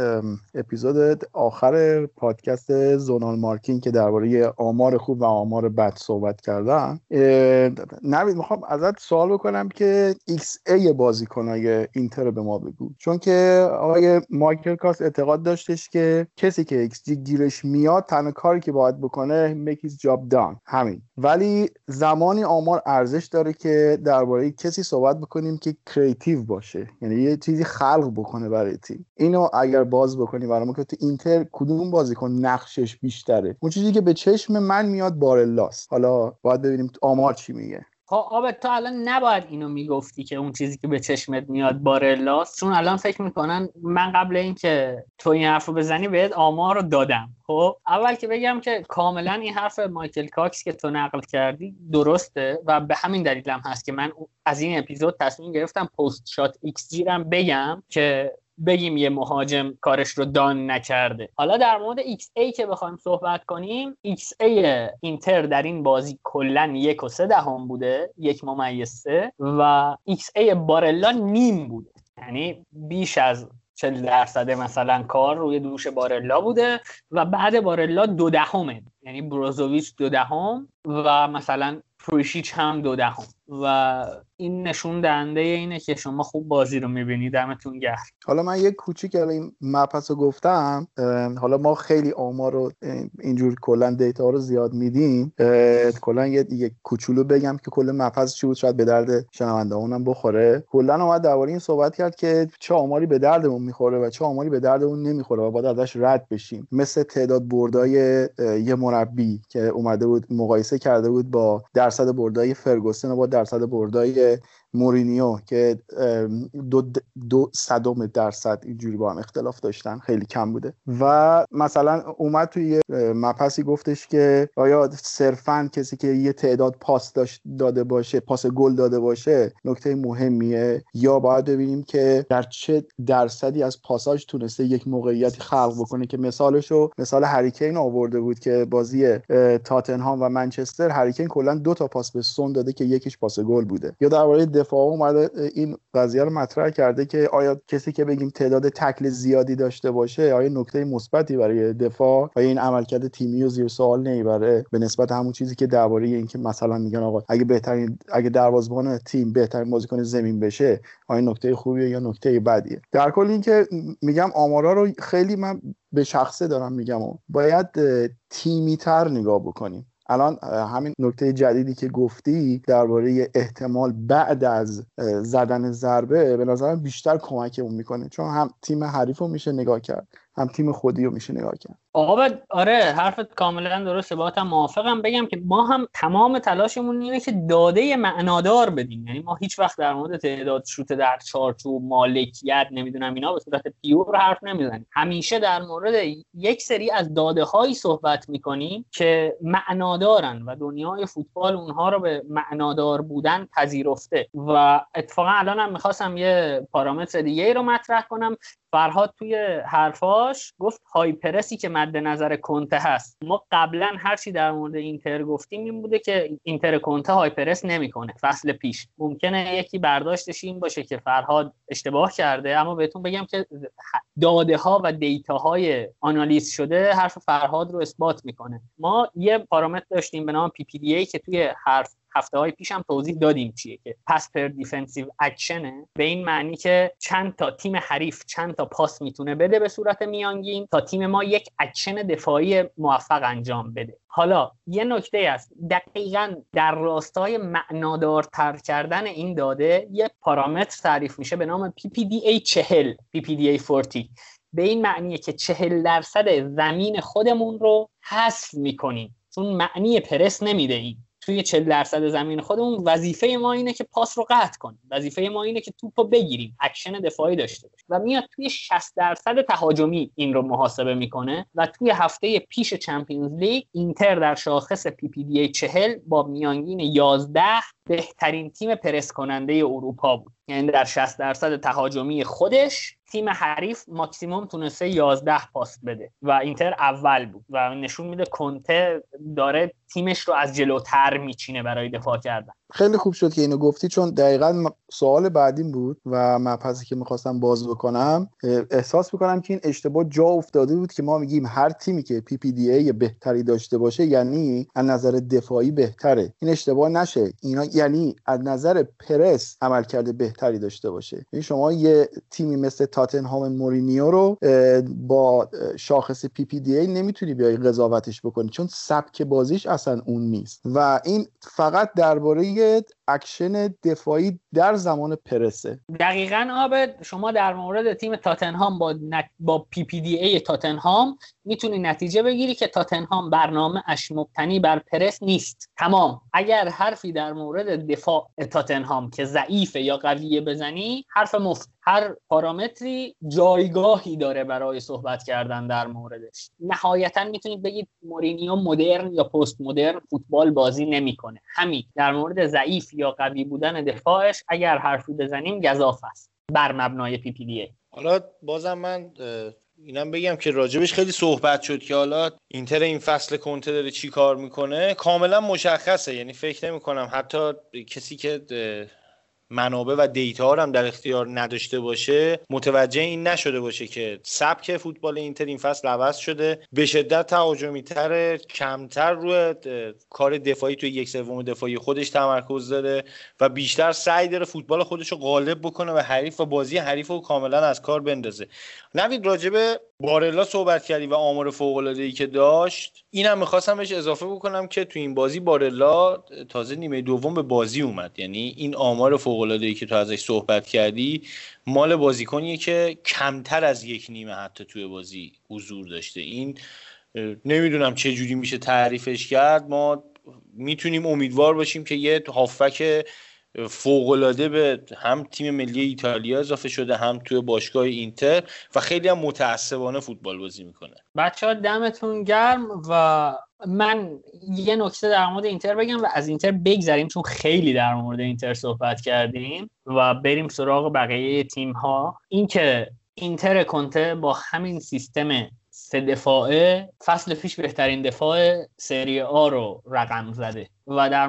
اپیزود آخر پادکست Zonal Marking که درباره آمار خوب و آمار بد صحبت کردم نوید می‌خوام ازت سوال بکنم که xA بازیکنای اینتر به ما بگو. چون که آقای مایکل کاکس اعتقاد داشتش که کسی که ایکس جی گیرش میاد تنها کاری که باید بکنه his job done. همین. ولی زمانی آمار ارزش داره که درباره کسی صحبت بکنیم که creative باشه. یعنی یه چیزی خلق بکنه برای تیم. اینو اگر باز بکنی برای ما که تو اینتر کدوم بازیکن نقشش بیشتره؟ اون چیزی که به چشم من میاد بارلاست حالا باید ببینیم آمار چی میگه. آقا تو الان نباید اینو می‌گفتی که اون چیزی که به چشمت میاد بارلاست چون الان فکر می‌کنن من قبل اینکه تو این حرف بزنی بهت آمار رو دادم. خب اول که بگم که کاملا این حرف مایکل کاکس که تو نقل کردی درسته و به همین دلیل هم هست که من از این اپیزود تصمیم گرفتم post shot xG رم بگم که بگیم یه مهاجم کارش رو done نکرده. حالا در مورد XA که بخوایم صحبت کنیم XA اینتر در این بازی کلا یک و سه دهم بوده یک ممیز سه و XA بارلا نیم بوده. یعنی بیش از 40 درصد مثلا کار روی دوش بارلا بوده و بعد بارلا دو دهمه. یعنی بروزوویچ دو دهم و مثلا پروشیچ هم دو دهم. و این نشون دهنده اینه که شما خوب بازی رو می‌بینید دمتون گرم. حالا من یک کوچیک این مپس رو گفتم حالا ما خیلی آمار رو اینجور کلا دیتا رو زیاد میدیم کلا یه دیگه کوچولو بگم که کل مپس چی بود شاید به درد شنونده اونم بخوره. کلا اومد درباره این صحبت کرد که چه آماری به دردمون می‌خوره و چه آماری به دردمون نمی‌خوره و باید ازش رد بشیم. مثل تعداد بردای یه مربی که اومده بود مقایسه کرده بود با درصد بردای فرگوسن و با درصد بردای مورینیو که دو, دو صدم درصد اینجوری با هم اختلاف داشتن خیلی کم بوده. و مثلا اومد توی یه مپسی گفتش که آیا صرفا کسی که یه تعداد پاس داشت داده باشه پاس گل داده باشه نکته مهمیه؟ یا باید ببینیم که در چه درصدی از پاساج تونسته یک موقعیتی خلق بکنه که مثالشو مثال هریکین آورده بود که بازی تاتنهام و منچستر هریکین کلا دو تا پاس به سون داده که یکیش پاس گل بوده. یا درباره دفاع اومده این قضیه رو مطرح کرده که آیا کسی که بگیم تعداد تکل زیادی داشته باشه آیا نکته مثبتی برای دفاع و این عملکرد تیمی و زیر سوال نمی‌بره به نسبت همون چیزی که درباره اینکه مثلا میگن آقا اگه بهترین اگه دروازه‌بان تیم بهترین بازیکن زمین بشه آیا نکته خوبیه یا نکته بدیه؟ در کل اینکه میگم آمارا رو خیلی من به شخصه دارم میگم و باید تیمی تر نگاه بکنیم. الان همین نکته جدیدی که گفتی درباره احتمال بعد از زدن ضربه به نظرم بیشتر کمکمون می‌کنه چون هم تیم حریف رو میشه نگاه کرد. هم تیم خودی رو میشه نگاه کرد. آقا آره حرفت کاملا درسته. با هم موافقم بگم که ما هم تمام تلاشمون اینه که داده معنادار بدیم. یعنی ما هیچ وقت در مورد تعداد شوت در چارچوب مالکیت نمی‌دونم اینا به صورت پیور حرف نمی‌زنیم. همیشه در مورد یک سری از داده هایی صحبت می‌کنیم که معنادارن و دنیای فوتبال اونها رو به معنادار بودن پذیرفته. و اتفاقا الان هم می‌خواستم یه پارامتر دیگه ای رو مطرح کنم. فرهاد توی حرفاش گفت high press ی که مد نظر کنته هست. ما قبلا هر چی در مورد اینتر گفتیم این بوده که اینتر کنته high press نمی‌کنه. فصل پیش. ممکنه یکی برداشتش این باشه که فرهاد اشتباه کرده اما بهتون بگم که داده ها و دیتا های آنالیز شده حرف فرهاد رو اثبات می‌کنه. ما یه پارامتر داشتیم به نام PPDA که توی حرف هفته های پیش هم توضیح دادیم چیه که pass per defensive action ه به این معنی که چند تا تیم حریف چند تا پاس می‌تونه بده به صورت میانگین تا تیم ما یک اکشن دفاعی موفق انجام بده. حالا یه نکته است دقیقا در راستای معنادارتر کردن این داده یه پارامتر تعریف میشه به نام PPDA 40 PPDA 40 به این معنیه که 40 درصد زمین خودمون رو حذف می‌کنیم. چون معنی پرس نمیده توی 40 درصد زمین خودمون وظیفه ما اینه که پاس رو قطع کنیم. وظیفه ما اینه که توپ رو بگیریم اکشن دفاعی داشته باشیم. و میاد توی 60 درصد تهاجمی این رو محاسبه می‌کنه و توی هفته پیش Champions League اینتر در شاخص PPDA 40 با میانگین 11 بهترین تیم پرس کننده اروپا بود. یعنی در 60 درصد تهاجمی خودش تیم حریف ماکسیموم تونسته 11 پاس بده. و اینتر اول بود. و نشون میده کنته داره تیمش رو از جلوتر میچینه برای دفاع کردن. خیلی خوب شد که اینو گفتی چون دقیقا سوال بعدیم بود و مبحثی که می‌خواستم باز بکنم احساس می‌کنم که این اشتباه جا افتاده بود که ما میگیم هر تیمی که PPDA بهتری داشته باشه یعنی از نظر دفاعی بهتره. این اشتباه نشه. اینا یعنی از نظر پرس عملکرد بهتری داشته باشه. یعنی شما یه تیمی مثل تاتنهام مورینیو رو با شاخص PPDA نمی‌تونی بیای قضاوتش بکنی. چون سبک بازیش اصلا اون نیست. و این فقط درباره اکشن دفاعی در زمان پرسه. دقیقا آبد شما در مورد تیم تاتنهام با, با PPDA تاتنهام می‌تونی نتیجه بگیری که تاتنهام برنامه اش مبتنی بر پرس نیست. تمام. اگر حرفی در مورد دفاع تاتنهام که ضعیفه یا قویه بزنی حرف مفت. هر پارامتری جایگاهی داره برای صحبت کردن در موردش. نهایتا می‌تونید بگید مورینیو مدرن یا پست مدرن فوتبال بازی نمی‌کنه. همین در مورد ضعیف یا قوی بودن دفاعش اگر حرفی بزنیم گزاف است. بر مبنای PPDA حالا بازم من اینم بگم که راجبش خیلی صحبت شد که حالا اینتر این فصل کنته داره چی کار می‌کنه. کاملا مشخصه یعنی فکر نمی کنم حتی کسی که منابع و data هم در اختیار نداشته باشه متوجه این نشده باشه که سبک فوتبال اینتر این فصل عوض شده. به شدت تهاجمی تر کمتر روی کار دفاعی توی یک سوم دفاعی خودش تمرکز داره و بیشتر سعی داره فوتبال خودش رو غالب بکنه و حریف و بازی حریف رو کاملا از کار بندازه. نوید راجبه بارلا صحبت کردی و آمار فوق ای که داشت. اینم می‌خواستم بهش اضافه بکنم که تو این بازی بارلا تازه نیمه دوم به بازی اومد. یعنی این آمار فوق العاده ای که تو ازش صحبت کردی مال بازیکنیه که کمتر از یک نیمه حتی توی بازی حضور داشته. این نمی‌دونم چه جوری میشه تعریفش کرد. ما می‌تونیم امیدوار باشیم که یه هافک فوقالعاده به هم تیم ملی ایتالیا اضافه شده هم توی باشگاه اینتر و خیلی هم متعصبانه فوتبال بازی می‌کنه. بچه ها دمتون گرم و من یه نکته در مورد اینتر بگم و از اینتر بگذریم چون خیلی در مورد اینتر صحبت کردیم و بریم سراغ بقیه تیم ها اینکه اینتر کنته با همین سیستم سه دفاعه فصل پیش بهترین دفاع سری آ رو رقم زده و در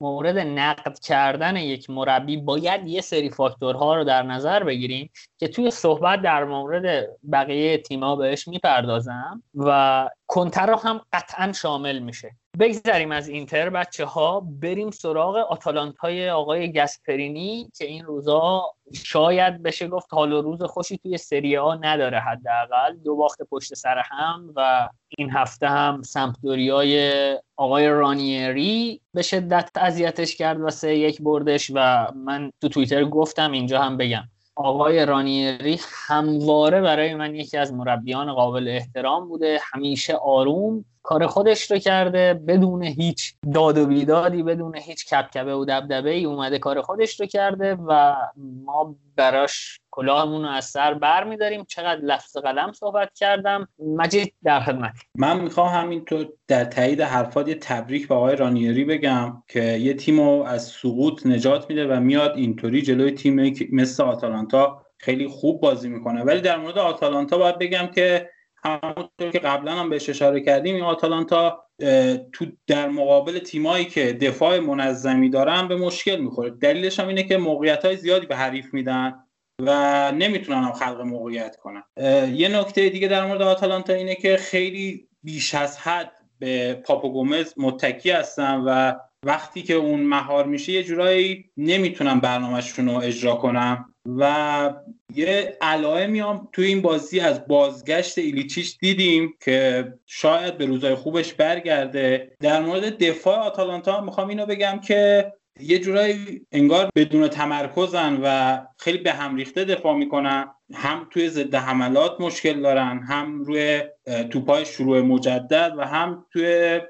مورد نقد کردن یک مربی باید یه سری فاکتورها رو در نظر بگیریم که توی صحبت در مورد بقیه تیما بهش می‌پردازم و کنتر رو هم قطعا شامل میشه. بگذریم از اینتر بچه ها بریم سراغ آتالانتای آقای گسپرینی که این روزا شاید بشه گفت حال و روز خوشی توی سری آ نداره حداقل. دو باخت پشت سر هم و این هفته هم سمپدوریای آقای رانیری به شدت اذیتش کرد و سه یک بردش و من تو توییتر گفتم اینجا هم بگم. آقای رانیری همواره برای من یکی از مربیان قابل احترام بوده همیشه آروم کار خودش رو کرده بدون هیچ داد و بیدادی بدون هیچ کپکبه و دبدبه ای اومده کار خودش رو کرده و ما براش کلاهمون رو از سر بر میداریم. چقدر لفظ قلم صحبت کردم. مجید در خدمت. من می‌خوام همینطور در تایید حرفات یه تبریک به آقای رانیری بگم که یه تیم رو از سقوط نجات میده و میاد اینطوری جلوی تیم مثل آتالانتا خیلی خوب بازی می‌کنه. ولی در مورد آتالانتا باید بگم که همونطور که قبلا هم بهش اشاره کردیم این آتالانتا تو در مقابل تیمایی که دفاع منظمی دارن به مشکل می‌خوره. دلیلش هم اینه که موقعیت های زیادی به حریف میدن و نمی‌تونن هم خلق موقعیت کنن. یه نکته دیگه در مورد آتالانتا اینه که خیلی بیش از حد به پاپو گومز متکی هستن و وقتی که اون مهار میشه یه جورایی نمی‌تونن برنامهشون رو اجرا کنن و یه علائمی هم توی این بازی از بازگشت ایلیچیش دیدیم که شاید به روزای خوبش برگرده. در مورد دفاع آتالانتا می‌خوام اینو بگم که یه جورایی انگار بدون تمرکزن و خیلی به هم ریخته دفاع می‌کنن. هم توی ضد حملات مشکل دارن هم روی توپای شروع مجدد و هم توی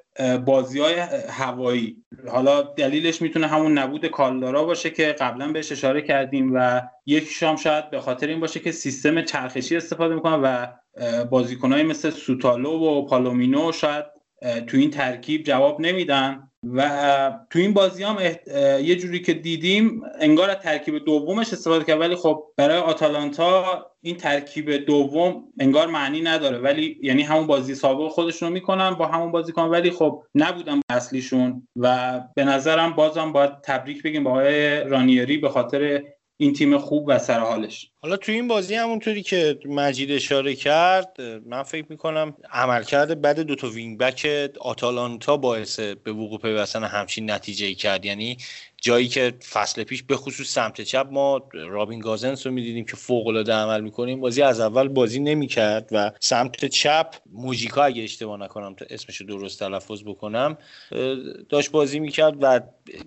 بازی های هوایی. حالا دلیلش می‌تونه همون نبود کالدارا باشه که قبلا بهش اشاره کردیم و یکیش هم شاید به خاطر این باشه که سیستم چرخشی استفاده می‌کنن و بازیکنهای مثل سوتالو و پالومینو شاید تو این ترکیب جواب نمیدن. و تو این بازی هم یه جوری که دیدیم انگار از ترکیب دومش استفاده کرد. ولی خب برای آتالانتا این ترکیب دوم انگار معنی نداره. ولی یعنی همون بازی سابق خودشون رو می‌کنن با همون بازی کن. ولی خب نبودن اصلیشون و به نظرم بازم باید تبریک بگیم با آقای رانیری به خاطر این تیم خوب و سر حالش. حالا تو این بازی همونطوری که مجید اشاره کرد من فکر می‌کنم عملکرد بعد دو تا وینگ بک آتالانتا باعث به وقوع پیوستن همچین نتیجه کرد. یعنی جایی که فصل پیش به خصوص سمت چپ ما رابین گازنس رو می‌دیدیم که فوق العاده عمل می‌کنیم. بازی از اول بازی نمی‌کرد و سمت چپ موجیکا اگه اشتباه نکنم تا اسمش درست تلفظ بکنم داشت بازی می‌کرد و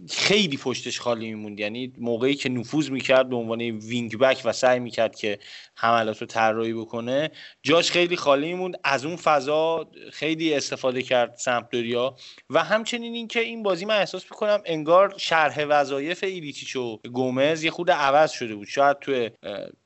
خیلی پشتش خالی میموند. یعنی موقعی که نفوذ می‌کرد به عنوان وینگ بک و سعی می‌کرد که حملات رو طراحی بکنه جاش خیلی خالی موند از اون فضا خیلی استفاده کرد سمپدوریا و همچنین اینکه این بازی من احساس می‌کنم انگار شرح وظایف ایلیچیچ و گومز یه خود عوض شده بود. شاید توی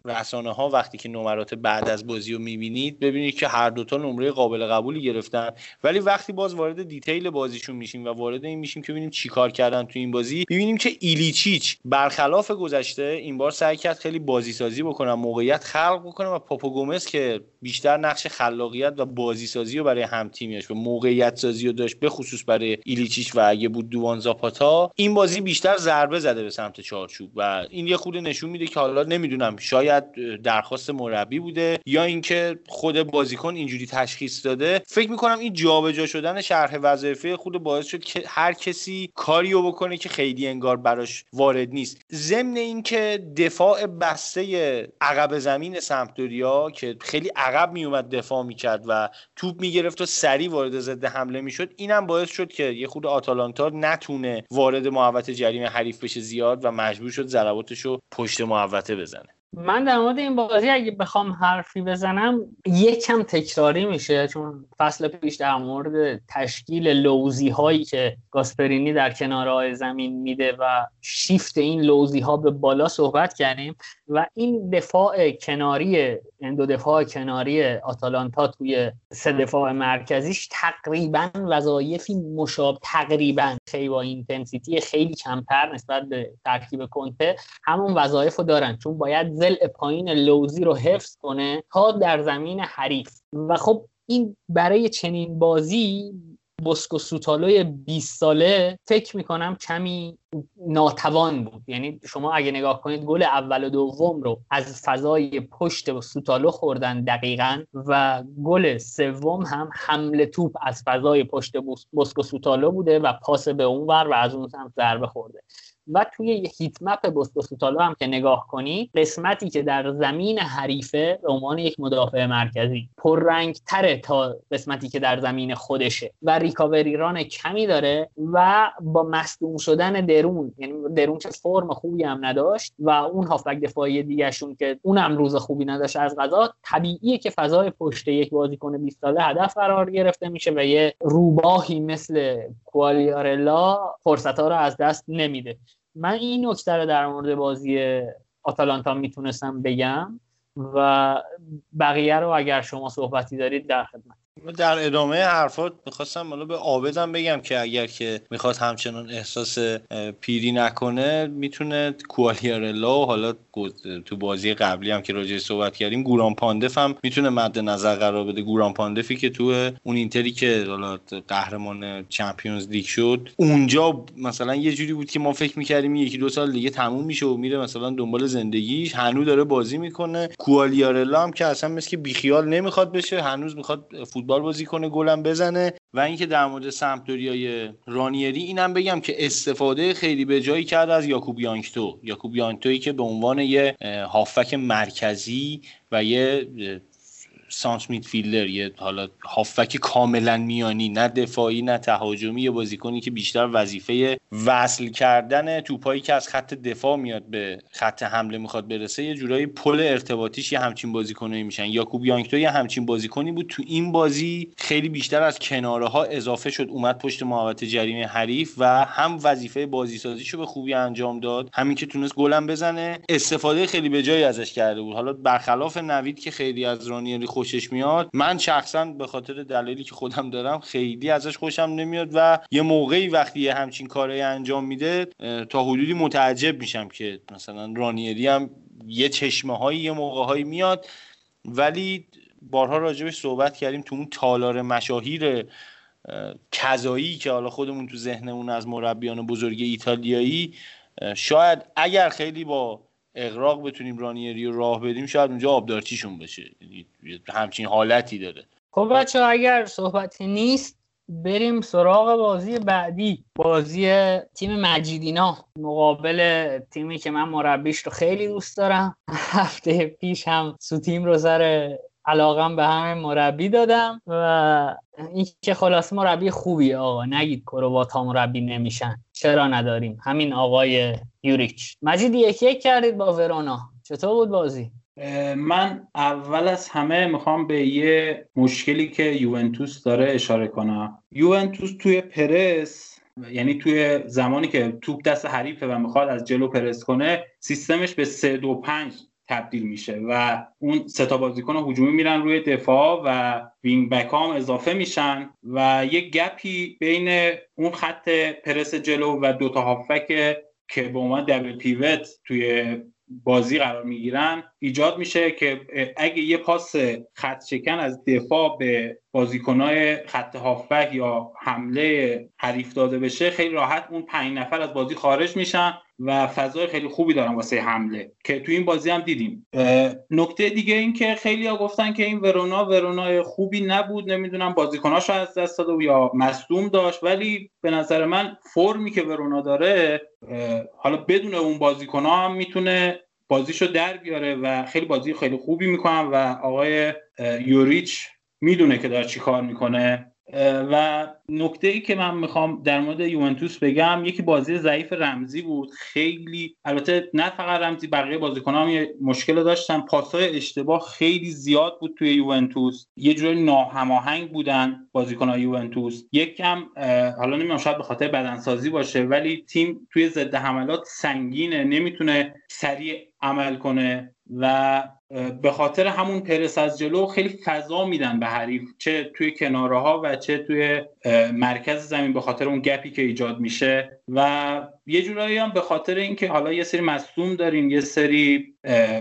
رسانه ها وقتی که نمرات بعد از بازی رو می‌بینید ببینید که هر دوتا نمره قابل قبولی گرفتن. ولی وقتی باز وارد دیتیل بازیشون میشیم و وارد این میشیم که ببینیم چیکار کردن تو این بازی ببینیم که ایلیچیچ برخلاف گذشته این بار سعی کرد خیلی بازی سازی بکنه موقعیت خلق بکنه و پاپو گومز که بیشتر نقش خلاقیت و بازی سازی رو برای هم تیمیش و موقعیت سازی رو داشت به خصوص برای ایلیچیچ و اگه بود دوان زاپاتا. این بازی بیشتر ضربه زده به سمت چارچوب و این یه خود نشون میده که حالا نمی‌دونم شاید درخواست مربی بوده یا اینکه خود بازیکن اینجوری تشخیص داده. فکر می‌کنم این جابجا شدن شرح وظایفه خود باعث شد که هر کسی کاریو بکنه که خیلی انگار براش وارد نیست. ضمن اینکه دفاع بسته عقب زمین سمپدوریا که خیلی میومد دفاع می‌کرد و توپ می‌گرفت و سریع وارد ضد حمله می‌شد. اینم باعث شد که یه خود آتالانتا نتونه وارد محوطه جریمه حریف بشه زیاد و مجبور شد ضرباتش رو پشت محوطه بزنه. من در مورد این بازی اگه بخوام حرفی بزنم یکم تکراری میشه چون فصل پیش در مورد تشکیل لوزی هایی که گاسپرینی در کنارهای زمین میده و شیفت این لوزی ها به بالا صحبت کردیم و این دفاع کناری این دو دفاع کناری آتالانتا توی سه دفاع مرکزیش تقریبا وظایفی مشابه تقریبا خیلی با اینتنسیتی خیلی کمتر نسبت به ترکیب کنته. همون وظایف رو دارن چون باید زل پایین لوزی رو حفظ کنه تا در زمین حریف. و خب این برای چنین بازی بسکو سوتالوی 20 ساله فکر می‌کنم کمی ناتوان بود. یعنی شما اگه نگاه کنید گل اول و دوم رو از فضای پشت سوتالو خوردن دقیقا و گل سوم هم حمله توپ از فضای پشت بسکو سوتالو بوده و پاس به اون ور و از اون هم ضربه خورده. و توی هیت مپ بوسکوسوتالو هم که نگاه کنی قسمتی که در زمین حریفه به عنوان یک مدافع مرکزی. پررنگ تره تا قسمتی که در زمین خودشه و ریکاوری ران کمی داره و با مصدوم شدن درون یعنی درون که فرم خوبی هم نداشت و اون هافبک دفاعی دیگهشون که اونم روز خوبی نداشت از غذا طبیعیه که فضای پشت یک بازیکن 20 ساله هدف قرار گرفته میشه و یه روباهی مثل کوالیارلا فرصت ها رو از دست نمیده. من این نکته رو در مورد بازی آتالانتا می‌تونستم بگم و بقیه رو اگر شما صحبتی دارید در خدمت. در ادامه حرفات می‌خواستم حالا به آبدم بگم که اگر که می‌خواد همچنان احساس پیری نکنه می‌تونه کوالیارلا و حالا تو بازی قبلی هم که راجعش صحبت کردیم گوران پاندف هم می‌تونه مد نظر قرار بده. گوران پاندفی که تو اون اینتری که حالا قهرمان چمپیونز لیگ شد اونجا مثلا یه جوری بود که ما فکر می‌کردیم یکی دو سال دیگه تموم میشه و میره مثلا دنبال زندگیش. هنوز داره بازی می‌کنه. کوالیارلا هم که اصلا مثل که بیخیال نمی‌خواد بشه هنوز می‌خواد فوتبال بازی کنه گلم بزنه. و اینکه در مورد سمپدوریای رانیری اینم بگم که استفاده خیلی به جایی کرد از یاکوب یانکتو یاکوب یانکتویی که به عنوان یه هافک مرکزی و یه سانت میدفیلدر یه حالا هافک کاملا میانی نه دفاعی نه تهاجمی یه بازیکنی که بیشتر وظیفه وصل کردن توپایی که از خط دفاع میاد به خط حمله می‌خواد برسه یه جورایی پل ارتباطیش یه همچین بازیکنایی میشن. یاکوب یانکتو یه همچین بازیکنی بود. تو این بازی خیلی بیشتر از کناره ها اضافه شد. اومد پشت محوطه جریمه حریف و هم وظیفه بازی سازیشو به خوبی انجام داد. همین که تونست گلم بزنه استفاده خیلی به جایی ازش کرده بود. حالا برخلاف نوید که خیلی از رانیری خوشش میاد. من شخصا به خاطر دلایلی که خودم دارم خیلی ازش خوشم نمیاد و یه موقعی وقتی یه همچین کاری انجام میده تا حدودی متعجب میشم که مثلا رانیری هم یه چشمه هایی یه موقع هایی میاد. ولی بارها راجبش صحبت کردیم تو اون تالار مشاهیر کذایی که حالا خودمون تو ذهنمون از مربیان بزرگ ایتالیایی شاید اگر خیلی با اقراق بتونیم رانیری رو راه بدیم شاید اونجا آبدارچیشون بشه یعنی همچین حالتی داره. خب بچه اگر صحبتی نیست بریم سراغ بازی بعدی. بازی تیم مجیدینا مقابل تیمی که من مربیش رو خیلی دوست دارم. هفته پیش هم سو تیم رو سر علاقم به همین مربی دادم و این که خلاص مربی خوبی آقا. نگید کروات ها مربی نمیشن. چرا نداریم؟ همین آقای یوریچ. مجید یک یک کردید با ورونا. چطور بود بازی؟ من اول از همه می‌خوام به یه مشکلی که یوونتوس داره اشاره کنم. یوونتوس توی پرس یعنی توی زمانی که توپ دست حریفه و می‌خواد از جلو پرس کنه سیستمش به 3 2 5 تبدیل میشه و اون سه تا بازیکن هجومی میرن روی دفاع و wing back هم اضافه میشن و یه gap ی بین اون خط پرس جلو و دوتا هافبک که به عنوان double pivot توی بازی قرار می‌گیرن ایجاد میشه که اگه یه پاس خط شکن از دفاع به بازیکنهای خط هافبک یا حمله حریف داده بشه خیلی راحت اون پنج نفر از بازی خارج میشن و فضای خیلی خوبی دارن واسه حمله که تو این بازی هم دیدیم. نکته دیگه این که خیلی ها گفتن که این ورونا ورونا خوبی نبود نمی‌دونم بازیکناش از دست داده یا مصدوم داشت ولی به نظر من فرمی که ورونا داره حالا بدون اون بازیکن هم می‌تونه بازیشو در بیاره و خیلی بازی خیلی خوبی می‌کنن و آقای یوریچ می‌دونه که داره چی کار می‌کنه. و نکته ای که من می‌خوام در مورد یوونتوس بگم یکی بازی ضعیف رمزی بود. خیلی البته نه فقط رمزی بقیه بازیکن هم مشکل داشتن. پاسای اشتباه خیلی زیاد بود توی یوونتوس. یه جوری ناهماهنگ بودن بازیکن یوونتوس. یکم حالا نمی‌دونم شاید به خاطر بدنسازی باشه ولی تیم توی ضد حملات سنگینه نمی‌تونه سریع عمل کنه و به خاطر همون پرس از جلو خیلی فضا میدن به حریف چه توی کناره ها و چه توی مرکز زمین به خاطر اون گپی که ایجاد میشه. و یه جورایی هم به خاطر اینکه حالا یه سری مصوم داریم یه سری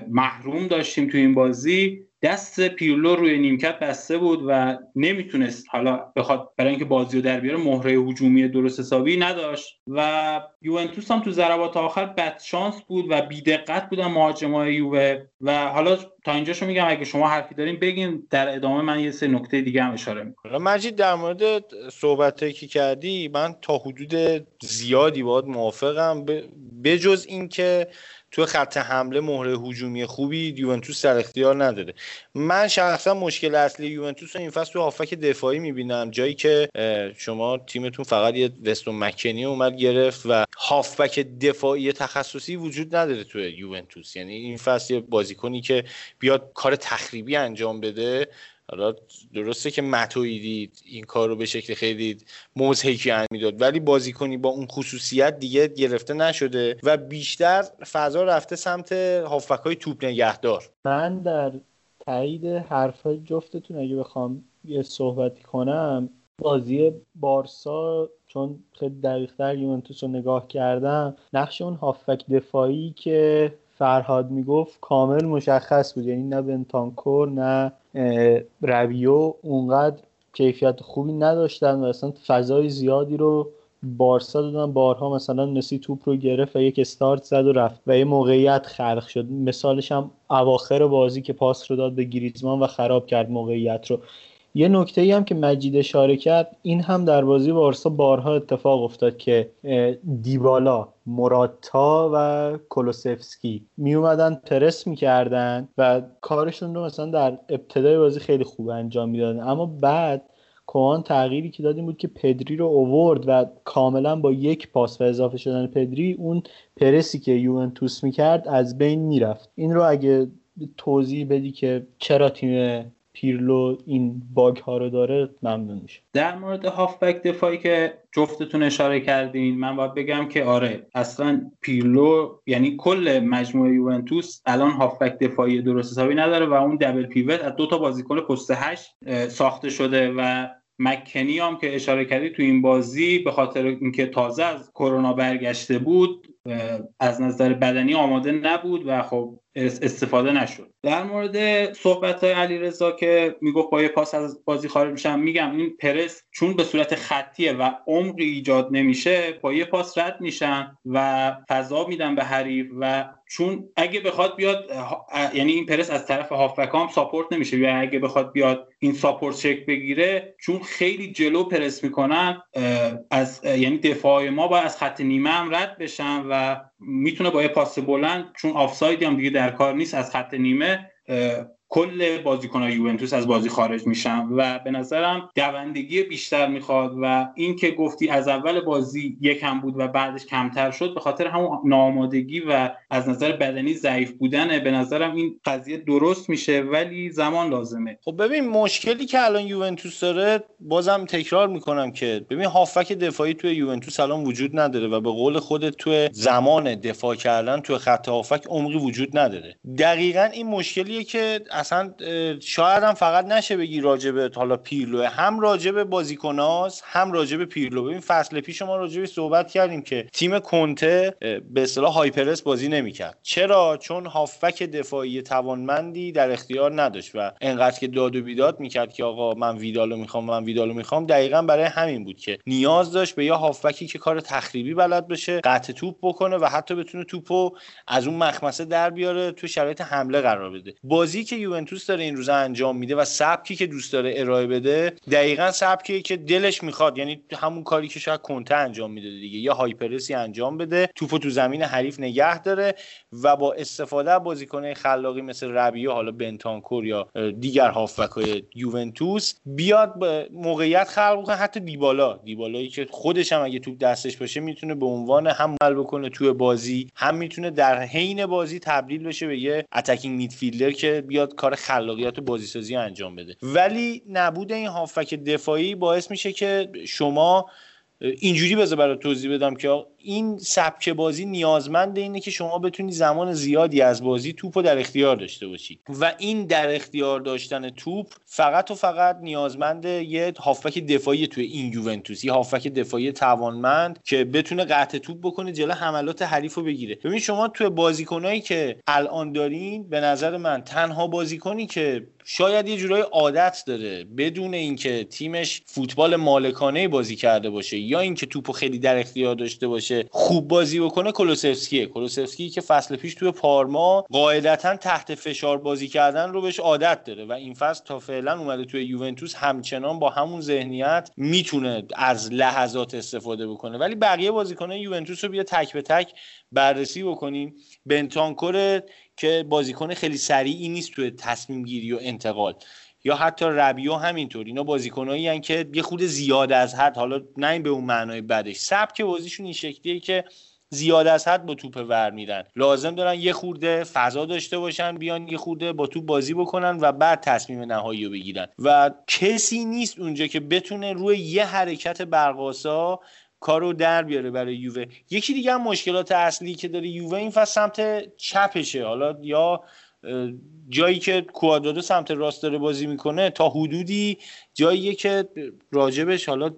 محروم داشتیم توی این بازی دست پیرلو روی نیمکت بسته بود و نمی‌تونست حالا بخواد برای اینکه بازی رو در بیاره مهره هجومی درست حسابی نداشت و یوونتوس هم تو ضربات آخر بد شانس بود و بیدقت بودن مهاجمای یووه و حالا تا اینجاشو میگم اگه شما حرفی دارین بگین در ادامه من یه سه نکته دیگه هم اشاره می‌کنم. مجید در مورد صحبت که کردی من تا حدود زیادی باید موافقم بجز اینکه تو خط حمله مهره هجومی خوبی یوونتوس در اختیار نداره. من شخصا مشکل اصلی یوونتوس رو این فصل تو هافک دفاعی می‌بینم. جایی که شما تیمتون فقط یه وستون مکنی اومد گرفت و هافبک دفاعی تخصصی وجود نداره تو یوونتوس. یعنی این فصل یه بازیکنی که بیاد کار تخریبی انجام بده حالا درسته که دید این کار رو به شکل خیلی موزهیکی انجام می‌داد ولی بازیکنی با اون خصوصیت دیگه گرفته نشده و بیشتر فضا رفته سمت هافک های توپ نگهدار. من در تایید حرف جفتتون اگه بخوام یه صحبتی کنم بازی بارسا چون خیلی دقیقتر یوونتوس رو نگاه کردم نقش اون هافک دفاعی که فرهاد می‌گفت کامل مشخص بود. یعنی نه بنتانکور نه رویو اونقدر کیفیت خوبی نداشتن و اصلا فضای زیادی رو بارسا دادن. بارها مثلا نسی توپ رو گرفت و یک استارت زد و رفت و یه موقعیت خلق شد. مثالش هم اواخر بازی که پاس رو داد به گریزمان و خراب کرد موقعیت رو. یه نکته ای هم که مجید اشاره کرد این هم در بازی بارسا بارها اتفاق افتاد که دیبالا موراتا و کولوسفسکی می اومدن پرس می‌کردن و کارشون رو مثلا در ابتدای بازی خیلی خوب انجام می‌دادن. اما بعد کوان تغییری که دادیم بود که پدری رو اوورد و کاملا با یک پاس و اضافه شدن پدری اون پرسی که یوونتوس می‌کرد از بین می‌رفت. این رو اگه توضیح بدی که چرا تیم پیرلو این باگ ها رو داره ممنون میشه در مورد هافبک دفاعی که جفتتون اشاره کردین من باید بگم که آره اصلا پیرلو یعنی کل مجموعه یوونتوس الان هافبک دفاعی درست حسابی نداره و اون دبل پیوت از دو تا بازیکن پست هشت ساخته شده و مکنی هم که اشاره کردی تو این بازی به خاطر اینکه تازه از کرونا برگشته بود از نظر بدنی آماده نبود و خب استفاده نشد. در مورد صحبت های علی رضا که می‌گفت با یه پاس از بازی خارج میشم میگم این پرس چون به صورت خطیه و عمقی ایجاد نمیشه با یه پاس رد میشن و فضا میدن به حریف و چون اگه بخواد بیاد یعنی این پرس از طرف هافبک ساپورت نمیشه. یا اگه بخواد بیاد این ساپورت شک بگیره چون خیلی جلو پرس می‌کنن از یعنی دفاع ما باید از خط نیمه هم رد بشن و می‌تونه با یه پاس بلند چون آفسایدی هم دیگه در کار نیست از خط نیمه کل بازیکنان یوونتوس از بازی خارج میشن و به نظرم دوندگی بیشتر می‌خواد و این که گفتی از اول بازی یکم بود و بعدش کمتر شد به خاطر همون نامادگی و از نظر بدنی ضعیف بودنه به نظرم این قضیه درست میشه ولی زمان لازمه. خب ببین مشکلی که الان یوونتوس داره بازم تکرار می‌کنم که ببین هافک دفاعی توی یوونتوس الان وجود نداره و به قول خودت توی زمان دفاع کردن توی خط هافک عمقی وجود نداره. دقیقا این مشکلیه که اصلا شاید هم فقط نشه بگی راجبه حالا پیرلو. هم راجبه بازیکناس هم راجبه پیرلو. ببین فصل پیش ما راجبه صحبت کردیم که تیم کنته به اصطلاح هایپرس بازی نمی‌کرد. چرا؟ چون هافبک دفاعی توانمندی در اختیار نداشت و انقدر که داد و بیداد می‌کرد که آقا من ویدالو می‌خوام من ویدالو می‌خوام دقیقا برای همین بود که نیاز داشت به یه هافبکی که کار تخریبی بلد بشه قطع توپ بکنه و حتی بتونه توپو از اون مخمسه در بیاره تو شرایط حمله قرار بده. بازی که یوونتوس داره این روزا انجام میده و سبکی که دوست داره ارائه بده دقیقا سبکی که دلش می‌خواد. یعنی همون کاری که شاید کنته انجام میده دیگه. یا هایپرسی انجام بده توپو تو زمین حریف نگه داره و با استفاده از بازیکن خلاقی مثل ربیو حالا بنتانکور یا دیگر هافبک یوونتوس بیاد به موقعیت خلق کنه. حتی دیبالا. دیبالایی که خودش هم اگه توپ دستش باشه می‌تونه به عنوان هم عمل بکنه توی بازی هم می‌تونه در حین بازی تبدیل بشه به یه اتکینگ میدفیلدر که بیاد کار خلاقیت و بازیسازی انجام بده. ولی نبود این هافک دفاعی باعث میشه که شما اینجوری بذار برای توضیح بدم که این سبک بازی نیازمند اینه که شما بتونی زمان زیادی از بازی توپ رو در اختیار داشته باشی. و این در اختیار داشتن توپ فقط و فقط نیازمند یه هافبک دفاعی توی این یوونتوس یه هافبک دفاعی توانمند که بتونه قطع توپ بکنه جلو حملات حریف رو بگیره. ببین شما توی بازیکنایی که الان دارین به نظر من تنها بازیکنی که شاید یه جورای عادت داره بدون اینکه تیمش فوتبال مالکانه بازی کرده باشه یا اینکه توپو خیلی در اختیار داشته باشه خوب بازی بکنه کلوسفسکیه کلوسفسکی که فصل پیش توی پارما قاعدتا تحت فشار بازی کردن رو بهش عادت داره و این فصل تا فعلا اومده توی یوونتوس همچنان با همون ذهنیت می‌تونه از لحظات استفاده بکنه. ولی بقیه بازیکنان یوونتوس رو بیا تک به تک بررسی بکنیم. بنتانکور که بازیکن خیلی سریعی نیست توی تصمیم گیری و انتقال. یا حتی ربیو همینطور. اینا بازیکنایی که یه خود زیاد از حد حالا نه به اون معنای بدش. سبک بازیشون این شکلیه که زیاد از حد با توپ ور میرن. لازم دارن یه خورده فضا داشته باشن بیان یه خورده با توپ بازی بکنن و بعد تصمیم نهایی رو بگیرن. و کسی نیست اونجا که بتونه روی یه حرکت برقاسا کارو در بیاره برای یووه. یکی دیگه هم مشکلات اصلی که داره یووه این فصل سمت چپشه. حالا یا جایی که کوادرادو سمت راست داره بازی می‌کنه تا حدودی جاییه که راجبش حالا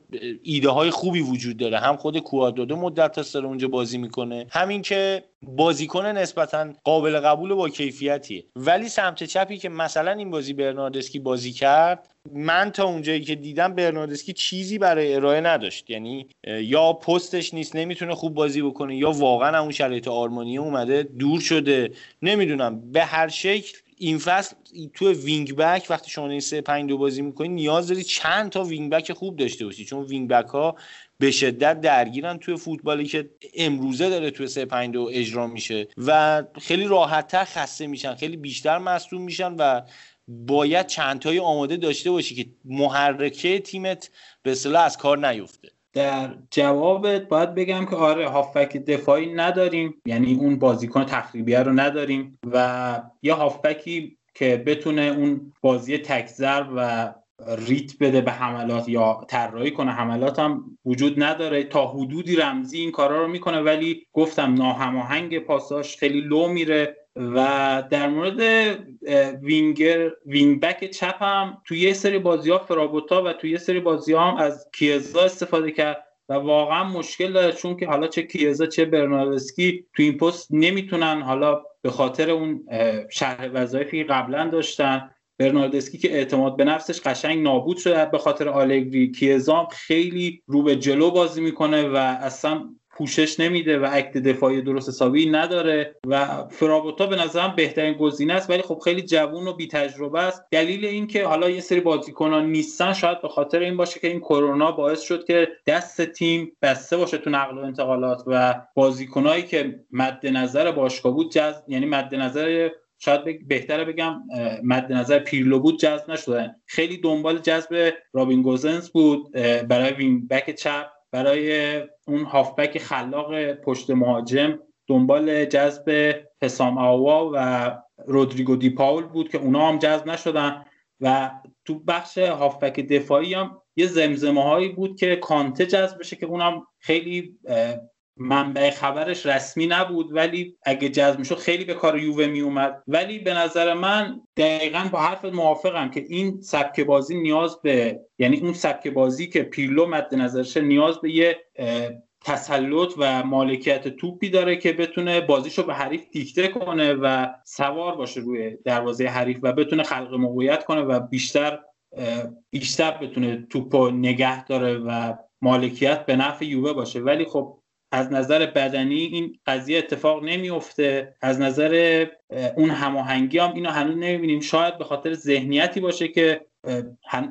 ایده های خوبی وجود داره. هم خود کوادرادو مدت داره اونجا بازی می‌کنه. همین که بازیکن نسبتا قابل قبول با کیفیتیه. ولی سمت چپی که مثلا این بازی برناردسکی بازی کرد من تا اونجایی که دیدم برناردسکی چیزی برای ارائه نداشت. یعنی یا پستش نیست نمی‌تونه خوب بازی بکنه یا واقعا اون شرایط آرمانی اومده دور شده نمی‌دونم. به هر شکل این فصل تو wing back وقتی شما این 3 5 2 بازی می‌کنی نیاز داری چند تا wing back خوب داشته باشی. چون wing back ها به شدت درگیرن توی فوتبالی که امروزه داره توی 3 5 2 اجرا میشه و خیلی راحتتر خسته میشن خیلی بیشتر مصدوم میشن و باید چند تایی آماده داشته باشی که محرکه تیمت به اصطلاح از کار نیفته. در جوابت باید بگم که آره هافبک دفاعی نداریم یعنی اون بازیکن تخریبیه رو نداریم و یه هافبکی که بتونه اون بازی تکزر و ریتم بده به حملات یا طراحی کنه. حملات هم وجود نداره. تا حدودی رمزی این کارا رو می‌کنه ولی گفتم ناهماهنگ پاساش خیلی لو میره و در مورد winger wing back چپ هم توی یه سری بازی ها فرابوتا و توی یه سری بازی ها هم از کیزا استفاده کرد. و واقعا مشکل داره چون که حالا چه کیزا چه برناردسکی تو این پست نمی‌تونن حالا به خاطر اون شرح وظایفی قبلا داشتن برناردسکی که اعتماد به نفسش قشنگ نابود شده به خاطر آلگری کیزام خیلی رو به جلو بازی می‌کنه و اصلا پوشش نمیده و عکت دفاعی درست حسابی نداره و فرابوتا به نظرم بهترین گزینه است ولی خب خیلی جوون و بی تجربه است. دلیل این که حالا یه سری بازیکنان نیستن شاید به خاطر این باشه که این کرونا باعث شد که دست تیم بسته باشه تو نقل و انتقالات و بازیکنایی که مد نظر باشگاه بود جز... یعنی مد نظر شاید بهتره بگم مد نظر پیرلو بود جذب نشدن. خیلی دنبال جذب رابین گوزنس بود برای وین بک چپ. برای اون هافبک خلاق پشت مهاجم دنبال جذب حسام آوا و رودریگو دی پاول بود که اونا هم جذب نشدن. و تو بخش هافبک دفاعی هم یه زمزمه هایی بود که کانته جذب بشه که اونم خیلی منبع خبرش رسمی نبود ولی اگه جذب می‌شد خیلی به کار یووه می اومد ولی به نظر من دقیقا با حرف موافقم که این سبک بازی نیاز به یعنی اون سبک بازی که پیرلو مد نظرشه نیاز به یه تسلط و مالکیت توپی داره که بتونه بازیشو به حریف دیکته کنه و سوار باشه روی دروازه حریف و بتونه خلق موقعیت کنه و بیشتر بیشتر بتونه توپو نگه داره و مالکیت به نفع یووه باشه. ولی خب از نظر بدنی این قضیه اتفاق نمیفته از نظر اون هماهنگی هم اینو هنوز نمی‌بینیم. شاید به خاطر ذهنیتی باشه که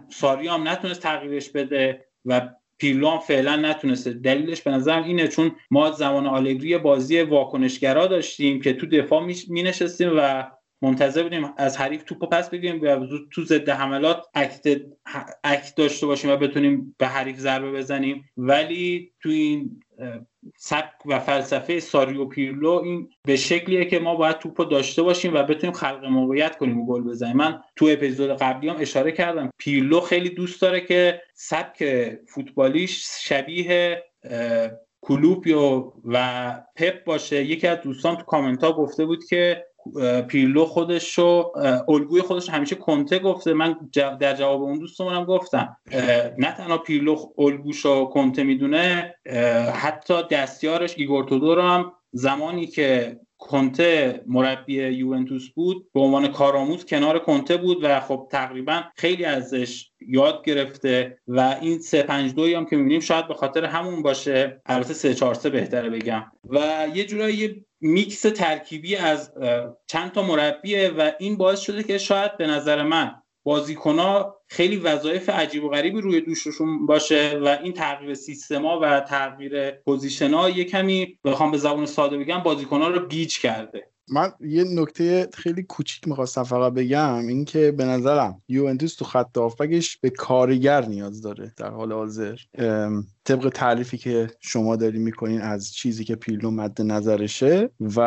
ساری هم نتونست تغییرش بده و پیرلو هم فعلا نتونسته. دلیلش به نظرم اینه چون ما زمان آلگری بازی واکنشگرا داشتیم که تو دفاع می نشستیم و منتظر بودیم از حریف توپو پس بگیریم و تو ضد حملات اکت act داشته باشیم و بتونیم به حریف ضربه بزنیم. ولی تو این سبک و فلسفه ساری و پیرلو این به شکلیه که ما باید توپو داشته باشیم و بتونیم خلق موقعیت کنیم و گل بزنیم. من تو اپیزود قبلی هم اشاره کردم. پیرلو خیلی دوست داره که سبک فوتبالیش شبیه کلوپ و پپ باشه. یکی از دوستان تو کامنت ها گفته بود که پیرلو خودش رو الگوی خودش همیشه کنته گفته. من در جواب اون دوستمونم گفتم نه تنها پیرلو الگوش رو کنته می‌دونه حتی دستیارش ایگور تودور هم زمانی که کنته مربی یوونتوس بود به عنوان کارآموز کنار کنته بود و خب تقریبا خیلی ازش یاد گرفته و این 3 5 2 هم که می‌بینیم شاید به خاطر همون باشه. البته 3 4 3 بهتره بگم. و یه جورایی میکس ترکیبی از چند تا مربیه و این باعث شده که شاید به نظر من بازیکنها خیلی وظایف عجیب و غریبی روی دوششون باشه و این تغییر سیستما و تغییر position یه کمی بخوام به زبان ساده بگم بازیکنها رو گیج کرده. من یه نکته خیلی کوچیک می‌خواستم فقط بگم اینکه به نظرم یوونتوس تو خط هافبکش به کارگر نیاز داره در حال حاضر. طبق تعریفی که شما داری می‌کنین از چیزی که پیلو مد نظرشه و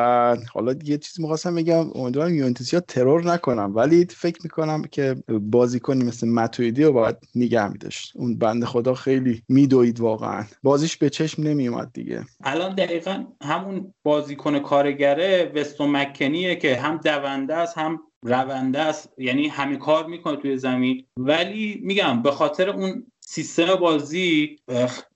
حالا یه چیزی می‌خواستم بگم امیدوارم یوونتوسیا ترور نکنم ولی فکر می‌کنم که بازیکنی مثل متویدی رو باید نگه میداشت. اون بند خدا خیلی میدوید واقعا. بازیش به چشم نمیومد دیگه. الان دقیقا همون بازیکن کارگره وستون مکنیه که هم دونده است هم رونده است. یعنی همه کار می‌کنه توی زمین. ولی میگم به خاطر اون سیستم بازی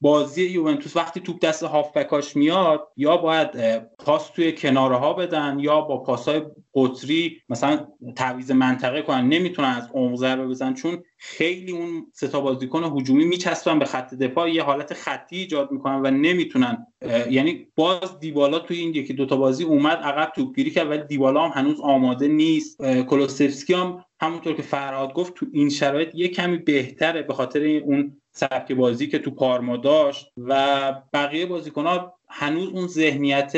بازی یوونتوس وقتی توپ دست هافبکاش میاد یا باید پاس توی کناره ها بدن یا با پاسای قطری مثلا تعویض منطقه کنن نمی‌تونن از عمق ضربه بزنن چون خیلی اون ستا بازیکن هجومی میچسبن به خط دفاع یه حالت خطی ایجاد می‌کنن و نمی‌تونن یعنی باز دیبالا توی این یکی دوتا بازی اومد عقب توپگیری کرد ولی دیبالا هم هنوز آماده نیست. کلوسفسکی هم همونطور که فرهاد گفت تو این شرایط یه کمی بهتره به خاطر اون سبک بازی که تو پارما داشت و بقیه بازیکن ها هنوز اون ذهنیت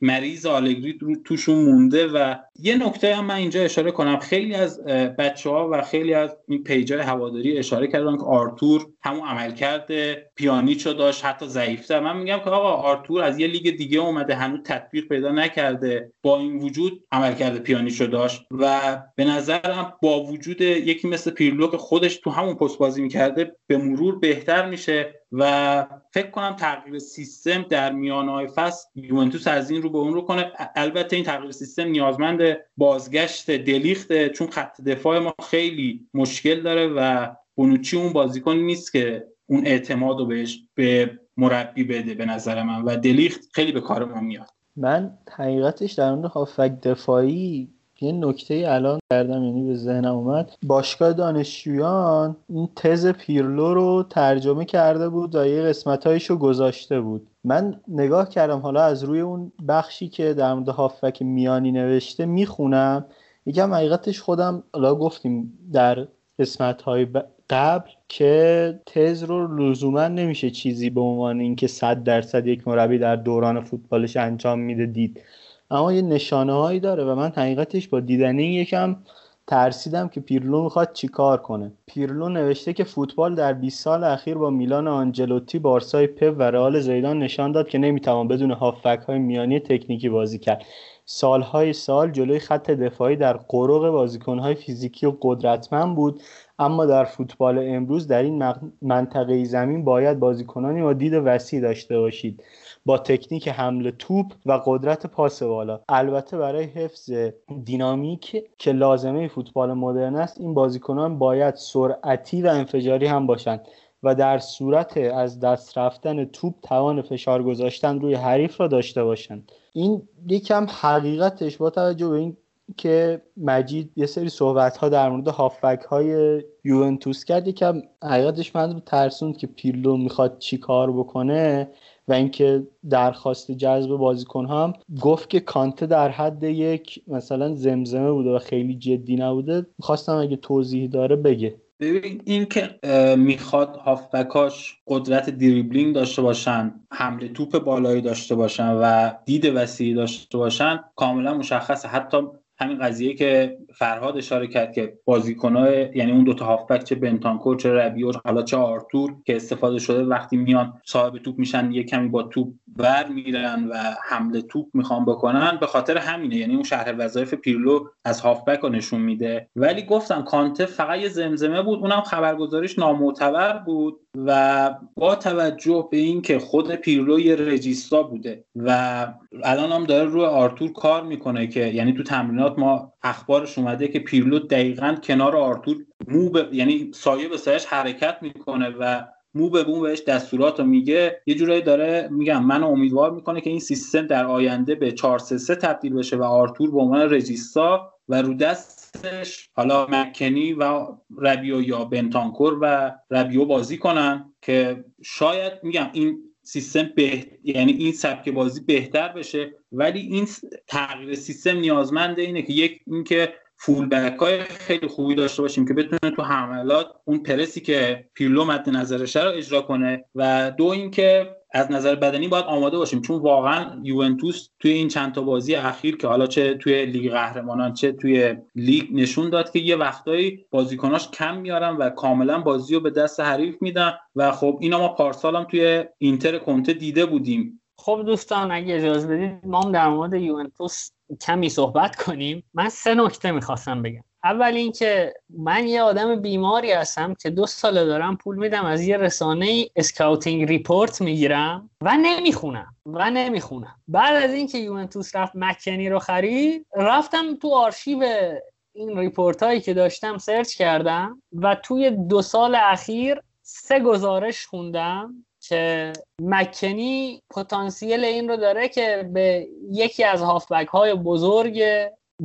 مریض آلگری توشون مونده و یه نکته هم من اینجا اشاره کنم. خیلی از بچه ها و خیلی از این پیجای هواداری اشاره کردن که آرتور همون عملکرد پیانیچو داشت حتی ضعیفتر. من میگم که آقا آرتور از یه لیگ دیگه اومده هنوز تطبیق پیدا نکرده با این وجود عملکرد پیانیچو داشت و به نظرم با وجود یکی مثل پیرلو که خودش تو همون پست بازی می‌کرده به مرور بهتر میشه و فکر کنم تغییر سیستم در میان های فصل یوونتوس از این رو به اون رو کنه. البته این تغییر سیستم نیازمند بازگشت دلیخته چون خط دفاع ما خیلی مشکل داره و بونوچی اون بازیکن نیست که اون اعتماد رو بهش به مربی بده به نظر من. و دلیخت خیلی به کار ما میاد. من حقیقتش در مورد هافک دفاعی یه نکته الان کردم یعنی به ذهنم اومد. باشگاه دانشجویان این تز پیرلو رو ترجمه کرده بود و یه قسمتهایش رو گذاشته بود. من نگاه کردم حالا از روی اون بخشی که در مورد هافک میانی نوشته می‌خونم. یکم حقیقتش خودم حالا گفتیم در قسمت های قبل که تز رو لزوما نمیشه چیزی به عنوان اینکه صد درصد یک مربی در دوران فوتبالش انجام میده دید. اما یه نشانه هایی داره و من حقیقتش با دیدن این یکم ترسیدم که پیرلو می‌خواد چیکار کنه. پیرلو نوشته که فوتبال در 20 سال اخیر با میلان آنجلوتی بارسای پپ و رئال زیدان نشان داد که نمی‌توان بدون هافک های میانی تکنیکی بازی کرد. سالهای سال جلوی خط دفاعی در قرق بازیکنهای فیزیکی و قدرتمند بود اما در فوتبال امروز در این منطقه زمین باید بازیکنانی با دید وسیع داشته باشید. با تکنیک حمله توپ و قدرت پاس بالا. البته برای حفظ دینامیک که لازمه فوتبال مدرن است این بازیکنان باید سرعتی و انفجاری هم باشند و در صورت از دست رفتن توپ توان فشار گذاشتن روی حریف را داشته باشند. این یکم حقیقتش با توجه به این که مجید یه سری صحبت ها در مورد هافبک های یوونتوس کرد یکم حقیقتش من رو ترسوند که پیرلو می‌خواد چی کار بکنه. و اینکه درخواست جذب بازیکن هم گفت که کانته در حد یک مثلا زمزمه بوده و خیلی جدی نبوده. خواستم اگه توضیح داره بگه. ببین این که می‌خواد هافبکاش قدرت دریبلینگ داشته باشن حمله توپ بالایی داشته باشن و دید وسیعی داشته باشن کاملا مشخصه. حتی همین قضیه که فرهاد اشاره کرد که بازیکنای یعنی اون دوتا هافبک چه بنتانکور چه ربیور حالا چه آرتور که استفاده شده وقتی میان صاحب توپ میشن یه کمی با توپ ور میرن و حمله توپ می‌خوان بکنن به خاطر همینه. یعنی اون شهر وظایف پیرلو از هافبک رو نشون میده. ولی گفتم کانته فقط یه زمزمه بود. اونم خبرگزاریش نامعتبر بود و با توجه به اینکه خود پیرلو یه رجیستا بوده و الان هم داره روی آرتور کار می‌کنه که یعنی تو تمرینات ما اخبارش اومده که پیرلو دقیقا کنار آرتور مو یعنی سایه به سرش حرکت می‌کنه و مو به مو بهش دستورات رو میگه. یه جورایی داره میگم من امیدوار می‌کنه که این سیستم در آینده به 4 3 تبدیل بشه و آرتور به عنوان رجیستا و رو دستش حالا مکنی و ربیو یا بنتانکور و ربیو بازی کنن که شاید میگم این سیستم به... یعنی این سبک بازی بهتر بشه. ولی این تغییر سیستم نیازمنده اینه که یک اینکه فول بک های خیلی خوبی داشته باشیم که بتونه تو حملات اون پرسی که پیرلو مد نظرشه رو اجرا کنه و دو اینکه از نظر بدنی باید آماده باشیم. چون واقعا یوونتوس توی این چند تا بازی اخیر که حالا چه توی لیگ قهرمانان چه توی لیگ نشون داد که یه وقتایی بازیکناش کم میارن و کاملا بازی رو به دست حریف میدن و خب اینا ما پارسال هم توی اینتر کنته دیده بودیم. خب دوستان اگه اجازه بدید ما هم در مورد یوونتوس کمی صحبت کنیم. من سه نکته می‌خواستم بگم. اول اینکه من یه آدم بیماری هستم که دو ساله دارم پول میدم از یه رسانه scouting report می‌گیرم و نمی‌خونم. و نمی‌خونم. بعد از اینکه یوونتوس رفت مکنی رو خرید رفتم تو آرشیو این report هایی که داشتم search کردم و توی دو سال اخیر سه گزارش خوندم. که مکنی پتانسیل این رو داره که به یکی از هافبک های بزرگ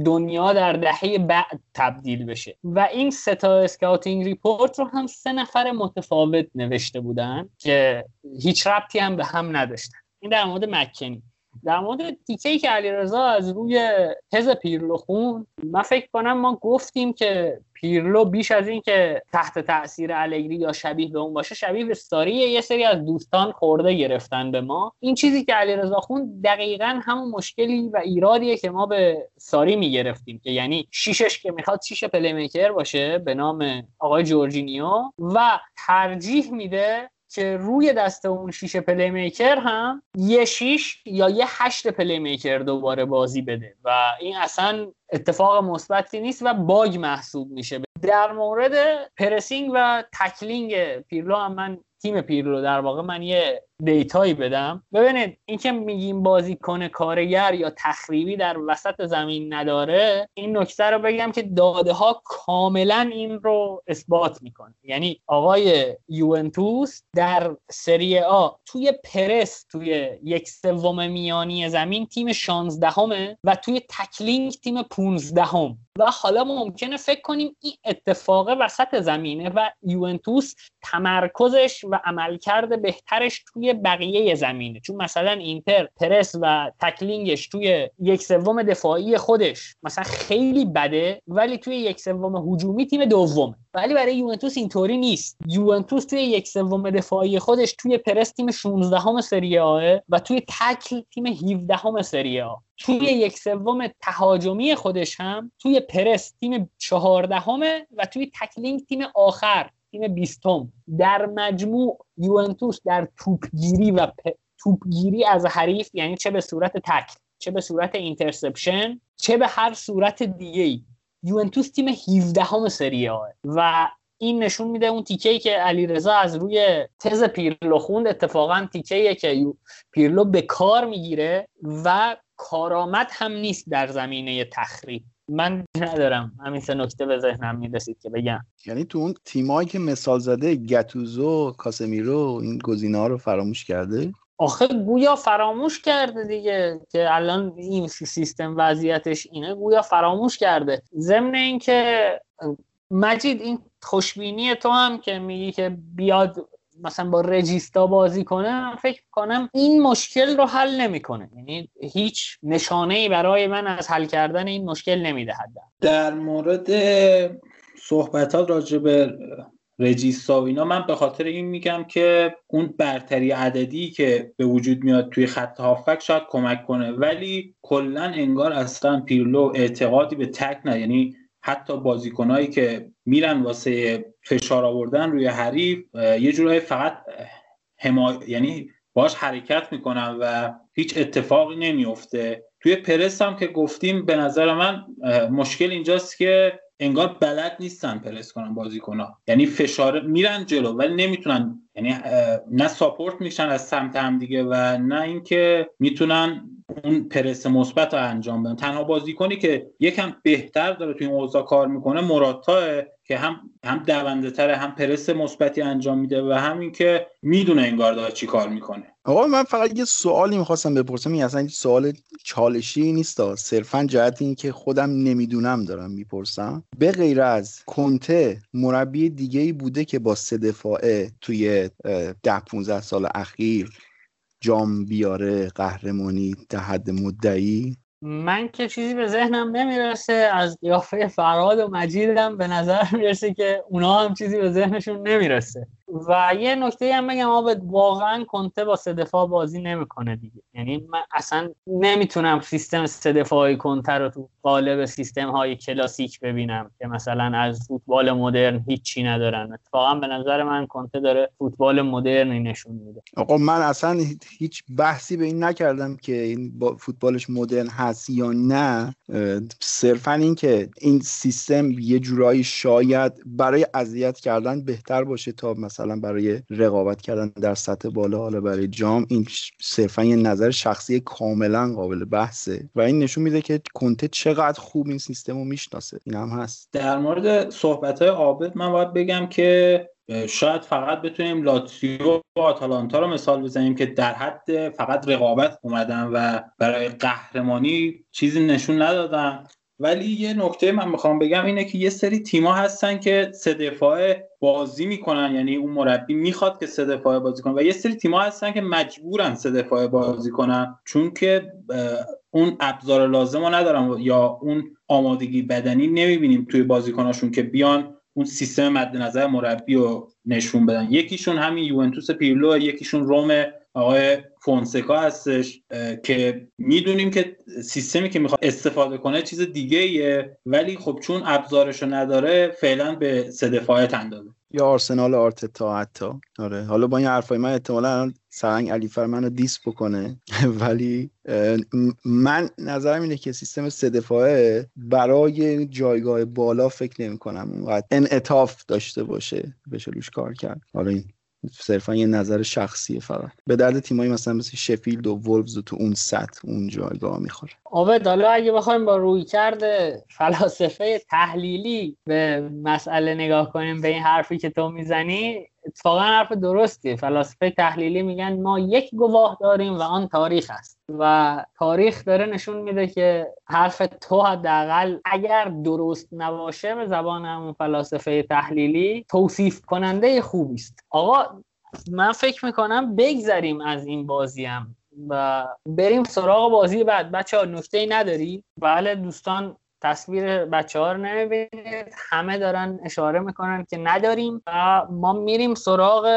دنیا در دهه بعد تبدیل بشه. و این سه تا scouting report رو هم سه نفر متفاوت نوشته بودن که هیچ ربطی هم به هم نداشتن. این در مورد مکنی. در مورد تیکه ای که علیرضا از روی تز پیرلو خوند من فکر کنم ما گفتیم که پیرلو بیش از این که تحت تاثیر آلگری یا شبیه به اون باشه شبیه به ساری یه سری از دوستان خورده گرفتن به ما. این چیزی که علیرضا خوند دقیقا همون مشکلی و ایرادیه که ما به ساری می‌گرفتیم که یعنی شیشش که می‌خواد شیش playmaker باشه به نام آقای جورجینیو و ترجیح میده که روی دست اون شیش playmaker هم یه شیش یا یه هشت playmaker دوباره بازی بده و این اصلا اتفاق مثبتی نیست و bug محسوب میشه. در مورد pressing و tackling پیرلو هم من تیم پیرلو در واقع من یه data یی بدم ببینید اینکه میگیم بازیکن کارگر یا تخریبی در وسط زمین نداره این نکته رو بگم که داده ها کاملا این رو اثبات می‌کنه یعنی آقای یوونتوس در سری آ توی پرس توی یک سوم میانی زمین تیم 16 همه و توی tackling تیم 15 هم. و حالا ممکنه فکر کنیم این اتفاق وسط زمینه و یوونتوس تمرکزش و عملکرد بهترش توی بقیه زمینه. چون مثلا اینتر پرس و tackling ش توی یک سوم دفاعی خودش مثلا خیلی بده ولی توی یک سوم هجومی تیم دومه. ولی برای یوونتوس اینطوری نیست. یوونتوس توی یک سوم دفاعی خودش توی پرس تیم 16 هم سری آ و توی tackle تیم 17 هم سری آ. توی یک سوم تهاجمی خودش هم توی پرس تیم 14 همه و توی tackling تیم آخر تیم بیستم در مجموع یوونتوس در توپگیری و توپگیری از حریف یعنی چه به صورت tackle چه به صورت interception چه به هر صورت دیگه ای یوونتوس تیم 17 هم سری آ و این نشون میده اون تیکه که علیرضا از روی تز پیرلو خوند. اتفاقا تیکه که پیرلو به کار می‌گیره و کارآمد هم نیست در زمینه تخریب. من ندارم. همین سه نکته به ذهنم می‌رسید که بگم. یعنی تو اون تیمایی که مثال زده گتوزو کاسمیرو این گزینه ها رو فراموش کرده؟ آخه گویا فراموش کرده دیگه که الان این سیستم وضعیتش اینه گویا فراموش کرده. ضمن اینکه مجید این خوشبینی تو هم که میگی که بیاد مثلا با رجیستا بازی کنه فکر کنم این مشکل رو حل نمی‌کنه. یعنی هیچ نشانه ای برای من از حل کردن این مشکل نمی‌دهد. در مورد صحبتات راجع به رجیستا و اینا من به خاطر این میگم که اون برتری عددی که به وجود میاد توی خط هافک شاید کمک کنه. ولی کلا انگار اصلا پیرلو اعتقادی به تک نه یعنی حتی بازیکنهایی که میرن واسه فشار آوردن روی حریف یه جورایی فقط حما... یعنی باش حرکت می‌کنن و هیچ اتفاقی نمیفته توی پرس هم که گفتیم به نظر من مشکل اینجاست که انگار بلد نیستن پرس کنن یعنی فشار میرن جلو ولی نمی‌تونن. یعنی نه ساپورت میشن از سمت هم دیگه و نه اینکه می‌تونن اون پرس مثبت رو انجام بدن. تنها بازیکنی که یکم بهتر داره توی این اوضاع کار می‌کنه مراتاه که هم هم دونده تره هم پرس مثبتی انجام میده و همین که می‌دونه انگار داره چی کار می‌کنه. آقا من فقط یه سوالی می‌خواستم بپرسم. این اصلا سوال چالشی نیست. صرفا جهت این که خودم نمی‌دونم دارم می‌پرسم. به غیر از کنته مربی دیگه ای بوده که با سه دفاعه توی ده 15 سال اخیر جام بیاره قهرمانی در حد مدعی. من که چیزی به ذهنم نمی‌رسه از قیافه فراد و مجیدم به نظر می‌رسه که اونا هم چیزی به ذهنشون نمی‌رسه. و یه نکته هم بگم آبد واقعا کنته با سه دفاع بازی نمی‌کنه دیگه. یعنی من اصلا نمی‌تونم سیستم سه دفاعی کنته رو تو قالب سیستم های کلاسیک ببینم که مثلا از فوتبال مدرن هیچی ندارن. اتفاقا به نظر من کنته داره فوتبال مدرنی نشون میده. آقا من اصلا هیچ بحثی به این نکردم که این با فوتبالش مدرن هست یا نه صرفا این که این سیستم یه جورایی شاید برای اذیت کردن بهتر باشه تا مثلا مثلا برای رقابت کردن در سطح بالا حالا برای جام این صرفا یه نظر شخصی کاملا قابل بحثه. و این نشون میده که کنته چقدر خوب این سیستم رو می‌شناسه. این هم هست. در مورد صحبت های عابد من باید بگم که شاید فقط بتونیم لاتسیو و آتالانتا رو مثال بزنیم که در حد فقط رقابت اومدن و برای قهرمانی چیزی نشون ندادن. ولی یه نکته من می‌خوام بگم اینه که یه سری تیما هستن که سه دفاعه بازی می‌کنن یعنی اون مربی می‌خواد که سه دفاعه بازی کنن و یه سری تیما هستن که مجبورن سه دفاعه بازی کنن چون که اون ابزار لازم رو ندارن یا اون آمادگی بدنی نمی‌بینیم توی بازیکناشون که بیان اون سیستم مد نظر مربی رو نشون بدن. یکیشون همین یوونتوس پیرلو یکیشون روم آقای فونسکا هستش که می‌دونیم که سیستمی که می‌خواد استفاده کنه چیز دیگه ایه ولی خب چون ابزارشو نداره فعلا به سه دفاعه اندازه. یا آرسنال آرتتا حتی. آره. حالا با این حرفای من احتمالا سرنگ علیفر منو دیس بکنه. ولی من نظرم اینه که سیستم سه دفاعه برای جایگاه بالا فکر نمی کنم اونقدر انعطاف داشته باشه بشه روش کار کرد. حالا این صرفا یه نظر شخصیه فقط. به درد تیمایی مثلا مثل شفیلد و وولفز و تو اون سطح اون جایگاه می‌خوره. آبد حالا اگه بخوایم با روی کرده فلاسفه تحلیلی به مسئله نگاه کنیم به این حرفی که تو می‌زنی اتفاقا حرف درستی. فلاسفه تحلیلی میگن ما یک گواه داریم و آن تاریخ است. و تاریخ داره نشون میده که حرف تو حداقل اگر درست نباشه به زبان همون فلاسفه تحلیلی توصیف کننده خوبی است. آقا من فکر می‌کنم بگذریم از این بازی هم و بریم سراغ بازی بعد. بچه ها نکته نداری؟ بله دوستان تصویر بچه ها رو نمی‌بینید. همه دارن اشاره می‌کنن که نداریم و ما میریم سراغ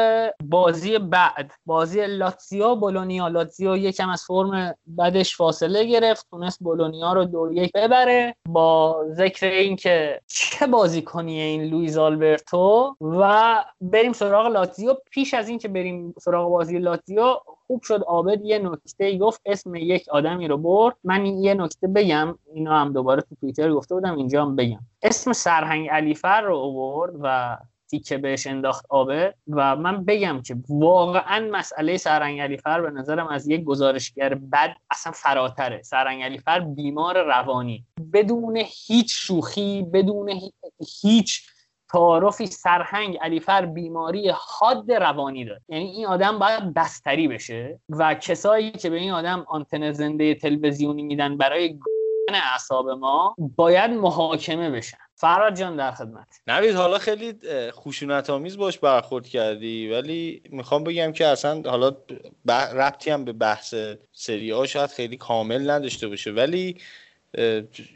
بازی بعد. بازی لاتزیو بولونیا. لاتزیو یکم از فرم بعدش فاصله گرفت. تونست بولونیا رو دو یک ببره. با ذکر اینکه چه بازی کنیه این لویز آلبرتو و بریم سراغ لاتزیو. پیش از اینکه بریم سراغ بازی لاتزیو خوب شد. آبد یه نکته گفت اسم یک آدمی رو برد. من یه نکته بگم اینا هم دوباره تو توییتر گفته بودم اینجا هم بگم. اسم سرهنگ علیفر رو آورد و تیکه بهش انداخت آبه و من بگم که واقعا مسئله سرنگ علیفر به نظرم از یک گزارشگر بد اصلا فراتره. سرنگ علیفر بیمار روانی. بدون هیچ شوخی بدون هیچ تعارفی سرهنگ علیفر بیماری حاد روانی داره. یعنی این آدم باید بستری بشه و کسایی که به این آدم آنتن زنده تلویزیونی میدن برای اعصاب ما باید محاکمه بشن. فراد جان در خدمت. نوید حالا خیلی خشونت آمیز باش برخورد کردی ولی می‌خوام بگم که اصلا حالا ربطی هم به بحث سری ها شاید خیلی کامل نداشته باشه. ولی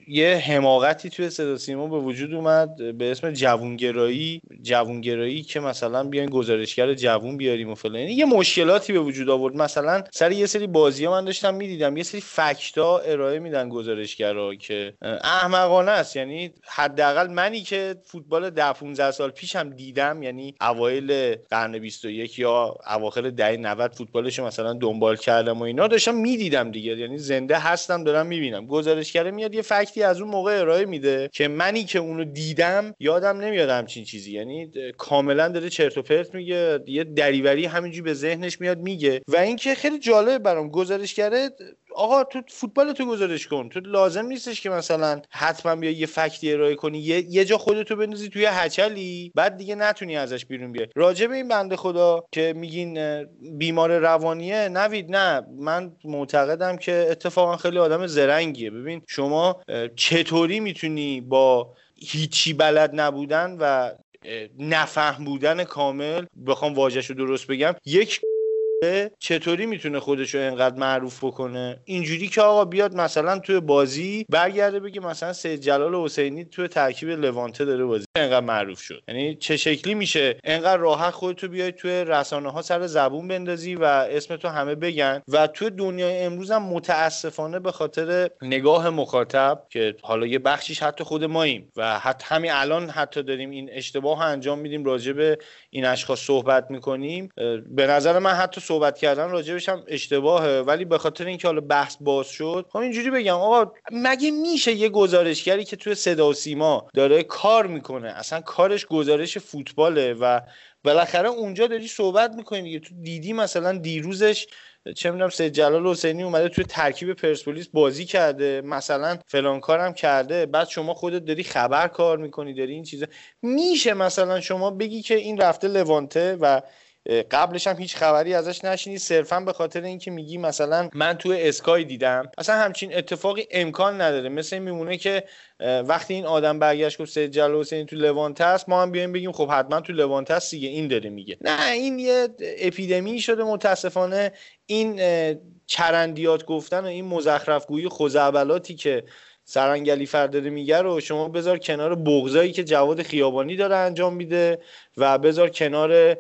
یه حماقتی توی صدا سیما به وجود اومد به اسم جوونگرایی. جوونگرایی که مثلا بیاین گزارشگر جوون بیاریم و فلان. یعنی یه مشکلاتی به وجود آورد. مثلا سر یه سری بازی ها من داشتم می‌دیدم یه سری فکتا ارائه میدن گزارشگرا که احمقانه است. یعنی حداقل منی که فوتبال 10 15 سال پیشم دیدم یعنی اوایل قرن 21 یا اواخر دهه 90 فوتبالش مثلا دنبال کردم و اینا داشتم می‌دیدم دیگه. یعنی زنده هستم دارم می‌بینم. گزارشگر میاد یه فکتی از اون موقع ارائه میده که منی که اونو دیدم یادم نمیاد همچین چیزی. یعنی کاملا داره چرت و پرت میگه یه دریوری همینجوری به ذهنش میاد میگه. و اینکه خیلی جالب برام گزارشگره آقا تو فوتبال تو گزارش کن. تو لازم نیستش که مثلا حتما بیا یه فکتی ارائه کنی. یه, یه جا خودتو بندازی توی هچلی بعد دیگه نتونی ازش بیرون بیای. راجع به این بنده خدا که میگین بیمار روانیه نوید نه. من معتقدم که اتفاقا خیلی آدم زرنگیه. ببین شما چطوری می‌تونی با هیچی بلد نبودن و نفهم بودن کامل بخوام واژهش رو درست بگم یک چطوری می‌تونه خودش رو انقدر معروف بکنه؟ اینجوری که آقا بیاد مثلا توی بازی برگرده بگه مثلا سید جلال حسینی توی ترکیب لوانته داره بازی انقدر معروف شد. یعنی چه شکلی میشه؟ انقدر راحت خودتو بیای توی رسانه ها سر زبون بندازی و اسم تو همه بگن و توی دنیای امروز هم متاسفانه به خاطر نگاه مخاطب که حالا یه بخشیش حتی خود ماییم و حتی همین الان حتی داریم این اشتباه انجام میدیم راجع به این اشخاص صحبت می‌کنیم به نظر من حتی صحبت کردن راجبش هم اشتباهه. ولی به خاطر اینکه حالا بحث باز شد خب اینجوری بگم آقا مگه میشه یه گزارشگری که توی صدا و سیما داره کار می‌کنه؟ اصلا کارش گزارش فوتباله و بالاخره اونجا داری صحبت می‌کنی دیگه تو دیدی مثلا دیروزش چه می‌دونم سید جلال حسینی اومده توی ترکیب پرسپولیس بازی کرده مثلا فلان کارم کرده بعد شما خودت داری خبر کار می‌کنی داری این چیزا. میشه مثلا شما بگی که این رفته لوانته و قبلش هم هیچ خبری ازش نشینی صرفا به خاطر اینکه میگی مثلا من توی اسکای دیدم. اصلا همچین اتفاقی امکان نداره. مثل این میمونه که وقتی این آدم برگشت گفت سید جلال حسینی تو لوانته است ما هم بیایم بگیم خب حتما تو لوانته است دیگه. این داره میگه. نه این یه اپیدمی شده متاسفانه. این چرندیات گفتن و این مزخرفگویی خوزعبلاتی که سرنگلی فرداره میگه رو شما بذار کنار بغضایی که جواد خیابانی داره انجام میده و بذار کنار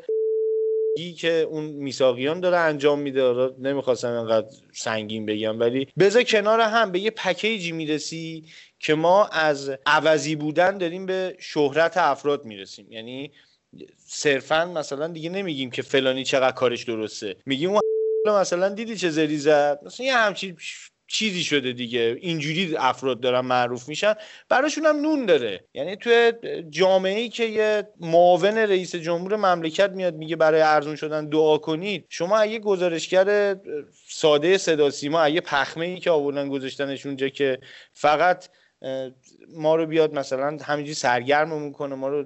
که اون میساقیان داره انجام میده. نمی‌خواستم انقدر سنگین بگم ولی بذار کنار هم به یه پکیجی می‌رسی که ما از عوضی بودن داریم به شهرت افراد می‌رسیم. یعنی صرفا مثلا دیگه نمیگیم که فلانی چقدر کارش درسته. میگیم اون مثلا دیدی چه زری زد؟ مثلا یه همچین چیزی شده دیگه. اینجوری افراد دارن معروف میشن. براشون هم نون داره. یعنی توی جامعه ای که یه معاون رئیس جمهور مملکت میاد میگه برای ارزون شدن دعا کنید شما اگه گزارشگر ساده صدا سیما اگه پخمه ای که آوردن گذاشتنش اونجا که فقط ما رو بیاد مثلا همینجوری سرگرممون کنه ما رو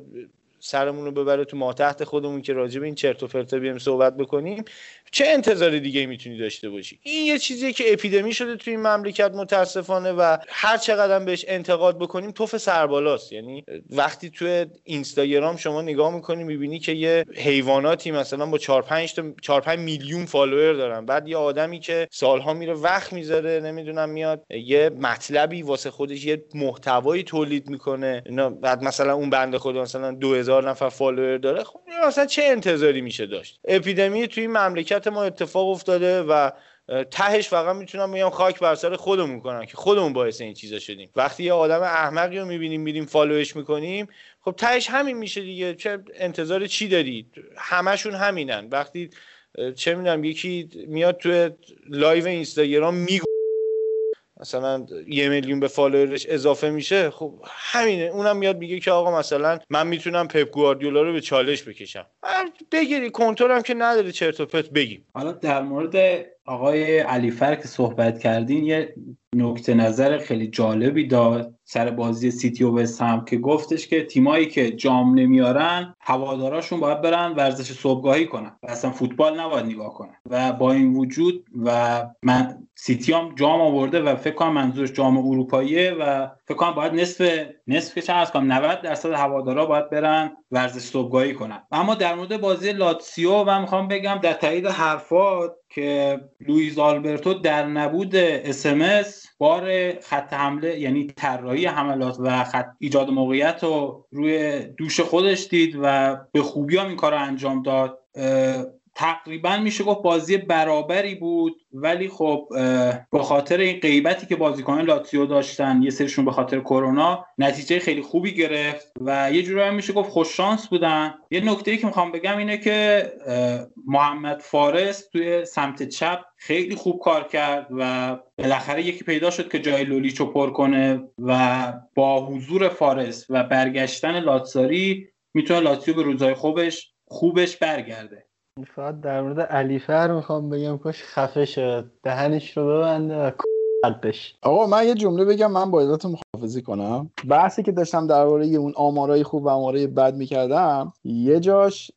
سرمون رو ببره تو ماتحت خودمون که راجع به این چرت و پرتا بیایم صحبت بکنیم. چه انتظار دیگه می‌تونی داشته باشی؟ این یه چیزیه که اپیدمی شده تو این مملکت متاسفانه و هر چقدر بهش انتقاد بکنیم تف سربالاست. یعنی وقتی تو اینستاگرام شما نگاه می‌کنی می‌بینی که یه حیواناتی مثلا با 4 5 تا 4 5 میلیون follower دارن. بعد یه آدمی که سالها میره وقت می‌ذاره نمی‌دونم میاد یه مطلبی واسه خودش یه محتوایی تولید می‌کنه. اینا بعد مثلا اون بنده خدا مثلا 2000 نفر follower داره. خب مثلا چه انتظاری میشه داشت؟ اپیدمی توی این مملکت ما اتفاق افتاده و تهش فقط می‌تونم بگم خاک بر سر خودمون کنن که خودمون باعث این چیزا شدیم. وقتی یه آدم احمقی رو می‌بینیم میریم follow ش می‌کنیم خب تهش همین میشه دیگه. چه انتظار چی دارید همشون همینن. وقتی چه می‌دونم یکی میاد تو live اینستاگرام میگه مثلا یه میلیون به follower ش اضافه میشه خب همینه. اونم میاد میگه که آقا مثلا من می‌تونم پپ گواردیولا رو به چالش بکشم. بگیری کنترل که نداره چرت و پرت بگیم. حالا در مورد آقای علیفر که صحبت کردین یه نکته نظر خیلی جالبی داد سر بازی سیتی و وستهم که گفتش که تیمایی که جام نمیارن هواداراشون باید برن ورزش صبحگاهی کنن و اصلا فوتبال نباید نگاه کنن. و با این وجود و من سیتی هم جام آورده و فکر کنم منظورش جام اروپاییه و فکر کنم باید نصف نصف که چند کنم 90 درصد هوادارا باید برن ورزش صبحگاهی کنن. اما در مورد بازی لاتسیو و می‌خوام بگم در تایید حرفات که لویز آلبرتو در نبود SMS بار خط حمله یعنی طراحی حملات و خط ایجاد موقعیت رو روی دوش خودش دید و به خوبی هم این کار رو انجام داد. تقریبا میشه گفت بازی برابری بود ولی خب به خاطر این غیبتی که بازیکن لاتزیو داشتن یه سرشون به خاطر کرونا نتیجه خیلی خوبی گرفت و یه جورایی میشه گفت خوش شانس بودن. یه نکته ای که می‌خوام بگم اینه که محمد فارس توی سمت چپ خیلی خوب کار کرد و بالاخره یکی پیدا شد که جای لولیچو پر کنه و با حضور فارس و برگشتن لاتزاری می‌تونه لاتزیو به روزای خوبش خوبش برگرده. فقط در مورد علیفر می‌خوام بگم کاش خفه شد. دهنش رو ببنده و قلبش. آقا من یه جمله بگم من با ازتون محافظی کنم. بحثی که داشتم درباره اون آمارای خوب و آمارای بد می‌کردم یه جاش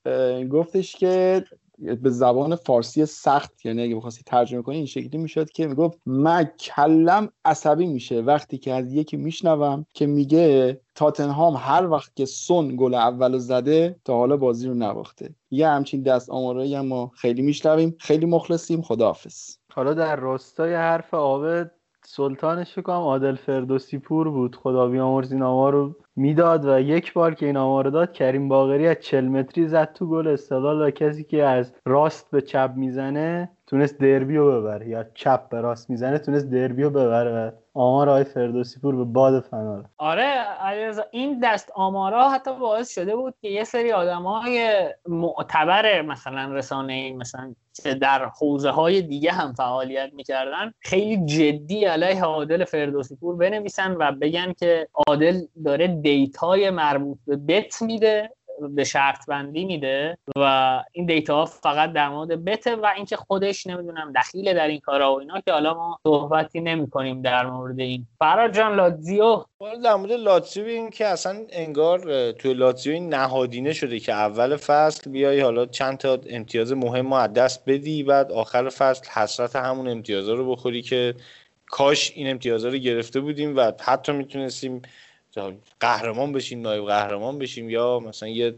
گفتش که به زبان فارسی سخت یعنی اگه بخواستی ترجمه کنی این شکلی می‌شد که می‌گفت من کلم عصبی میشه وقتی که از یکی میشنوم که میگه تاتنهام هر وقت که سون گل اولو زده تا حالا بازی رو نباخته. یه همچین دست آمارایی هم ما خیلی میشنویم. خیلی مخلصیم. خداحافظ. حالا در راستای حرف عابد سلطانش فکر عادل فردوسی پور بود. خدا بیامرز این رو می‌داد و یک بار که این آمار داد کریم باغری از 40 متری زد تو گل استقلال و کسی که از راست به چپ می‌زنه تونست دربیو ببره. یا چپ به راست می‌زنه تونست دربیو ببره. و آمار آقای فردوسی پور به باد فنا آره این دست آمارا حتی باعث شده بود که یه سری آدمای معتبر مثلا رسانه مثلا در حوزه های دیگه هم فعالیت می‌کردن خیلی جدی علیه عادل فردوسی پور بنویسن و بگن که عادل داره data ی مربوط به بت میده. به شرط بندی میده و این data فقط در مورد bet ه و اینکه خودش نمی‌دونم دخیل در این کارا و اینا که حالا ما صحبتی نمی کنیم در مورد این. فرهاد جان لاتزیو؟ در مورد لاتزیو این که اصلا انگار توی لاتزیو این نهادینه شده که اول فصل بیای حالا چند تا امتیاز مهم رو دست بدی بعد آخر فصل حسرت همون امتیازا رو بخوری که کاش این امتیازا رو گرفته بودیم و حتی می‌تونستیم قهرمان بشیم نایب قهرمان بشیم یا مثلا یه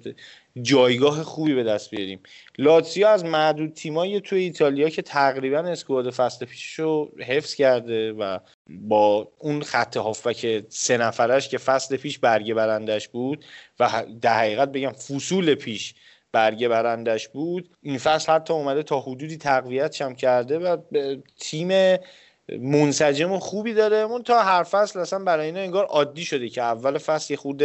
جایگاه خوبی به دست بیاریم. لاتسیو از معدود تیمایی توی ایتالیا که تقریبا اسکواد فصل پیشش رو حفظ کرده و با اون خط هافبک سه نفرش که فصل پیش برگه برندش بود و در حقیقت بگم فصول پیش برگه برندش بود این فصل حتی اومده تا حدودی تقویت هم کرده و تیم منسجم و خوبی داره. اون تا هر فصل اصلا برای اینا انگار عادی شده که اول فصل یه خود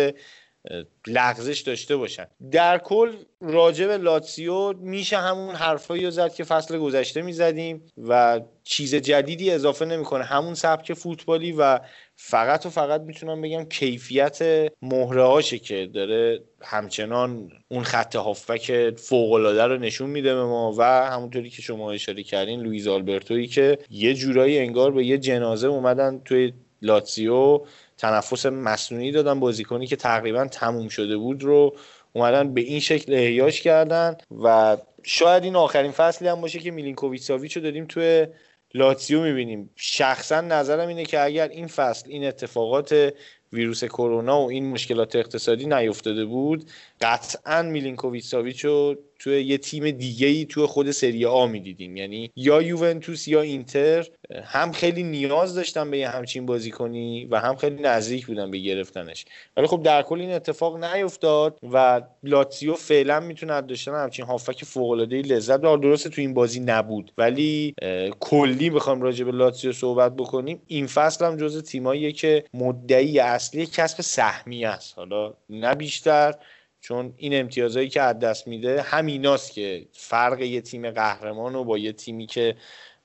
لغزش داشته باشن. در کل راجع به لاتسیو میشه همون حرفایی رو زد که فصل گذشته می‌زدیم و چیز جدیدی اضافه نمی‌کنه. همون سبک فوتبالی و فقط و فقط می‌تونم بگم کیفیت مهره که داره همچنان اون خط هافبک فوق العاده رو نشون میده به ما و همونطوری که شما اشاره کردین لوئیز آلبرتویی که یه جورایی انگار به یه جنازه اومدن توی لاتسیو تنفس مصنوعی دادن بازیکنی که تقریبا تموم شده بود رو اومدن به این شکل احیاش کردن و شاید این آخرین فصلی هم باشه که میلینکوویچ ساویچ رو دادیم توی لاتسیو می‌بینیم. شخصا نظرم اینه که اگر این فصل این اتفاقات ویروس کرونا و این مشکلات اقتصادی نیفتاده بود قطعا میلینکوویچ ساویچ رو توی یه تیم دیگه ای توی خود سری آ می‌دیدیم. یعنی یا یوونتوس یا اینتر هم خیلی نیاز داشتن به یه همچین بازیکنی و هم خیلی نزدیک بودن به گرفتنش. ولی خب در کل این اتفاق نیفتاد و لاتزیو فعلا می‌تونه داشتن همچین هافک فوق العاده لذت ببره. درسته تو این بازی نبود ولی کلی بخوام راجع به لاتزیو صحبت بکنیم. این فصل هم جز تیماییه که مدعی اصلی کسب سهمیه است. حالا نه بیشتر چون این امتیازهایی که از دست میده همیناست که فرق یه تیم قهرمان و با یه تیمی که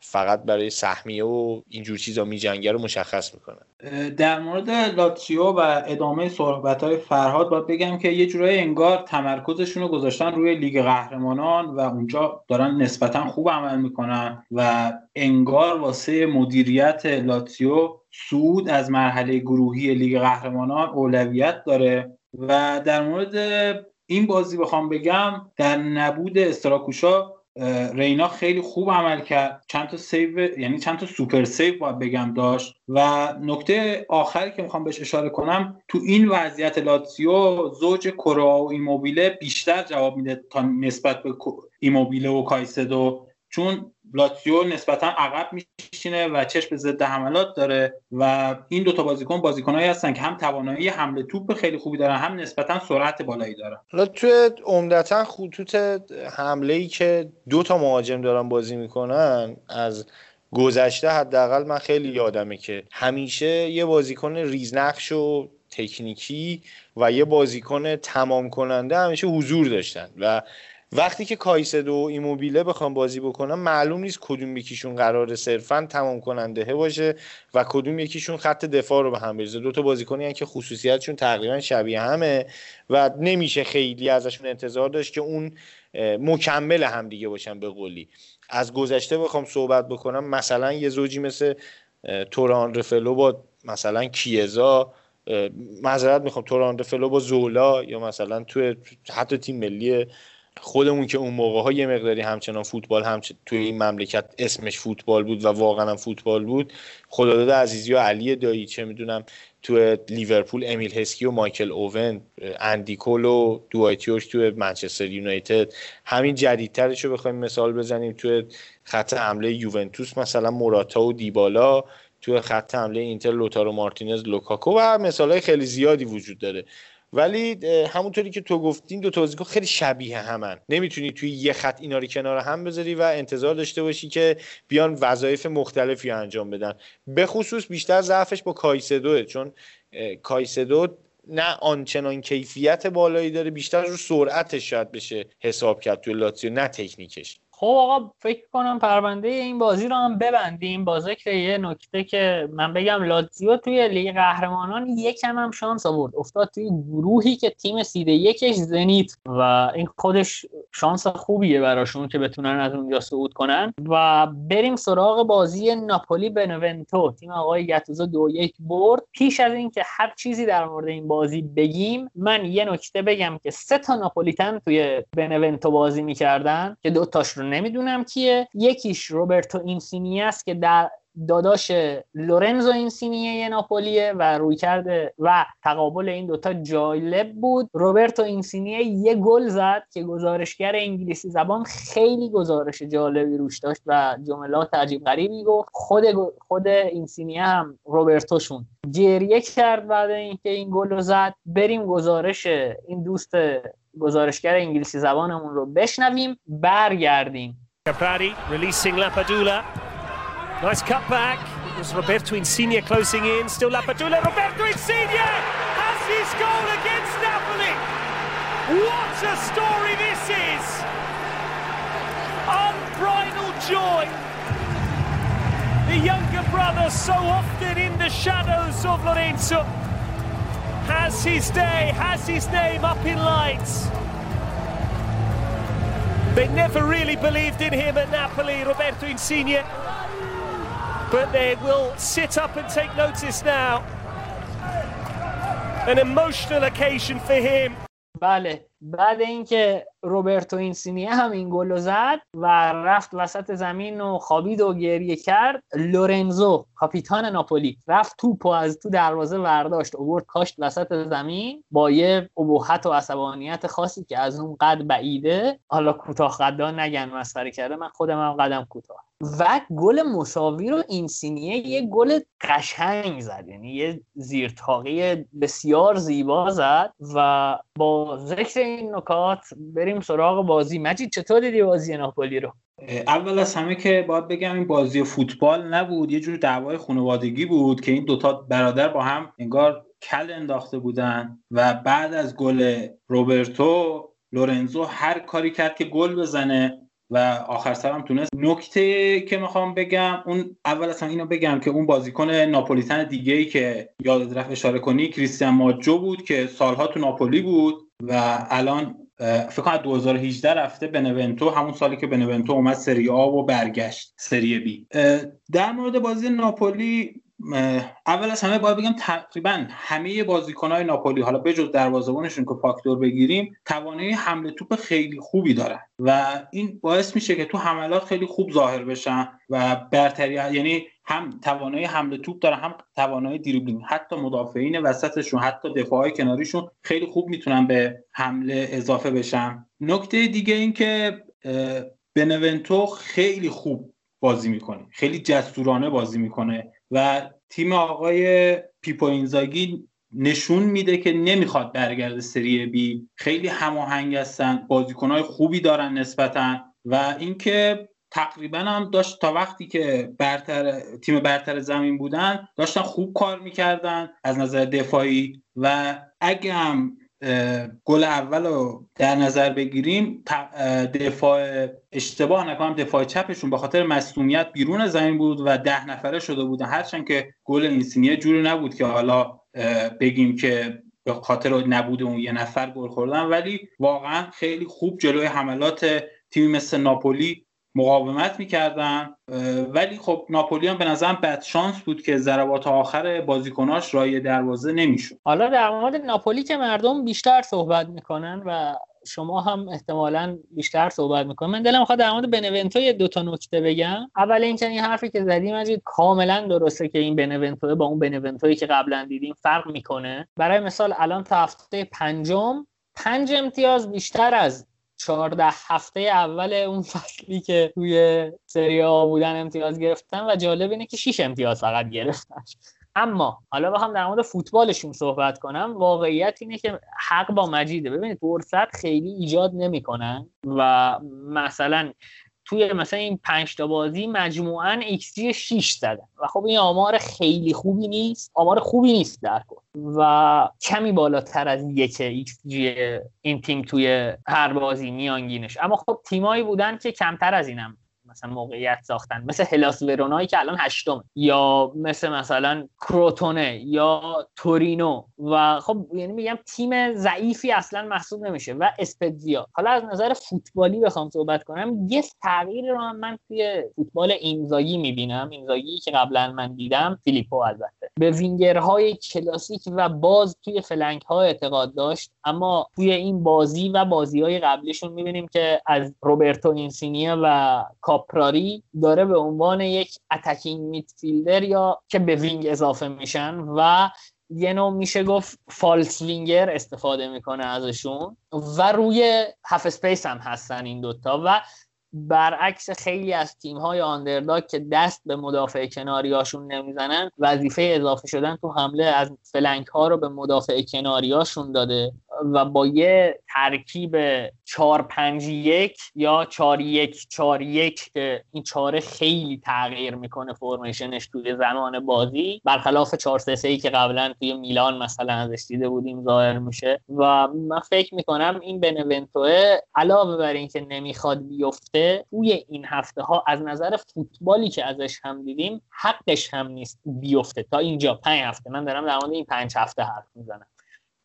فقط برای سهمیه و اینجور چیزا میجنگه رو مشخص می‌کنه. در مورد لاتسیو و ادامه صحبت های فرهاد باید بگم که یه جورایی انگار تمرکزشون رو گذاشتن روی لیگ قهرمانان و اونجا دارن نسبتا خوب عمل می‌کنن و انگار واسه مدیریت لاتسیو سود از مرحله گروهی لیگ قهرمانان اولویت داره. و در مورد این بازی بخوام بگم در نبود استراکوشا رینا خیلی خوب عمل کرد. چند تا save یعنی چند تا super save باید بگم داشت. و نکته آخری که می‌خوام بهش اشاره کنم تو این وضعیت لاتسیو زوج کرا و ایموبیله بیشتر جواب میده تا نسبت به ایموبیله و کایسدو. چون لاتزیو نسبتا عقب میشینه و چشم ضد حملات داره و این دوتا بازیکن بازیکنهایی هستن که هم توانایی حمل توپ خیلی خوبی دارن هم نسبتا سرعت بالایی دارن. حالا توی عمدتا خطوط حمله ای که دو تا مهاجم دارن بازی می‌کنن از گذشته حداقل من خیلی یادمه که همیشه یه بازیکن ریزنقش و تکنیکی و یه بازیکن تمام کننده همیشه حضور داشتن و وقتی که کایسدو و ایموبیله بخوام بازی بکنم معلوم نیست کدوم یکیشون قرار صرفا تمام کننده باشه و کدوم یکیشون خط دفاع رو به هم بریزه. دو تا بازیکنی که خصوصیتشون تقریبا شبیه همه و نمیشه خیلی ازشون انتظار داشت که اون مکمل هم دیگه باشن به قولی. از گذشته بخوام صحبت بکنم مثلا یه زوجی مثل توران رفلو با مثلا کیزا معذرت می‌خوام توران رفلو با زولا یا مثلا توی حتی تیم ملی خودمون که اون موقع ها یه مقداری همچنان فوتبال هم توی این مملکت اسمش فوتبال بود و واقعا هم فوتبال بود. خداداد عزیزی و علی دایی چه می‌دونم تو لیورپول امیل هسکی و مایکل اوون اندی کول و دوایت یورک تو منچستر یونایتد. همین جدیدترش رو بخوایم مثال بزنیم تو خط حمله یوونتوس مثلا موراتا و دیبالا تو خط حمله اینتر لوتارو مارتینز لوکاکو و مثال خیلی زیادی وجود داره. ولی همونطوری که تو گفتین دو تا بازیکن خیلی شبیه همن. نمی‌تونی توی یه خط اینا رو کنار هم بذاری و انتظار داشته باشی که بیان وظایف مختلفی انجام بدن. به خصوص بیشتر ضعفش با کایسدوه چون کایسدو نه آنچنان کیفیت بالایی داره بیشتر رو سرعتش شاید بشه حساب کرد توی لاتزیو نه تکنیکش. خب آقا فکر کنم پرونده این بازی رو هم ببندیم. با ذکر یه نکته که من بگم لاتزیو توی لیگ قهرمانان یکم هم شانس آورد. افتاد توی گروهی که تیم سیده یکش زنیت. و این خودش شانس خوبیه براشون که بتونن از اونجا صعود کنن. و بریم سراغ بازی ناپولی بنونتو تیم آقای گتوزو دو یک برد. پیش از اینکه هر چیزی در مورد این بازی بگیم من یه نکته بگم که سه تا ناپولیتن توی بنونتو بازی می‌کردن که دو تاش رو نمی‌دونم کیه. یکیش روبرتو اینسینی است که در داداش لورنزو اینسینیه ناپولیه و روی کرده و تقابل این دوتا جالب بود. روبرتو اینسینیه یه گل زد که گزارشگر انگلیسی زبان خیلی گزارش جالبی روش داشت و جملات عجیب غریبی گفت. خود خود اینسینیه هم روبرتوشون گریه کرد بعد اینکه این گل رو زد. بریم گزارش این دوست گزارشگر انگلیسی زبانمون رو بشنویم برگردیم Capari releasing Lapadula. Nice cutback. It was Roberto Insigne closing in. Still Lapadula. Roberto Insigne has his goal against Napoli. What a story this is! Unbridled joy. The younger brother, so often in the shadows of Lorenzo, has his day, has his name up in lights. They never really believed in him at Napoli, Roberto Insigne. But they will sit up and take notice now. An emotional occasion for him. بله. بعد اینکه روبرتو اینسینیه هم این گل زد و رفت وسط زمین و خوابید و گریه کرد لورنزو کاپیتان ناپولی رفت توپ و از تو دروازه ورداشت اوورد کاشت وسط زمین با یه ابهت و عصبانیت خاصی که از اون قد بعیده. حالا کوتاه قدان نگن مسخره کرده. من خودم هم قدم کوتاه. و گل مساوی رو اینسینیه یه گل قشنگ زد. یعنی یه زیرتاقی بسیار زیبا زد و با ذکر این نکات بریم سراغ بازی. مجید چطور دیدی بازی ناپولی رو؟ اول از همه که باید بگم این بازی فوتبال نبود یه جور دعوای خانوادگی بود که این دوتا برادر با هم انگار کل انداخته بودن و بعد از گل روبرتو لورنزو هر کاری کرد که گل بزنه. و آخر سر هم تونست. نکته که می‌خوام بگم اون اول اصلا اینو بگم که اون بازیکن ناپولیتن دیگه ای که یاد رفت اشاره کنی کریستیان ماجو بود که سالها تو ناپولی بود و الان فکر کنم 2018 رفته بنونتو همون سالی که بنونتو اومد سری آ و برگشت سری بی. در مورد بازی ناپولی اول از همه باید بگم تقریبا همه بازیکنهای ناپولی حالا بجز دروازه‌بانشون که فاکتور بگیریم توانایی حمله توپ خیلی خوبی دارن. و این باعث میشه که تو حملات خیلی خوب ظاهر بشن و برتری یعنی هم توانایی حمله توپ دارن هم توانایی دریبلینگ. حتی مدافعین وسطشون حتی دفاعهای کناریشون خیلی خوب می‌تونن به حمله اضافه بشن. نکته دیگه این که بنونتو خیلی خوب بازی می‌کنه. خیلی جسورانه بازی می‌کنه و تیم آقای پیپو اینزاگی نشون میده که نمی‌خواد برگرده سری بی. خیلی هماهنگ هستن بازیکنهای خوبی دارن نسبتا و اینکه تقریبا هم داشت تا وقتی که برتر تیم برتر زمین بودن داشتن خوب کار می‌کردن از نظر دفاعی و اگه هم گل اول رو در نظر بگیریم دفاع اشتباه نکنم دفاع چپشون به خاطر مصومیت بیرون زمین بود و ده نفره شده بودن. هرچند که گل اینسینیه جوری نبود که حالا بگیم که به خاطر نبود اون یه نفر گل خوردن ولی واقعا خیلی خوب جلوی حملات تیمی مثل ناپولی مقاومت می‌کردن. ولی خب ناپولی هم به نظرم بد شانس بود که ضربات آخر بازیکناش رای دروازه نمی‌شد. حالا در مورد ناپولی که مردم بیشتر صحبت می‌کنن و شما هم احتمالا بیشتر صحبت می‌کنن من دلم می‌خواد در مورد بنونتو یه دو تا نکته بگم. اول اینکه این حرفی که زدیم مجید کاملا درسته که این بنونتو با اون بنونتویی که قبلا دیدیم فرق می‌کنه. برای مثال الان تا هفته پنجم پنج امتیاز بیشتر از چهارده هفته اول اون فصلی که توی سری آ بودن امتیاز گرفتن و جالب اینه که 6 امتیاز فقط گرفتن اما حالا بخوام در مورد فوتبالشون صحبت کنم. واقعیت اینه که حق با مجیده. ببینید فرصت خیلی ایجاد نمی‌کنن و مثلا توی مثلا این پنج تا بازی مجموعا ایکس جی 6 زدن و خب این آمار خیلی خوبی نیست. آمار خوبی نیست در کل و کمی بالاتر از یک ایکس جی این تیم توی هر بازی میانگینش. اما خب تیمایی بودن که کمتر از اینم مثلا موقعیت ساختن مثل هلاس ورونایی که الان هشتمه یا مثل مثلا کروتونه یا تورینو. و خب یعنی میگم تیم ضعیفی اصلا محسوب نمیشه. و اسپتزیا حالا از نظر فوتبالی بخوام صحبت کنم یه تغییر رو هم من توی فوتبال اینزاگی می‌بینم. اینزاگی که قبلا من دیدم فیلیپو البته. به وینگرهای کلاسیک و باز توی flank ها اعتقاد داشت. اما توی این بازی و بازی های قبلیشون می‌بینیم که از روبرتو اینسینیه و پراری داره به عنوان یک attacking midfielder یا که به wing اضافه میشن و یه نوع میشه گفت false winger استفاده می‌کنه ازشون و روی half space هم هستن این دوتا و برعکس خیلی از تیم های underdog که دست به مدافع کناریاشون نمی‌زنن وظیفه اضافه شدن تو حمله از flank ها رو به مدافع کناریاشون داده. و با یه ترکیب 4 5 1 یا 4 1 4 1 که این چاره خیلی تغییر می‌کنه فرمیشنش توی زمان بازی. برخلاف 4 3 3 که قبلا توی میلان مثلا ازش دیده بودیم ظاهر میشه. و من فکر می‌کنم این بنونتوه علاوه بر اینکه نمی‌خواد بیفته توی این هفته ها از نظر فوتبالی که ازش هم دیدیم حقش هم نیست بیفته. تا اینجا پنج هفته. من دارم در مورد این پنج هفته حرف می‌زنم.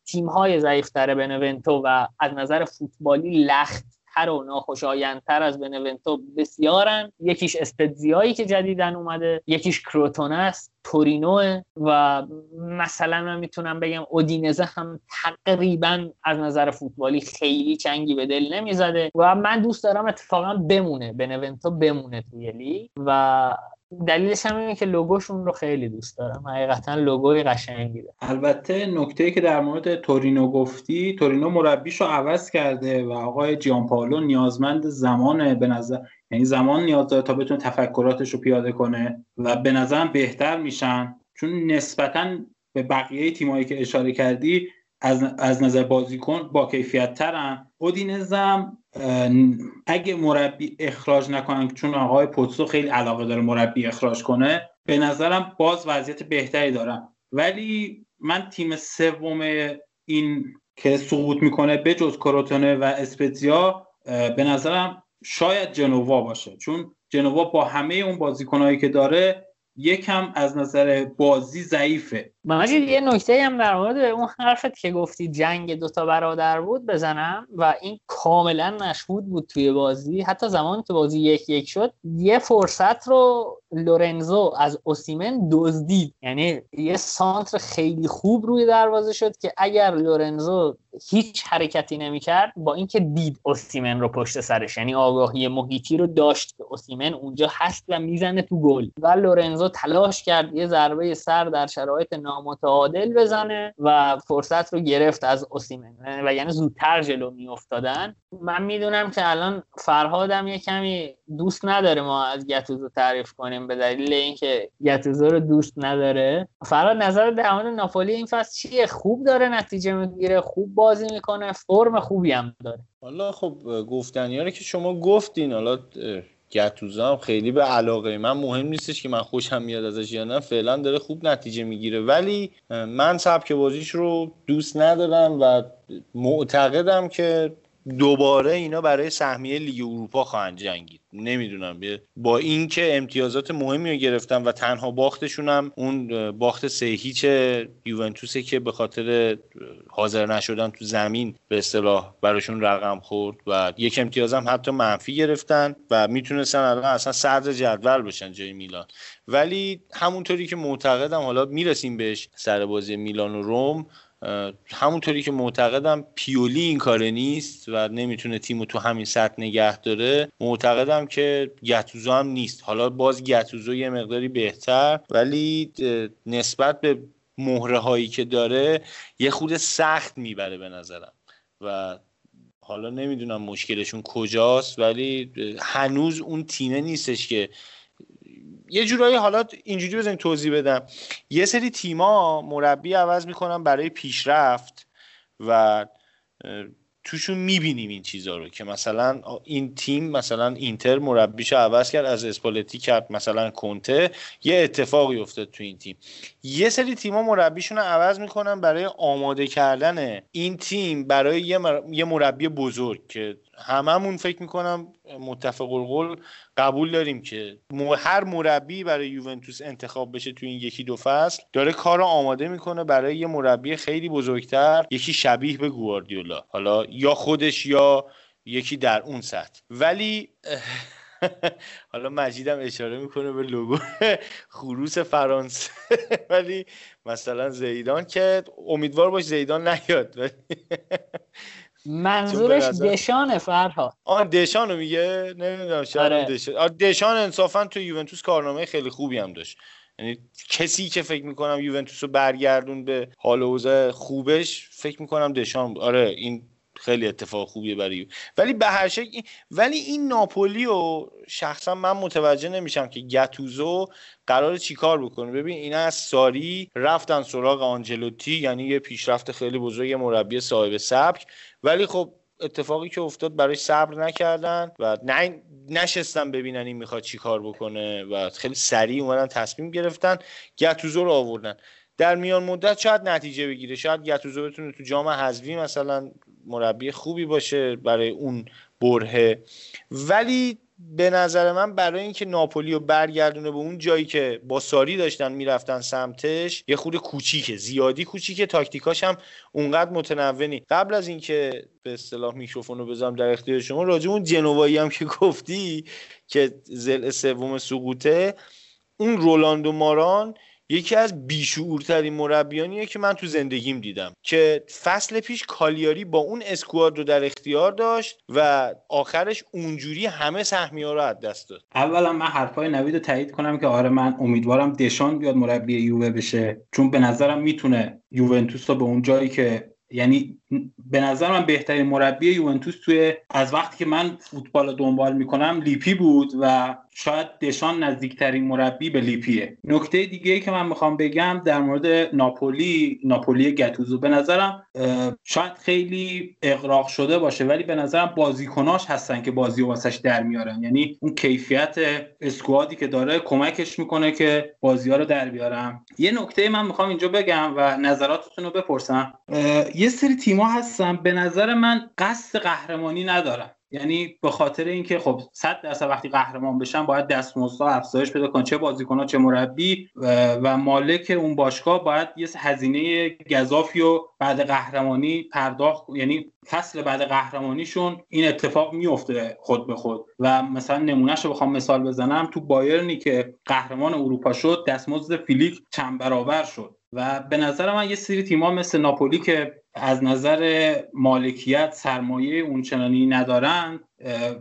تیم های ضعیفتر بنونتو و از نظر فوتبالی لخت تر و ناخوشایندتر از بنونتو بسیارن. یکیش استدزیایی که جدیدن اومده یکیش کروتون است تورینو و مثلا من می‌تونم بگم اودینزه هم تقریبا از نظر فوتبالی خیلی چنگی به دل نمی‌زده و من دوست دارم اتفاقا بمونه بنونتو بمونه توی لیگ و دلیلش هم اینه که لوگوشون رو خیلی دوست دارم. حقیقتا لوگوی قشنگی داره البته نکته که در مورد تورینو گفتی تورینو مربیش رو عوض کرده و آقای جیان پالو نیازمند زمان به نظر یعنی زمان نیاز داره تا بتونه تفکراتش رو پیاده کنه و به نظرم بهتر میشن. چون نسبتا به بقیه تیمایی که اشاره کردی از, از نظر بازیکن با کیفیت ترن اودینزم اگه مربی اخراج نکنن چون آقای پوتسو خیلی علاقه داره مربی اخراج کنه به نظرم باز وضعیت بهتری دارم ولی من تیم سوم این که سقوط می‌کنه به جز کروتونه و اسپتزیا به نظرم شاید جنوا باشه. چون جنوا با همه اون بازیکنهایی که داره یکم از نظر بازی ضعیفه. مجید یه نکته هم در مورد اون حرفت که گفتی جنگ دوتا برادر بود بزنم و این کاملا مشهود بود توی بازی. حتی زمانی که بازی یک یک شد یه فرصت رو لورنزو از اوسیمن دزدید. یعنی یه سانتر خیلی خوب روی دروازه شد که اگر لورنزو هیچ حرکتی نمی‌کرد با اینکه دید اوسیمن رو پشت سرش یعنی آگاهی محیطی رو داشت که اوسیمن اونجا هست و می‌زنه تو گل. و لورنزو تلاش کرد یه ضربه سر در شرایط نامتعادل بزنه و فرصت رو گرفت از اوسیمن. و یعنی زودتر جلو میافتادن. من می‌دونم که الان فرهادم یه کمی دوست نداره ما از گتوزو تعریف کنیم به دلیل اینکه گتوزو رو دوست نداره. فرهاد نظر در مورد ناپولی این فصل چیه؟ خوب داره نتیجه می‌گیره خوب بازی می‌کنه فرم خوبی هم داره. حالا خب گفتنی رو که شما گفتین حالا گتوزو هم خیلی به علاقه من مهم نیستش که من خوشم میاد ازش یا نه فعلا داره خوب نتیجه می‌گیره. ولی من سبک بازیش رو دوست ندارم و معتقدم که دوباره اینا برای سهمیه لیگ اروپا خواهند جنگید. نمی‌دونم. با اینکه امتیازات مهمی رو گرفتن و تنها باختشون هم اون باخت سه هیچ یوونتوسه که به خاطر حاضر نشدن تو زمین به اصطلاح براشون رقم خورد و یک امتیاز هم حتی منفی گرفتن و می‌تونستن الان اصلا صدر جدول بشن جای میلان. ولی همونطوری که معتقدم حالا می‌رسیم بهش سر بازی میلان و روم همونطوری که معتقدم پیولی این کاره نیست و نمی‌تونه تیم تو همین سطح نگه داره. معتقدم که گتوزو هم نیست. حالا باز گتوزو یه مقداری بهتر ولی نسبت به مهره هایی که داره یه خود سخت می‌بره به نظرم. و حالا نمی‌دونم مشکلشون کجاست ولی هنوز اون تیمه نیستش که یه جورایی حالا اینجوری بزنیم توضیح بدم. یه سری تیما مربی عوض می‌کنن برای پیشرفت و توشون می‌بینیم این چیزها رو که مثلا این تیم مثلا اینتر مربیش عوض کرد از اسپالتی کرد مثلا کنته. یه اتفاقی افتاد تو این تیم. یه سری تیما مربیشون رو عوض می‌کنن برای آماده کردن این تیم برای یه مربی بزرگ که هممون فکر می‌کنم متفق القول قبول داریم که هر مربی برای یوونتوس انتخاب بشه تو این یکی دو فصل داره کار آماده می‌کنه برای یه مربی خیلی بزرگتر یکی شبیه به گواردیولا حالا یا خودش یا یکی در اون سطح. ولی حالا مجیدم اشاره می‌کنه به لوگو خروس فرانسه. ولی مثلا زیدان که امیدوار باش زیدان نیاد منظورش دشانه فرهاد. آن دشان رو میگه؟ نمی‌دونم شاید آره. دشان آره، دشان انصافا تو یوونتوس کارنامه خیلی خوبی هم داشت. یعنی کسی که فکر می‌کنم یوونتوس رو برگردون به حال خوبش فکر می‌کنم دشان بود. آره این خیلی اتفاق خوبیه برای. ولی به هر شکل ولی این ناپولی و شخصا من متوجه نمیشم که گتوزو قرار چیکار بکنه. ببین اینا از ساری رفتن سراغ آنجلوتی یعنی یه پیشرفت خیلی بزرگ مربی صاحب سبک. ولی خب اتفاقی که افتاد برای صبر نکردن و نه نشستن ببینن این می‌خواد چی کار بکنه و خیلی سریع اومدن تصمیم گرفتن گتوزو رو آوردن. در میان مدت شاید نتیجه بگیره. شاید گتوزو بتونه تو جام حذفی مثلا مربی خوبی باشه برای اون برهه. ولی به نظر من برای اینکه ناپولی رو برگردونه به اون جایی که با ساری داشتن می‌رفتن سمتش یه خود کوچیکه زیادی کوچیکه تاکتیکاش هم اونقدر متنوع قبل از اینکه به اصطلاح میکروفون رو بذارم در اختیار شما راجع اون جنوایی هم که گفتی که زل سوم سقوطه اون رولاندو ماران یکی از بیشعورترین مربیانیه که من تو زندگیم دیدم که فصل پیش کالیاری با اون اسکواد رو در اختیار داشت و آخرش اونجوری همه سهمی ها رو از دست داد. اولا من حرفای نوید رو تایید کنم که آره من امیدوارم دشان بیاد مربی یووه بشه چون به نظرم می‌تونه یوونتوس رو به اون جایی که یعنی به نظر من بهترین مربی یوونتوس توی از وقتی که من فوتبال رو دنبال می‌کنم لیپی بود و شاید دشان نزدیکترین مربی به لیپیه. نکته دیگه که من می‌خوام بگم در مورد ناپولی ناپولی گتوزو به نظرم شاید خیلی اقراق شده باشه ولی به نظرم بازیکناش هستن که بازی رو واسش در میارن. یعنی اون کیفیت اسکوادی که داره کمکش می‌کنه که بازی ها رو در بیارم یه نکته من می‌خوام اینجا بگم و نظراتتون رو بپرسم. یه سری هستن به نظر من قصد قهرمانی ندارن یعنی به خاطر اینکه خب 100 درصد وقتی قهرمان بشن باید دستمزدها افزایش پیدا کنن چه بازیکن‌ها چه مربی و- و مالک اون باشگاه باید یه هزینه گزافی رو بعد قهرمانی پرداخت. یعنی فصل بعد قهرمانیشون این اتفاق میفته خود به خود. و مثلا نمونهش رو بخوام مثال بزنم. تو بایرنی که قهرمان اروپا شد دستمزد فیلیک چند برابر شد. و به نظر من یه سری تیم‌ها مثل ناپولی که از نظر مالکیت سرمایه اونچنانی ندارن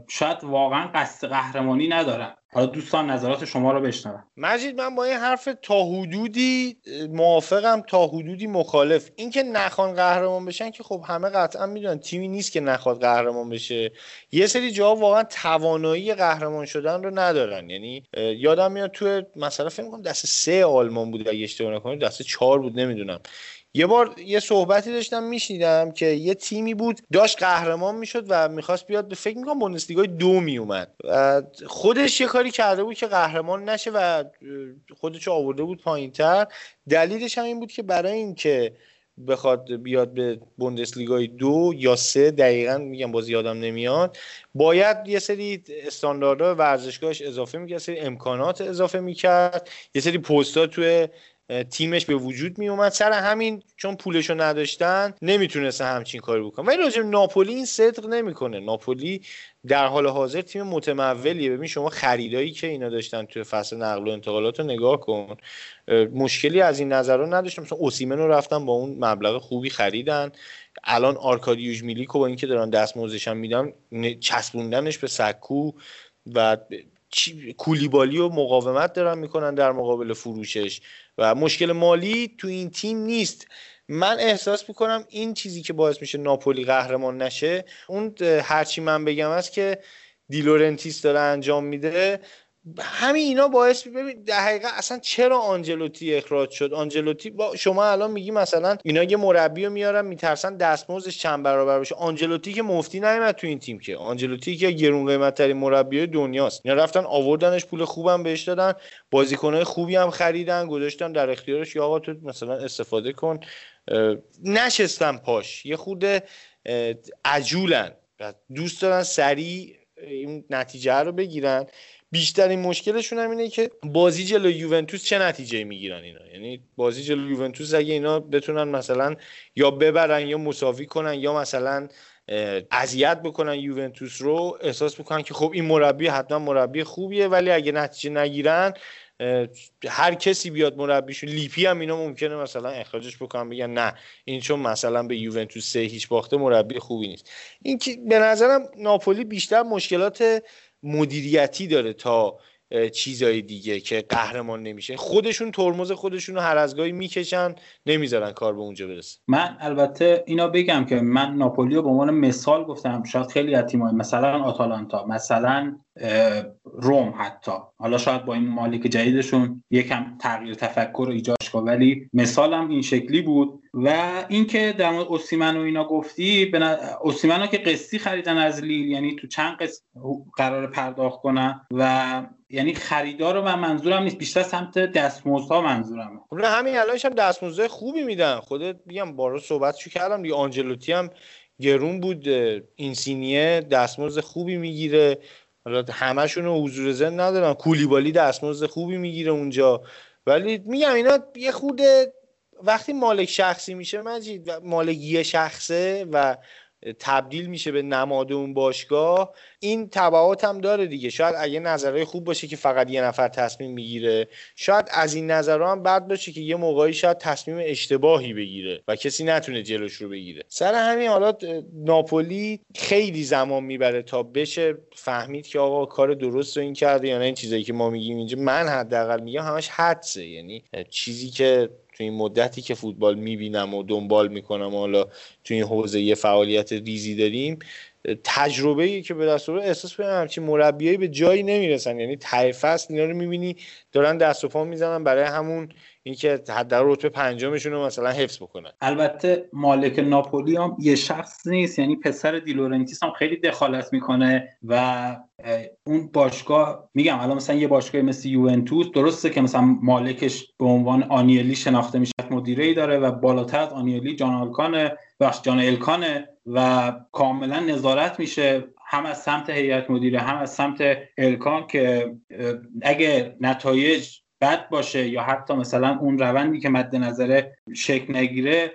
شاید واقعا قصد قهرمانی ندارن. حالا دوستان نظرات شما رو بشنوم مجید من با این حرف تا حدودی موافقم تا حدودی مخالف. اینکه نخوان قهرمان بشن که خب همه قطعا می‌دونن تیمی نیست که نخواد قهرمان بشه. یه سری جاها واقعا توانایی قهرمان شدن رو ندارن. یعنی یادم میاد تو مثلا فکر کنم دست سه آلمان بود اگه اشتباه نکنم دست چهار بود نمی‌دونم. یه بار یه صحبتی داشتم میشنیدم که یه تیمی بود داشت قهرمان می‌شد و می‌خواست بیاد. به فکر می‌کنم بوندسلیگای دو میومد خودش یه کاری کرده بود که قهرمان نشه و خودش آورده بود پایینتر. دلیلش هم این بود که برای اینکه بخواد بیاد به بوندسلیگای دو یا سه دقیقا میگم باز یادم نمیاد. باید یه سری استانداردها ورزشگاهش اضافه می‌کرد سری امکانات اضافه می‌کرد یه سری پستها توی تیمش به وجود می اومد سر همین چون پولشو نداشتن نمی‌تونسته همچین کاری بکنه ولی راجع ناپولی این صدق نمی‌کنه. ناپولی در حال حاضر تیم متمولیه. ببین شما خریدایی که اینا داشتن توی فصل نقل و انتقالات رو نگاه کن. مشکلی از این نظر رو نداشتم مثلا اوسیمن رو رفتن با اون مبلغ خوبی خریدن. الان آرکادیوش میلیکو با اینکه دارن دستمزدش هم میدن چسبوندنش به سکو و کولیبالی و مقاومت دارن می‌کنن در مقابل فروشش. و مشکل مالی تو این تیم نیست. من احساس می‌کنم این چیزی که باعث میشه ناپولی قهرمان نشه اون هرچی من بگم است که دیلورنتیس داره انجام میده. همین اینا باعث ببین در حقیقت اصلا چرا آنجلوتی اخراج شد؟ آنجلوتی با شما الان میگی مثلا اینا یه مربی رو میارن میترسن دستمزدش چند برابر بشه آنجلوتی که مفتی نیومد تو این تیم که. آنجلوتی که گرون قیمت ترین مربی دنیاست. اینا رفتن آوردنش پول خوبم بهش دادن. بازیکنهای خوبی هم خریدن گذاشتن در اختیارش. یا آقا تو مثلا استفاده کن. نشستن پاش. یه خود عجولن. دوست دارن سریع این نتیجه رو بگیرن. بیشترین مشکلشون هم اینه که بازی جلو یوونتوس چه نتیجه می‌گیرن اینا؟ یعنی بازی جلو یوونتوس اگه اینا بتونن مثلا یا ببرن یا مساوی کنن یا مثلا اذیت بکنن یوونتوس رو احساس می‌کنن که خب این مربی حتما مربی خوبیه ولی اگه نتیجه نگیرن هر کسی بیاد مربیشون لیپی هم اینا ممکنه مثلا اخراجش بکنن بگن نه این چون مثلا به یوونتوس هیچ باخته مربی خوبی نیست. این که به نظرم ناپولی بیشتر مشکلات مدیریتی داره تا چیزای دیگه که قهرمان نمیشه. خودشون ترمز خودشون رو هر از گاهی می‌کشن نمی‌ذارن کار به اونجا برسه. من البته اینا بگم که من ناپولی رو به عنوان مثال گفتم شاید خیلی از تیم‌های مثلا آتالانتا مثلا روم حتی. حالا شاید با این مالک جدیدشون یکم تغییر تفکر رو ایجاد کنه ولی مثالم این شکلی بود. و اینکه در مورد اوسیمن و اینا گفتی اوسیمن که قسطی خریدن از لیل یعنی تو چند قسط قرار پرداخت کنن و یعنی خریدار رو من منظورم نیست. بیشتر سمت دستمزدها منظورمه. خب همین الانش هم دستمزد خوبی میدن. خودت میگم بارو صحبتشو کردم. دیگه آنجلوتی هم گرون بود. اینسینیه دستمزد خوبی می‌گیره. حالا همشون حضور زن ندارن. کولیبالی دستمزد خوبی می‌گیره اونجا. ولی میگم اینا یه خود وقتی مالک شخصی میشه مجید مالک یه شخصه و تبدیل میشه به نماد اون باشگاه این تبعات هم داره دیگه. شاید اگه نظرهای خوب باشه که فقط یه نفر تصمیم می‌گیره شاید از این نظرها هم بد باشه که یه موقعی شاید تصمیم اشتباهی بگیره و کسی نتونه جلوش رو بگیره. سر همین حالا ناپولی خیلی زمان می‌بره تا بشه فهمید که آقا کار درست رو این کرده یا نه. این چیزایی که ما میگیم اینجا من حداقل میگم همش حدسه. یعنی چیزی که تو این مدتی که فوتبال می‌بینم و دنبال می‌کنم حالا تو این حوزه یه فعالیت ریزی داریم تجربه ای که به دست رو احساس کنم همچین مربیایی به جایی نمی‌رسن. یعنی ته فصل اینا رو می‌بینی دارن دست و پا می‌زنن برای همون اینکه حداقل رتبه پنجمشون رو مثلا حفظ بکنن. البته مالک ناپولی هم یه شخص نیست یعنی پسر دیلورنتیس هم خیلی دخالت می‌کنه و اون باشگاه میگم الان مثلا یه باشگاه مثل یوونتوس درسته که مثلا مالکش به عنوان آنیلی شناخته میشه مدیره ای داره و بالاتر از آنیلی جان آلکانه ببخشید جان الکانه و کاملا نظارت میشه هم از سمت هیئت مدیره هم از سمت الکان که اگه نتایج بد باشه یا حتی مثلا اون روندی که مد نظره شکل نگیره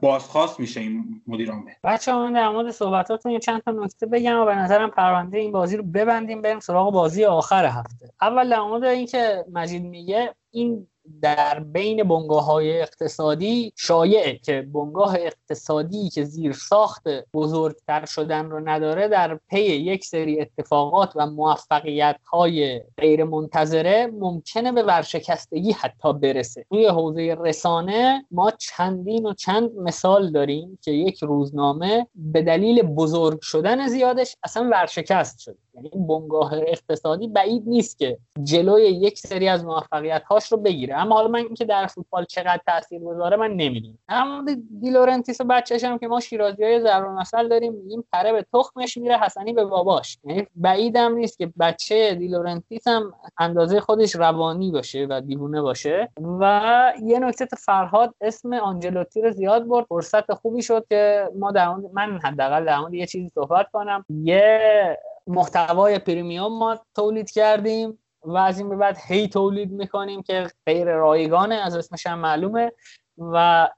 بازخواست میشه این مدیر عامل. بچه من در مورد صحبتاتون چند تا نکته بگم و به نظرم پرونده این بازی رو ببندیم بریم سراغ بازی آخر هفته. اول در مورد اینکه مجید میگه این در بین بنگاه های اقتصادی شایعه که بنگاه اقتصادی که زیر ساخت بزرگتر شدن رو نداره در پی یک سری اتفاقات و موفقیت های غیر منتظره ممکنه به ورشکستگی حتی برسه. توی حوزه رسانه ما چندین و چند مثال داریم که یک روزنامه به دلیل بزرگ شدن زیادش اصلا ورشکست شده. یعنی بنگاه اقتصادی بعید نیست که جلوی یک سری از موفقیت هاش رو بگیره. اما حالا من اینکه در فوتبال چقدر تاثیر گذاره من نمی‌دونم. اما دیلورنتیس و بچه‌ش هم که ما شیرازی ها یه مثل داریم این تره به تخمش میره حسنی به باباش. یعنی بعیدم نیست که بچه دیلورنتیس هم اندازه خودش روانی باشه و دیوونه باشه. و یه نکته فرهاد اسم آنجلوتی رو زیاد برد. فرصت خوبی شد که ما در من حداقل در یه چیزی صحبت کنم. یه محتوای premium ما تولید کردیم و از این به بعد هی تولید می‌کنیم که غیر رایگانه از اسمش هم معلومه. و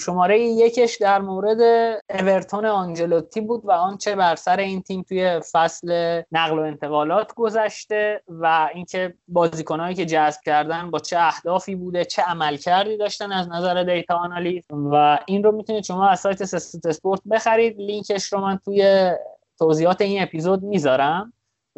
شماره یکش در مورد اورتون آنجلوتی بود و آنچه بر سر این تیم توی فصل نقل و انتقالات گذشته و اینکه بازیکنهایی که جذب کردن با چه اهدافی بوده چه عملکردی داشتن از نظر data analyze. و این رو می‌تونید شما از سایت سست اسپورت بخرید. لینکش رو من توی توضیحات این اپیزود می‌ذارم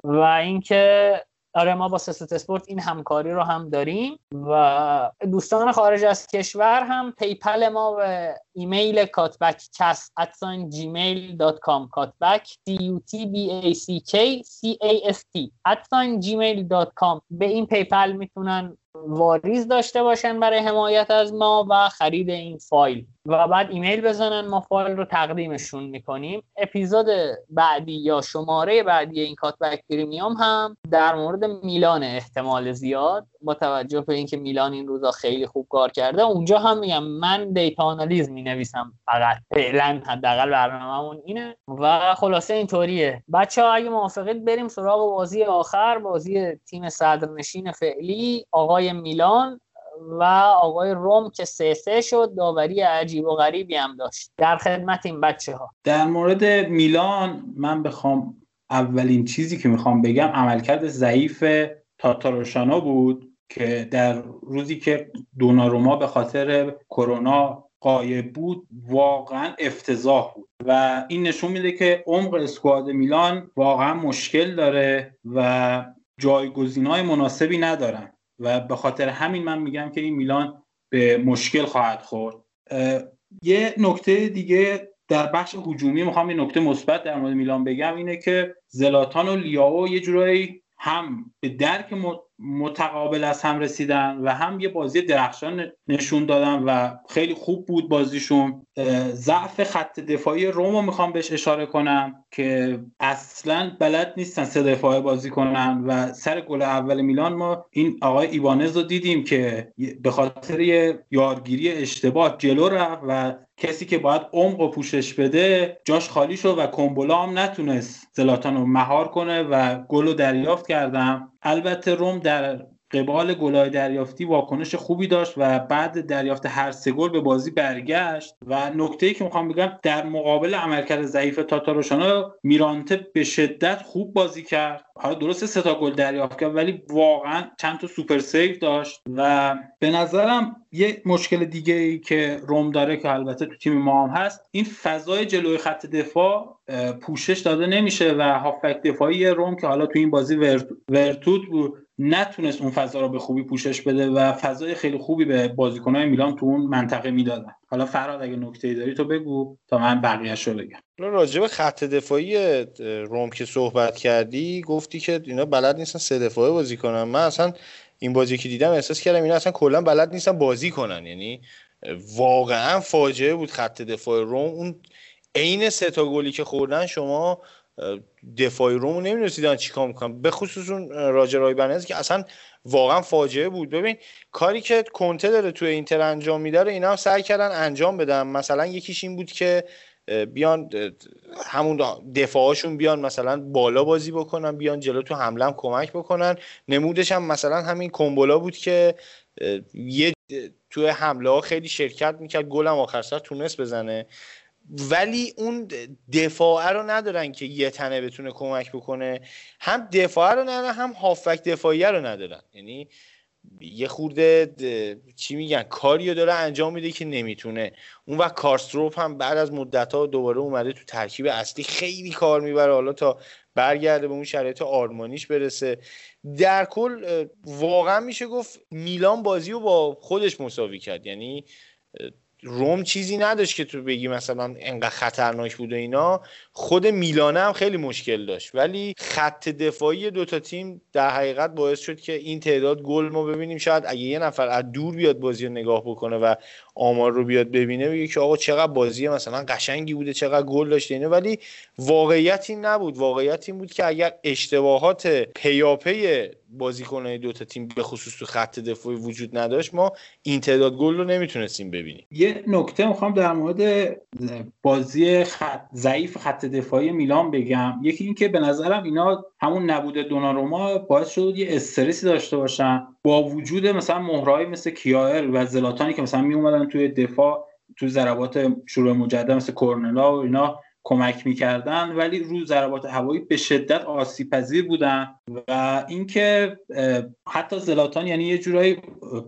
و اینکه آره ما با سست اسپورت این همکاری رو هم داریم و دوستان خارج از کشور هم PayPal ما و ایمیل Cutbackcast at sign Gmail dot com Cutback c u t b a c k c a s t at sign Gmail dot com. به این PayPal می‌تونن واریز داشته باشن برای حمایت از ما و خرید این فایل. و بعد ایمیل بزنن ما فایل رو تقدیمشون می‌کنیم. اپیزود بعدی یا شماره بعدی این کاتبک پریمیوم هم در مورد میلان احتمال زیاد با توجه به اینکه میلان این روزا خیلی خوب کار کرده. اونجا هم میگم من دیتا آنالیز می نویسم فقط. فعلا حداقل برنامه‌مون اینه. و خلاصه اینطوریه. بچه ها اگه موافقید بریم سراغ بازی آخر. بازی تیم صدرنشین فعلی آقای میلان و آقای روم که سه سه شد. داوری عجیب و غریبی هم داشت. در خدمت این بچه ها در مورد میلان من بخوام اولین چیزی که می‌خوام بگم عملکرد ضعیف تاتاروشانو بود. که در روزی که دوناروما به خاطر کرونا قایب بود واقعا افتضاح بود. و این نشون میده که عمق اسکواد میلان واقعا مشکل داره و جایگزین های مناسبی ندارن. و به خاطر همین من میگم که این میلان به مشکل خواهد خورد. یه نکته دیگه در بخش هجومی می‌خوام یه نکته مثبت در مورد میلان بگم اینه که زلاتان و لیاو یه جورایی هم به درک متقابل از هم رسیدن و هم یه بازی درخشان نشون دادن و خیلی خوب بود بازیشون. ضعف خط دفاعی رومو می‌خوام بهش اشاره کنم که اصلا بلد نیستن سه دفاعه بازی کنن و سر گل اول میلان ما این آقای ایوانز رو دیدیم که به خاطر یارگیری اشتباه جلو رفت و کسی که باید عمق و پوشش بده جاش خالی شد و کومبولا هم نتونست زلاتان رو مهار کنه و گل رو دریافت کردن. البته روم در قبال گلای دریافتی واکنش خوبی داشت و بعد دریافت هر سه گل به بازی برگشت. و نکته ای که می‌خوام بگم در مقابل عملکرد ضعیف تاتاروشانو میرانته به شدت خوب بازی کرد. حالا درسته سه تا گل دریافت کرد ولی واقعا چند تا super save داشت. و به نظرم یه مشکل دیگه ای که روم داره که البته تو تیم ما هم هست این فضای جلوی خط دفاع پوشش داده نمیشه. و هافک دفاعی روم که حالا تو این بازی ورتوت بود. نتونست اون فضا رو به خوبی پوشش بده و فضای خیلی خوبی به بازیکنهای میلان تو اون منطقه می‌دادن. حالا فراد اگه نکته داری تو بگو تا من بقیهش رو بگم. راجع به خط دفاعی روم که صحبت کردی گفتی که اینا بلد نیستن سه دفاعه بازی کنن. من اصلا این بازی که دیدم احساس کردم اینا اصلا کلا بلد نیستن بازی کنن. یعنی واقعا فاجعه بود خط دفاع روم. اون عین سه تا گلی که خوردن شما دفاعی رومو نمی‌رسیدن چیکار می‌کنن. به خصوص اون راجر رایبنز که اصلا واقعا فاجعه بود. ببین کاری که کنته داره توی اینتر انجام میده رو اینا هم سعی کردن انجام بدن. مثلا یکیش این بود که بیان همون دفاعشون بیان مثلا بالا بازی بکنن بیان جلو تو حمله هم کمک بکنن. نمودش هم مثلا همین کومبولا بود که یه توی حمله ها خیلی شرکت می‌کرد. گلم آخر سر تونست بزنه. ولی اون دفاعه رو ندارن که یه تنه بتونه کمک بکنه. هم دفاعه رو ندارن هم هافک دفاعیه رو ندارن. یعنی یه خورده چی میگن کاریو داره انجام میده که نمی‌تونه. اون وقت کارستروپ هم بعد از مدت ها دوباره اومده تو ترکیب اصلی خیلی کار می‌بره. حالا تا برگرده به اون شرایط آرمانیش برسه. در کل واقعا میشه گفت میلان بازی رو با خودش مساوی کرد. یعنی روم چیزی نداشت که تو بگی مثلا انقدر خطرناک بود و اینا. خود میلانه هم خیلی مشکل داشت. ولی خط دفاعی دوتا تیم در حقیقت باعث شد که این تعداد گل ما ببینیم. شاید اگه یه نفر از دور بیاد بازی رو نگاه بکنه و آمار رو بیاد ببینه بگه که آقا چقدر بازی مثلا قشنگی بوده چقدر گل داشته اینه ولی واقعیت این نبود. واقعیت این بود که اگر اشتباهات پیاپی بازیکنهای دو تا تیم به خصوص تو خط دفاعی وجود نداشت ما این تعداد گل رو نمی‌تونستیم ببینیم. یه نکته می‌خوام در مورد بازی خط ضعیف خط دفاعی میلان بگم. یکی اینکه به نظرم اینا همون نبود دوناروما باعث شد یه استرسی داشته باشن. با وجود مثلا مهرهای مثل کیایر و زلاتانی که مثلا می اومدن توی دفاع تو ضربات شروع مجدد مثل کورنلا و اینا کمک می‌کردن ولی رو ضربات هوایی به شدت آسیب پذیر بودن و اینکه حتی زلاتان یعنی یه جورایی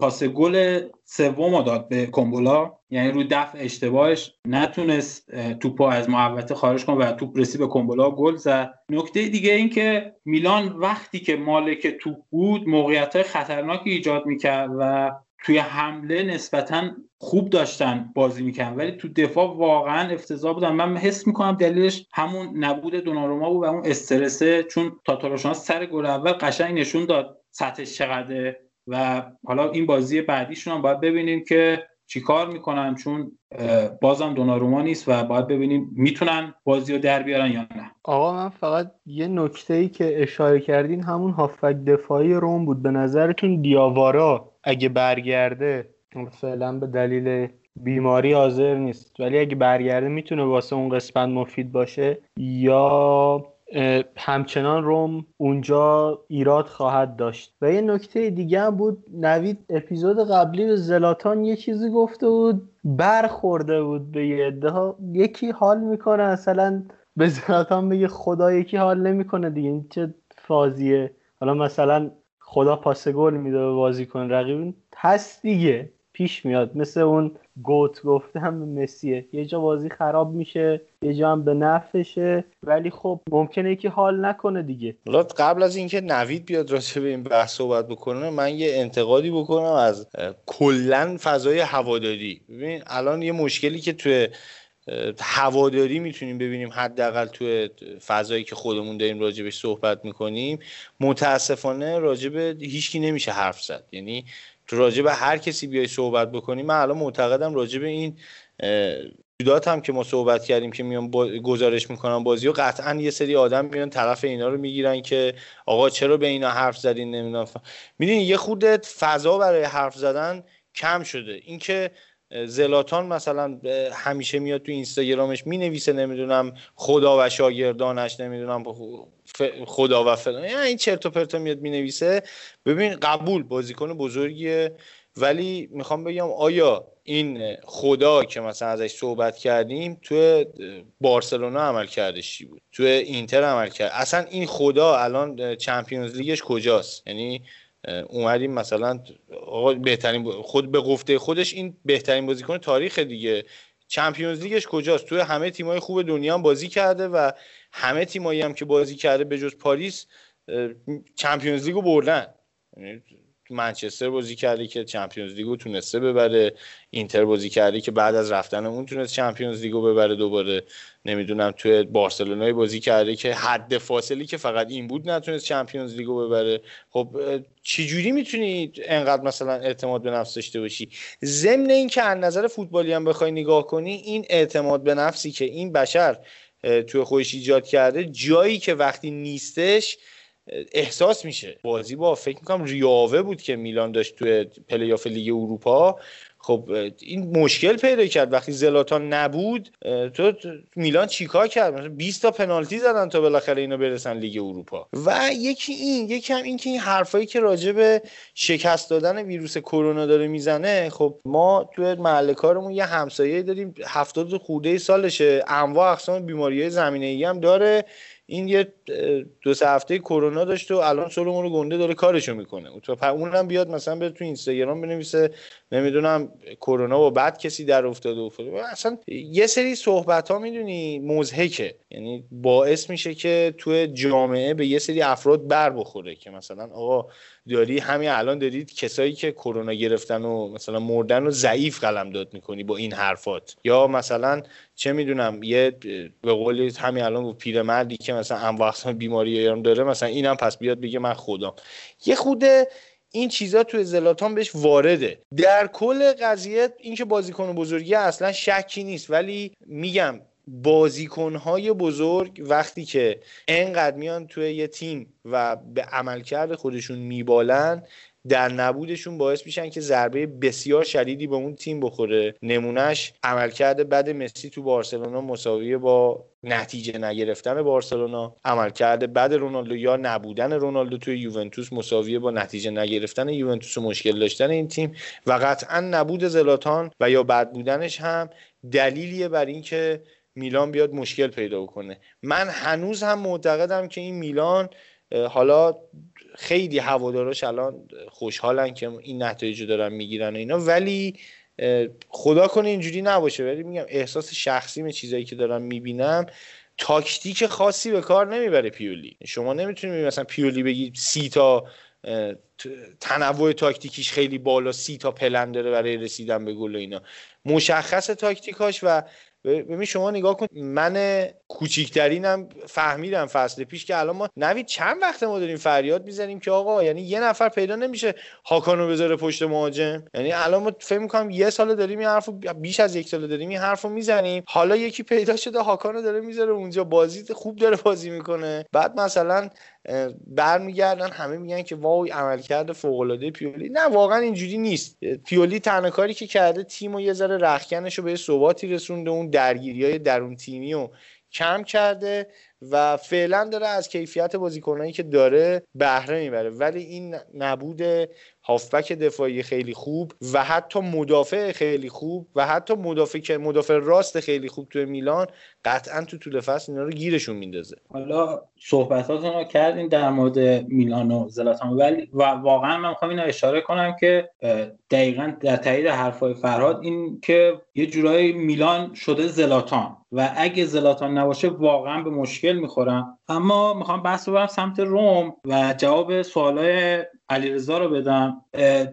پاس گل سوم داد به کومبولا یعنی رو دفع اشتباهش نتونست توپو از محوطه خارج کنه و توپ رسید به کومبولا گل زد. نکته دیگه این که میلان وقتی که مالک توپ بود موقعیت های خطرناکی ایجاد می‌کرد و توی حمله نسبتا خوب داشتن بازی می‌کنن ولی تو دفاع واقعا افتضاح بودن. من حس می‌کنم دلیلش همون نبود دوناروما بود و اون استرسه چون تاتاروشان سر گل اول قشنگ نشون داد سطحش چقدره و حالا این بازی بعدیشون هم باید ببینیم که چیکار می‌کنن چون بازم دوناروما نیست و باید ببینیم می‌تونن بازی رو در بیارن یا نه. آقا من فقط یه نکته ای که اشاره کردین همون هافک دفاعی روم بود. به نظرتون دیاوارا اگه برگرده فعلا به دلیل بیماری حاضر نیست. ولی اگه برگرده می‌تونه واسه اون قسمت مفید باشه. یا همچنان روم اونجا ایراد خواهد داشت. و یه نکته دیگه هم بود نوید اپیزود قبلی به زلاتان یه چیزی گفته بود برخورده بود به یه عده. یکی حال می‌کنه مثلا به زلاتان بگه خدا یکی حال نمی‌کنه دیگه. این چه فازیه؟ حالا مثلا خدا پاس گل میده به بازیکن رقیب هست دیگه پیش میاد. مثل اون گوت گفتم به مسیه. یه جا بازی خراب میشه یه جا هم به نفشه ولی خب ممکنه که حال نکنه دیگه. قبل از اینکه نوید بیاد راجع به این بحث صحبت بکنه من یه انتقادی بکنم از کلا فضای هواداری. ببین الان یه مشکلی که توی هواداری می‌تونیم ببینیم حداقل توی فضایی که خودمون داریم راجبش صحبت می‌کنیم متاسفانه راجب هیچکی نمیشه حرف زد. یعنی تو راجب هر کسی بیای صحبت بکنیم من الان معتقدم راجب این جدات هم که ما صحبت کردیم که میان گزارش می‌کنن بازی و قطعا یه سری آدم میان طرف اینا رو می‌گیرن که آقا چرا به اینا حرف زدین؟ نمی‌دونم. می‌دونی یه خودت فضا برای حرف زدن کم شده. اینکه زلاتان مثلا همیشه میاد تو اینستاگرامش می‌نویسه نمی‌دونم خدا و شاگردانش نمی‌دونم خدا و فلان. یعنی این چرت و پرتا میاد می‌نویسه. ببین قبول بازیکن بزرگیه. ولی می‌خوام بگم آیا این خدا که مثلا ازش صحبت کردیم تو بارسلونا عمل کردش چی بود؟ تو اینتر عمل کرد. اصلا این خدا الان چمپیونز لیگش کجاست؟ یعنی اومدیم مثلا بهترین خود به گفته خودش این بهترین بازیکن تاریخ دیگه. Champions League ش کجاست؟ توی همه تیمای خوب دنیا هم بازی کرده و همه تیمایی هم که بازی کرده به جز پاریس Champions League و بردن. یعنی منچستر بازی کرده که Champions League و تونسته ببره. اینتر بازی کرده که بعد از رفتن اون تونست Champions League و ببره دوباره. نمی‌دونم توی بارسلونای بازی کرده که حد فاصلی که فقط این بود نتونست Champions League و ببره. خب چجوری می‌تونی انقدر مثلا اعتماد به نفس داشته باشی؟ ضمن اینکه از نظر فوتبالی هم بخوای نگاه کنی این اعتماد به نفسی که این بشر توی خودش ایجاد کرده جایی که وقتی نیستش احساس میشه. بازی با فکر می‌کنم ریاوه بود که میلان داشت توی پلیاف لیگ اروپا. خب این مشکل پیدا کرد. وقتی زلاتان نبود تو میلان چیکار کرد؟ مثلا 20 تا پنالتی زدن تا بالاخره اینا برسن لیگ اروپا. و یکی این یکی هم این که این حرفایی که راجع به شکست دادن ویروس کرونا داره می‌زنه خب ما توی محل کارمون یه همسایه داریم. 70 خورده سالشه. انواع اقسام بیماری های زمینه ای هم داره. این یه دو سه هفته کرونا داشت و الان سولمون رو گنده داره کارشو می‌کنه. اونم بیاد مثلا به تو اینستاگرام بنویسه نمی‌دونم کرونا و بعد کسی در افتاده و اصلا یه سری صحبت ها می‌دونی مزهکه. یعنی باعث میشه که تو جامعه به یه سری افراد بر بخوره که مثلا آقا داری همین الان دارید کسایی که کرونا گرفتن و مثلا مردن و ضعیف قلم داد می‌کنی با این حرفات. یا مثلا چه می‌دونم یه به قول همین الان پیرمردی که مثلا انواع بیماری داره مثلا اینم پس بیاد بگه من خودم. یه خوده این چیزا توی زلاتان بهش وارده. در کل قضیه اینکه بازیکن بزرگی اصلا شکی نیست ولی میگم بازیکنهای بزرگ وقتی که انقدر میان توی یه تیم و به عملکرد خودشون میبالن در نبودشون باعث میشن که ضربه بسیار شدیدی به اون تیم بخوره. نمونهش عملکرد بد مسی تو بارسلونا مساویه با نتیجه نگرفتن بارسلونا. عملکرد بد رونالدو یا نبودن رونالدو توی یوونتوس مساویه با نتیجه نگرفتن یوونتوس و مشکل داشتن این تیم. و قطعا نبود زلاتان و یا بد بودنش هم دلیلیه بر اینکه میلان بیاد مشکل پیدا کنه. من هنوز هم معتقدم که این میلان حالا خیلی هواداراش الان خوشحالن که این نتایج رو دارن می‌گیرن اینا. ولی خدا کنه اینجوری نباشه ولی میگم احساس شخصی به چیزایی که دارم می‌بینم تاکتیک خاصی به کار نمی‌بره پیولی. شما نمی‌تونید مثلا پیولی بگی سی تا تنوع تاکتیکیش خیلی بالا سی تا پلن داره برای رسیدن به گل اینا. مشخص تاکتیکاش و ببین شما نگاه کن من کوچیکترینم فهمیدم فصل پیش که الان ما نوید چند وقت ما داریم فریاد می‌زنیم که آقا یعنی یه نفر پیدا نمیشه هاکانو بذاره پشت مهاجم. یعنی الان ما فکر می‌کنم یه سال داریم این حرفو بیش از یک سال داریم این حرفو می‌زنیم. حالا یکی پیدا شده هاکانو داره می‌ذاره اونجا بازی خوب داره بازی می‌کنه. بعد مثلا برمیگردن همه میگن که وای عملکرد فوق العاده پیولی. نه واقعا اینجوری نیست. پیولی تنها کاری که کرده تیم و یه ذره رخکنش رو به ثباتی رسونده اون درگیری های درون تیمی و کم کرده. و فعلا داره از کیفیت بازیکنایی که داره بهره می‌بره. ولی این نبود هافبک دفاعی خیلی خوب و حتی مدافع خیلی خوب و حتی مدافع که مدافع راست خیلی خوب توی میلان قطعا تو طول فصل اینا رو گیرشون میندازه. حالا صحبتاتون رو کردیم در مورد میلان و زلاتان. ولی و واقعا من می‌خوام اینو اشاره کنم که دقیقا در تایید حرفای فرهاد این که یه جورایی میلان شده زلاتان. و اگه زلاتان نباشه واقعا به مشکل می‌خورم. اما می‌خوام بحث ببرم سمت روم و جواب سوالای علیرضا رو بدم.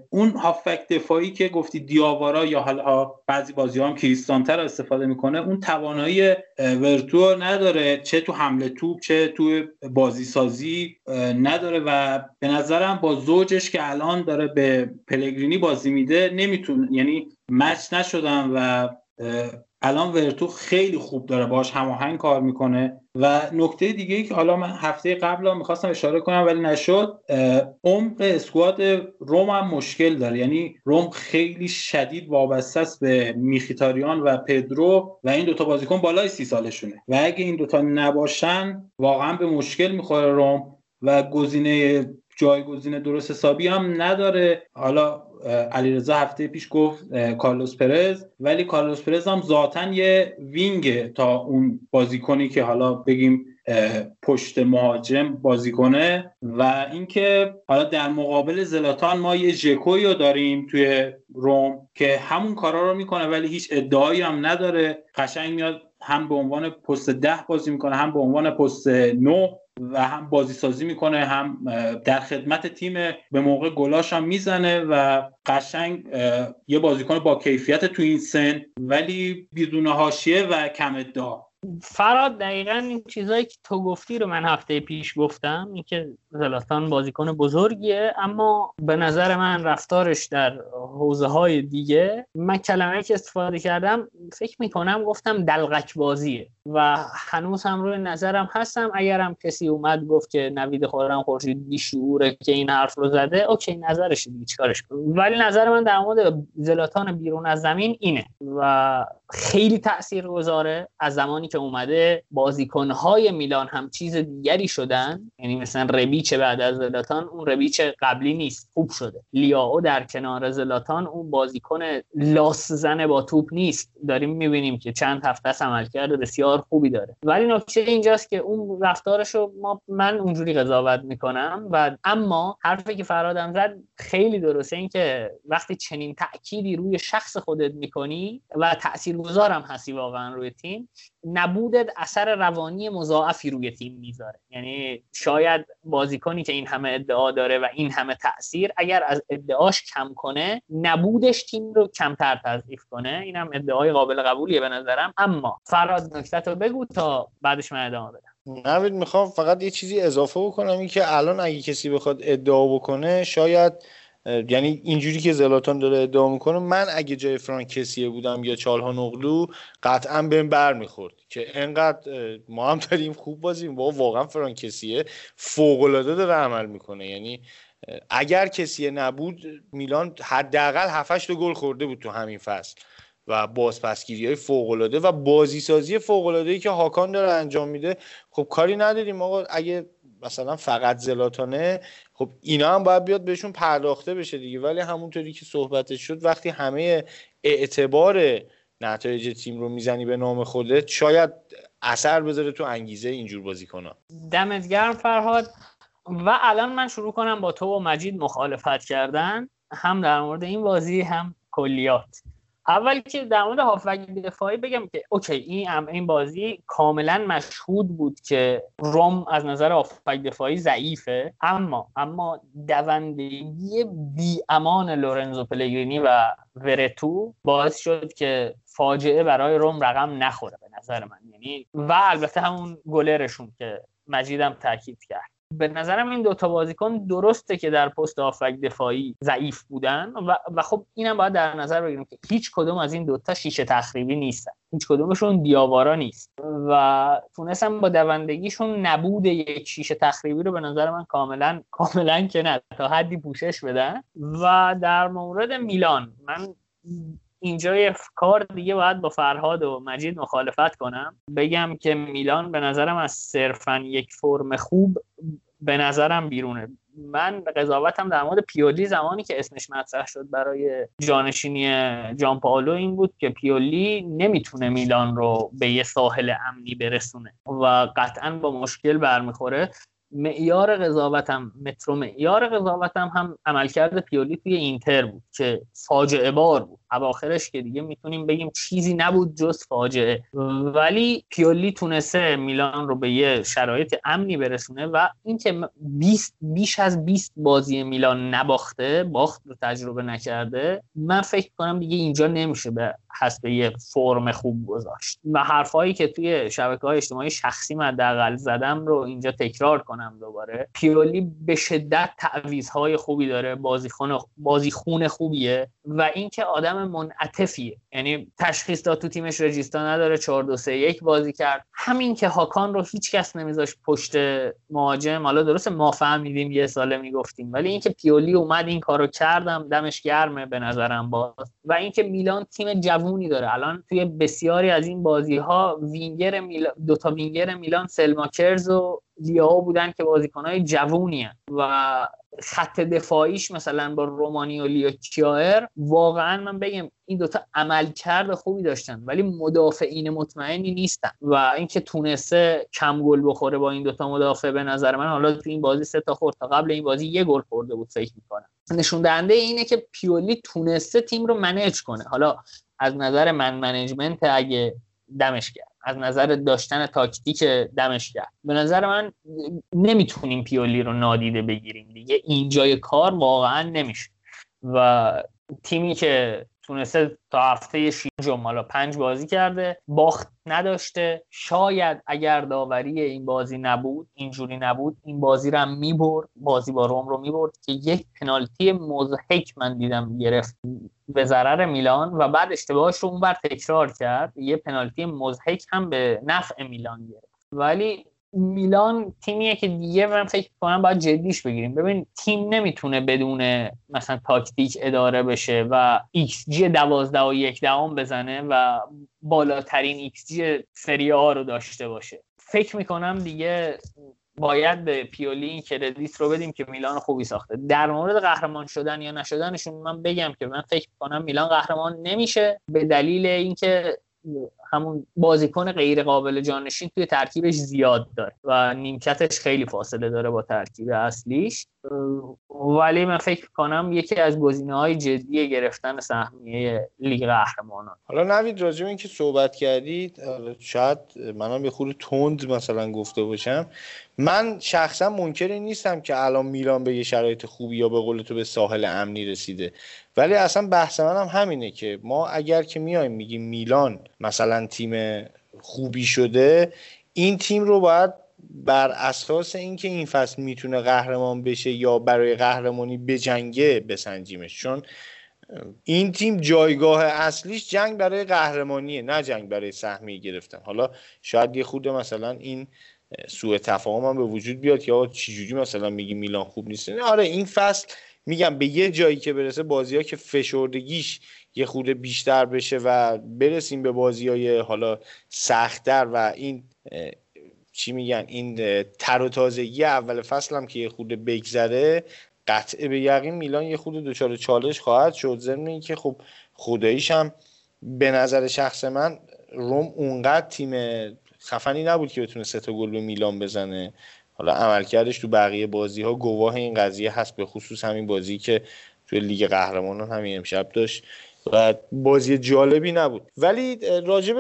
اون هافک دفاعی که گفتی دیاوارا یا حالا بعضی بازی هم کریستانتر استفاده می‌کنه اون توانایی ورتو نداره چه تو حمله توپ چه تو بازی سازی نداره و به نظرم با زوجش که الان داره به پلگرینی بازی میده نمی‌تونه یعنی مچ نشدن و الان ورتو خیلی خوب داره باش هماهنگ کار می‌کنه. و نکته دیگه ای که حالا من هفته قبل می‌خواستم اشاره کنم ولی نشد عمق squad روم هم مشکل داره. یعنی روم خیلی شدید وابسته است به میخیتاریان و پدرو و این دوتا بازیکن بالای سی سالشونه. و اگه این دوتا نباشن واقعا به مشکل می‌خوره روم و گزینه جایگزین درست حسابی هم نداره. حالا علیرضا هفته پیش گفت کارلوس پرز. ولی کارلوس پرز هم ذاتا یه وینگ تا اون بازیکنی که حالا بگیم پشت مهاجم بازی کنه و اینکه حالا در مقابل زلاتان ما یه ژکوی رو داریم توی روم که همون کارا رو می‌کنه ولی هیچ ادعایی هم نداره. قشنگ میاد هم به عنوان پست ده بازی می‌کنه هم به عنوان پست نو و هم بازی سازی می‌کنه هم در خدمت تیم به موقع گلاش هم می‌زنه و قشنگ یه بازیکن با کیفیت تو این سن ولی بدون حاشیه و کم ادعا. فراد دقیقا این چیزهایی که تو گفتی رو من هفته پیش گفتم اینکه زلاتان بازیکن بزرگیه اما به نظر من رفتارش در حوزه های دیگه من کلمه که استفاده کردم فکر می‌کنم گفتم دلغک بازیه. و هنوز هم روی نظرم هستم. اگرم کسی اومد گفت که نوید خورم خورشید بیشعوره که این حرف رو زده اوکی نظرش دیگه چیکارش ولی نظر من در مورد زلاتان بیرون از زمین اینه و خیلی تأثیر گذاره از زمانی که اومده بازیکنهای میلان هم چیز دیگری شدن. یعنی مثلا ربیچ بعد از زلاتان اون ربیچ قبلی نیست خوب شده. لیاو در کنار زلاتان اون بازیکن لاس زن با توپ نیست. داریم می‌بینیم که چند هفته عملکرد بسیار خوبی داره. ولی نکته اینجاست که اون رفتارش رو ما من اونجوری قضاوت می‌کنم و اما حرفی که فرادم زد خیلی درسته. این که وقتی چنین تأکیدی روی شخص خودت می‌کنی و تاثیرگذارم هستی واقعا روی تیم نبودت اثر روانی مضاعفی روی تیم می‌ذاره. یعنی شاید بازیکنی که این همه ادعا داره و این همه تاثیر اگر از ادعاش کم کنه نبودش تیم رو کمتر تضعیف کنه. اینم ادعای قابل قبولیه به نظرم. اما فراد نکته رو بگو تا بعدش من ادامه بدم. نوید می‌خوام فقط یه چیزی اضافه بکنم. این که الان اگه کسی بخواد ادعا بکنه شاید یعنی اینجوری که زلاتان داره ادعا می‌کنه من اگه جای فرانکسیه بودم یا چالها نقلو قطعا بهم بر می‌خورد که انقدر ما هم داریم خوب بازیم. با واقعا فرانکسیه فوق العاده داره عمل می‌کنه. یعنی اگر کسی نبود میلان حداقل 7 گل خورده بود تو همین فصل و بازپسگیری های فوق و بازی سازی که هاکان داره انجام میده. خب کاری نداریم آقا. اگه مثلا فقط زلاتانه خب اینا هم باید بیاد بهشون پرداخته بشه دیگه. ولی همونطوری که صحبتش شد وقتی همه اعتبار نتایج تیم رو می‌زنی به نام خودت شاید اثر بذاره تو انگیزه اینجور بازی کنن دمت گرم فرهاد. و الان من شروع کنم با تو و مجید مخالفت کردن. هم در مورد این بازی هم کلیات. اول که در مورد هافبک دفاعی بگم که اوکی این این بازی کاملا مشهود بود که روم از نظر هافبک دفاعی ضعیفه. اما اما دوندگی بی امان لورنزو پلگرینی و ورتو باعث شد که فاجعه برای روم رقم نخوره به نظر من. یعنی و البته همون گلرشون که مجیدم تاکید کرد. به نظرم این دوتا بازیکن درسته که در پست آفک دفاعی ضعیف بودن و, و خب اینم باید در نظر بگیریم که هیچ کدوم از این دوتا شیشه تخریبی نیستن. هیچ کدومشون دیاوارا نیست. و تونستم با دوندگیشون نبود یک شیشه تخریبی رو به نظر من کاملا کاملا که نه. تا حدی پوشش بدن. و در مورد میلان من اینجا یه کار دیگه باید با فرهاد و مجید مخالفت کنم. بگم که میلان به نظرم از صرفا یک فرم خوب به نظرم بیرونه. من قضاوتم در مورد پیولی زمانی که اسمش مطرح شد برای جانشینی جان پالو این بود که پیولی نمی‌تونه میلان رو به یه ساحل امنی برسونه و قطعا با مشکل برمیخوره. معیار قضاوتم مترو معیار قضاوتم هم عملکرد پیولی توی اینتر بود که فاجعه بار بود. اواخرش که دیگه می‌تونیم بگیم چیزی نبود جز فاجعه. ولی پیولی تونسته میلان رو به یه شرایط امنی برسونه و اینکه 20 بیش از 20 بازی میلان نباخته باخت رو تجربه نکرده من فکر کنم دیگه اینجا نمیشه به حسب یه فرم خوب گذاشت. و حرفایی که توی شبکه های اجتماعی شخصی من زدم رو اینجا تکرار کنم دوباره. پیولی به شدت تعویضهای خوبی داره بازیخون بازیخون خوبیه و اینکه آدم منعطفیه. یعنی تشخیص داد تو تیمش رجیستا نداره 4 2 3 1 بازی کرد. همین که هاکان رو هیچ کس نمیذاش پشت مهاجم. حالا درست ما فهمیدیم یه ساله می‌گفتیم ولی اینکه پیولی اومد این کارو کرد دمش گرمه به نظرم باز. و اینکه میلان تیم جوونی داره. الان توی بسیاری از این بازی ها وینگر میلان دو تا وینگر میلان سلماکرز و لیاو بودن که بازیکنهای جوونی هن. و خط دفاعیش مثلا با رومانیولی و کیایر واقعا من بگم این دوتا عملکرد خوبی داشتن ولی مدافعین مطمئنی نیستن. و اینکه تونسته کم گل بخوره با این دوتا مدافع به نظر من حالا تو این بازی سه تا خورد تا قبل این بازی یه گل خورده بود فکر می‌کنم. نشون دهنده اینه که پیولی تونسته تیم رو manage کنه. حالا از نظر من management اگه دمش کرد از نظر داشتن تاکتیک دمش کرد به نظر من نمی‌تونیم پیولی رو نادیده بگیریم دیگه. اینجای کار واقعا نمیشه. و تیمی که تونسته تا هفته شیشم حالا پنج بازی کرده باخت نداشته. شاید اگر داوری این بازی نبود اینجوری نبود این بازی رو می‌برد بازی با روم رو می‌برد که یک پنالتی مضحک من دیدم گرفت به ضرر میلان و بعد اشتباهش رو اونور تکرار کرد. یه پنالتی مضحک هم به نفع میلان گرفت. ولی میلان تیمیه که دیگه من فکر کنم باید جدیش بگیریم. ببین تیم نمی‌تونه بدون مثلا تاکتیک اداره بشه و ایکس جی دوازده و یک دهم بزنه و بالاترین ایکس جی سری آ رو داشته باشه. فکر می‌کنم دیگه باید به پیولی این credit رو بدیم که میلان خوبی ساخته. در مورد قهرمان شدن یا نشدنشون من بگم که من فکر کنم میلان قهرمان نمیشه. به دلیل اینکه همون بازیکن غیر قابل جانشین توی ترکیبش زیاد داره و نیمکتش خیلی فاصله داره با ترکیب اصلیش. ولی من فکر کنم یکی از گزینه های جدی گرفتن سهمیه لیگ قهرمانان. حالا نوید راجع این که صحبت کردید شاید منم یه خورده تند مثلا گفته باشم. من شخصا منکری نیستم که الان میلان به یه شرایط خوبی یا به قول تو به ساحل امنی رسیده. ولی اصلا بحث من هم همینه که ما اگر که میایم میگیم میلان مثلا تیم خوبی شده این تیم رو باید بر اساس اینکه این فصل می‌تونه قهرمان بشه یا برای قهرمانی بجنگه بسنجیمش. چون این تیم جایگاه اصلیش جنگ برای قهرمانیه نه جنگ برای سهمیه گرفتن. حالا شاید یه خود مثلا این سوء تفاهم هم به وجود بیاد یا چجوری مثلا میگی میلان خوب نیست. آره این فصل میگم به یه جایی که برسه بازی ها که فشردگیش یه خود بیشتر بشه و برسیم به بازی های حالا سختتر و این چی میگن این تر و تازگی اول فصل هم که یه خود بگذره قطعه به یقین میلان یه خود دوچار چالش خواهد شد. ضمن که خب خداییش هم به نظر شخص من روم اونقدر تیم خفنی نبود که بتونه سه تا گل به میلان بزنه. حالا عملکردش تو بقیه بازی ها گواه این قضیه هست به خصوص همین بازی که توی لیگ قهرمانان همین امشب داشت و بازی جالبی نبود. ولی راجب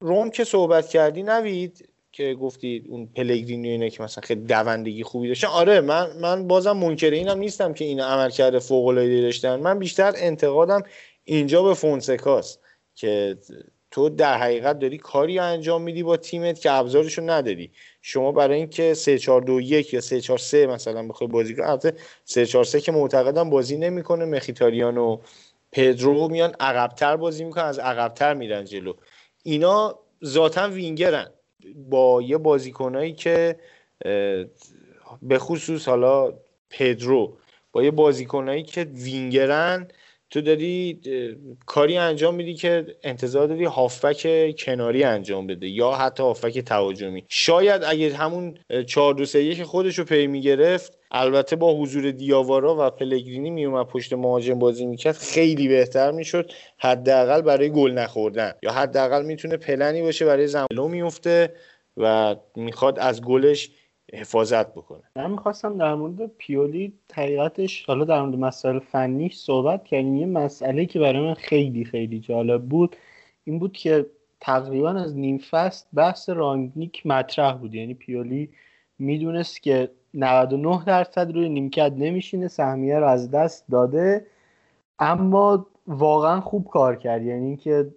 روم که صحبت کردی نوید که گفتید اون پلگرینی اینه که مثلا خیلی دوندگی خوبی داشتن آره من من بازم منکر اینم نیستم که این عملکرد فوق العاده داشتن. من بیشتر انتقادم اینجا به فونسکاست که تو در حقیقت داری کاری انجام میدی با تیمت که ابزارشو نداری. شما برای اینکه 3 4 2 1 یا 3 4 3 مثلا بخوای بازی کنی البته 3 4 3 که معتقدم بازی نمی‌کنه. مخیتاریان و پدرو میان عقبتر بازی می‌کنن از عقبتر میرن جلو. اینا ذاتا وینگرن. با یه بازیکنایی که به خصوص حالا پدرو با یه بازیکنایی که وینگرن تو داری کاری انجام میدی که انتظار داری هافبک کناری انجام بده یا حتی هافبک تهاجمی. شاید اگر همون 4 2 3 1 خودش رو پی می‌گرفت البته با حضور دیاوارا و پلگرینی میومد پشت مهاجم بازی می‌کرد خیلی بهتر می‌شد حداقل برای گل نخوردن. یا حداقل می‌تونه پلنی باشه برای زملو میفته و می‌خواد از گلش حفاظت بکنه. من می‌خواستم در مورد پیولی حقیقتش حالا در مورد مسائل فنیش صحبت کردیم. یه مسئله که برای من خیلی خیلی جالب بود این بود که تقریبا از نیم فصل بحث رانگنیک مطرح بود. یعنی پیولی می‌دونست که 99 درصد روی نیمکت نمیشینه سهمیه رو از دست داده اما واقعا خوب کار کرد. یعنی اینکه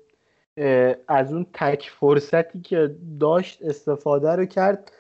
از اون تک فرصتی که داشت استفاده رو کرد.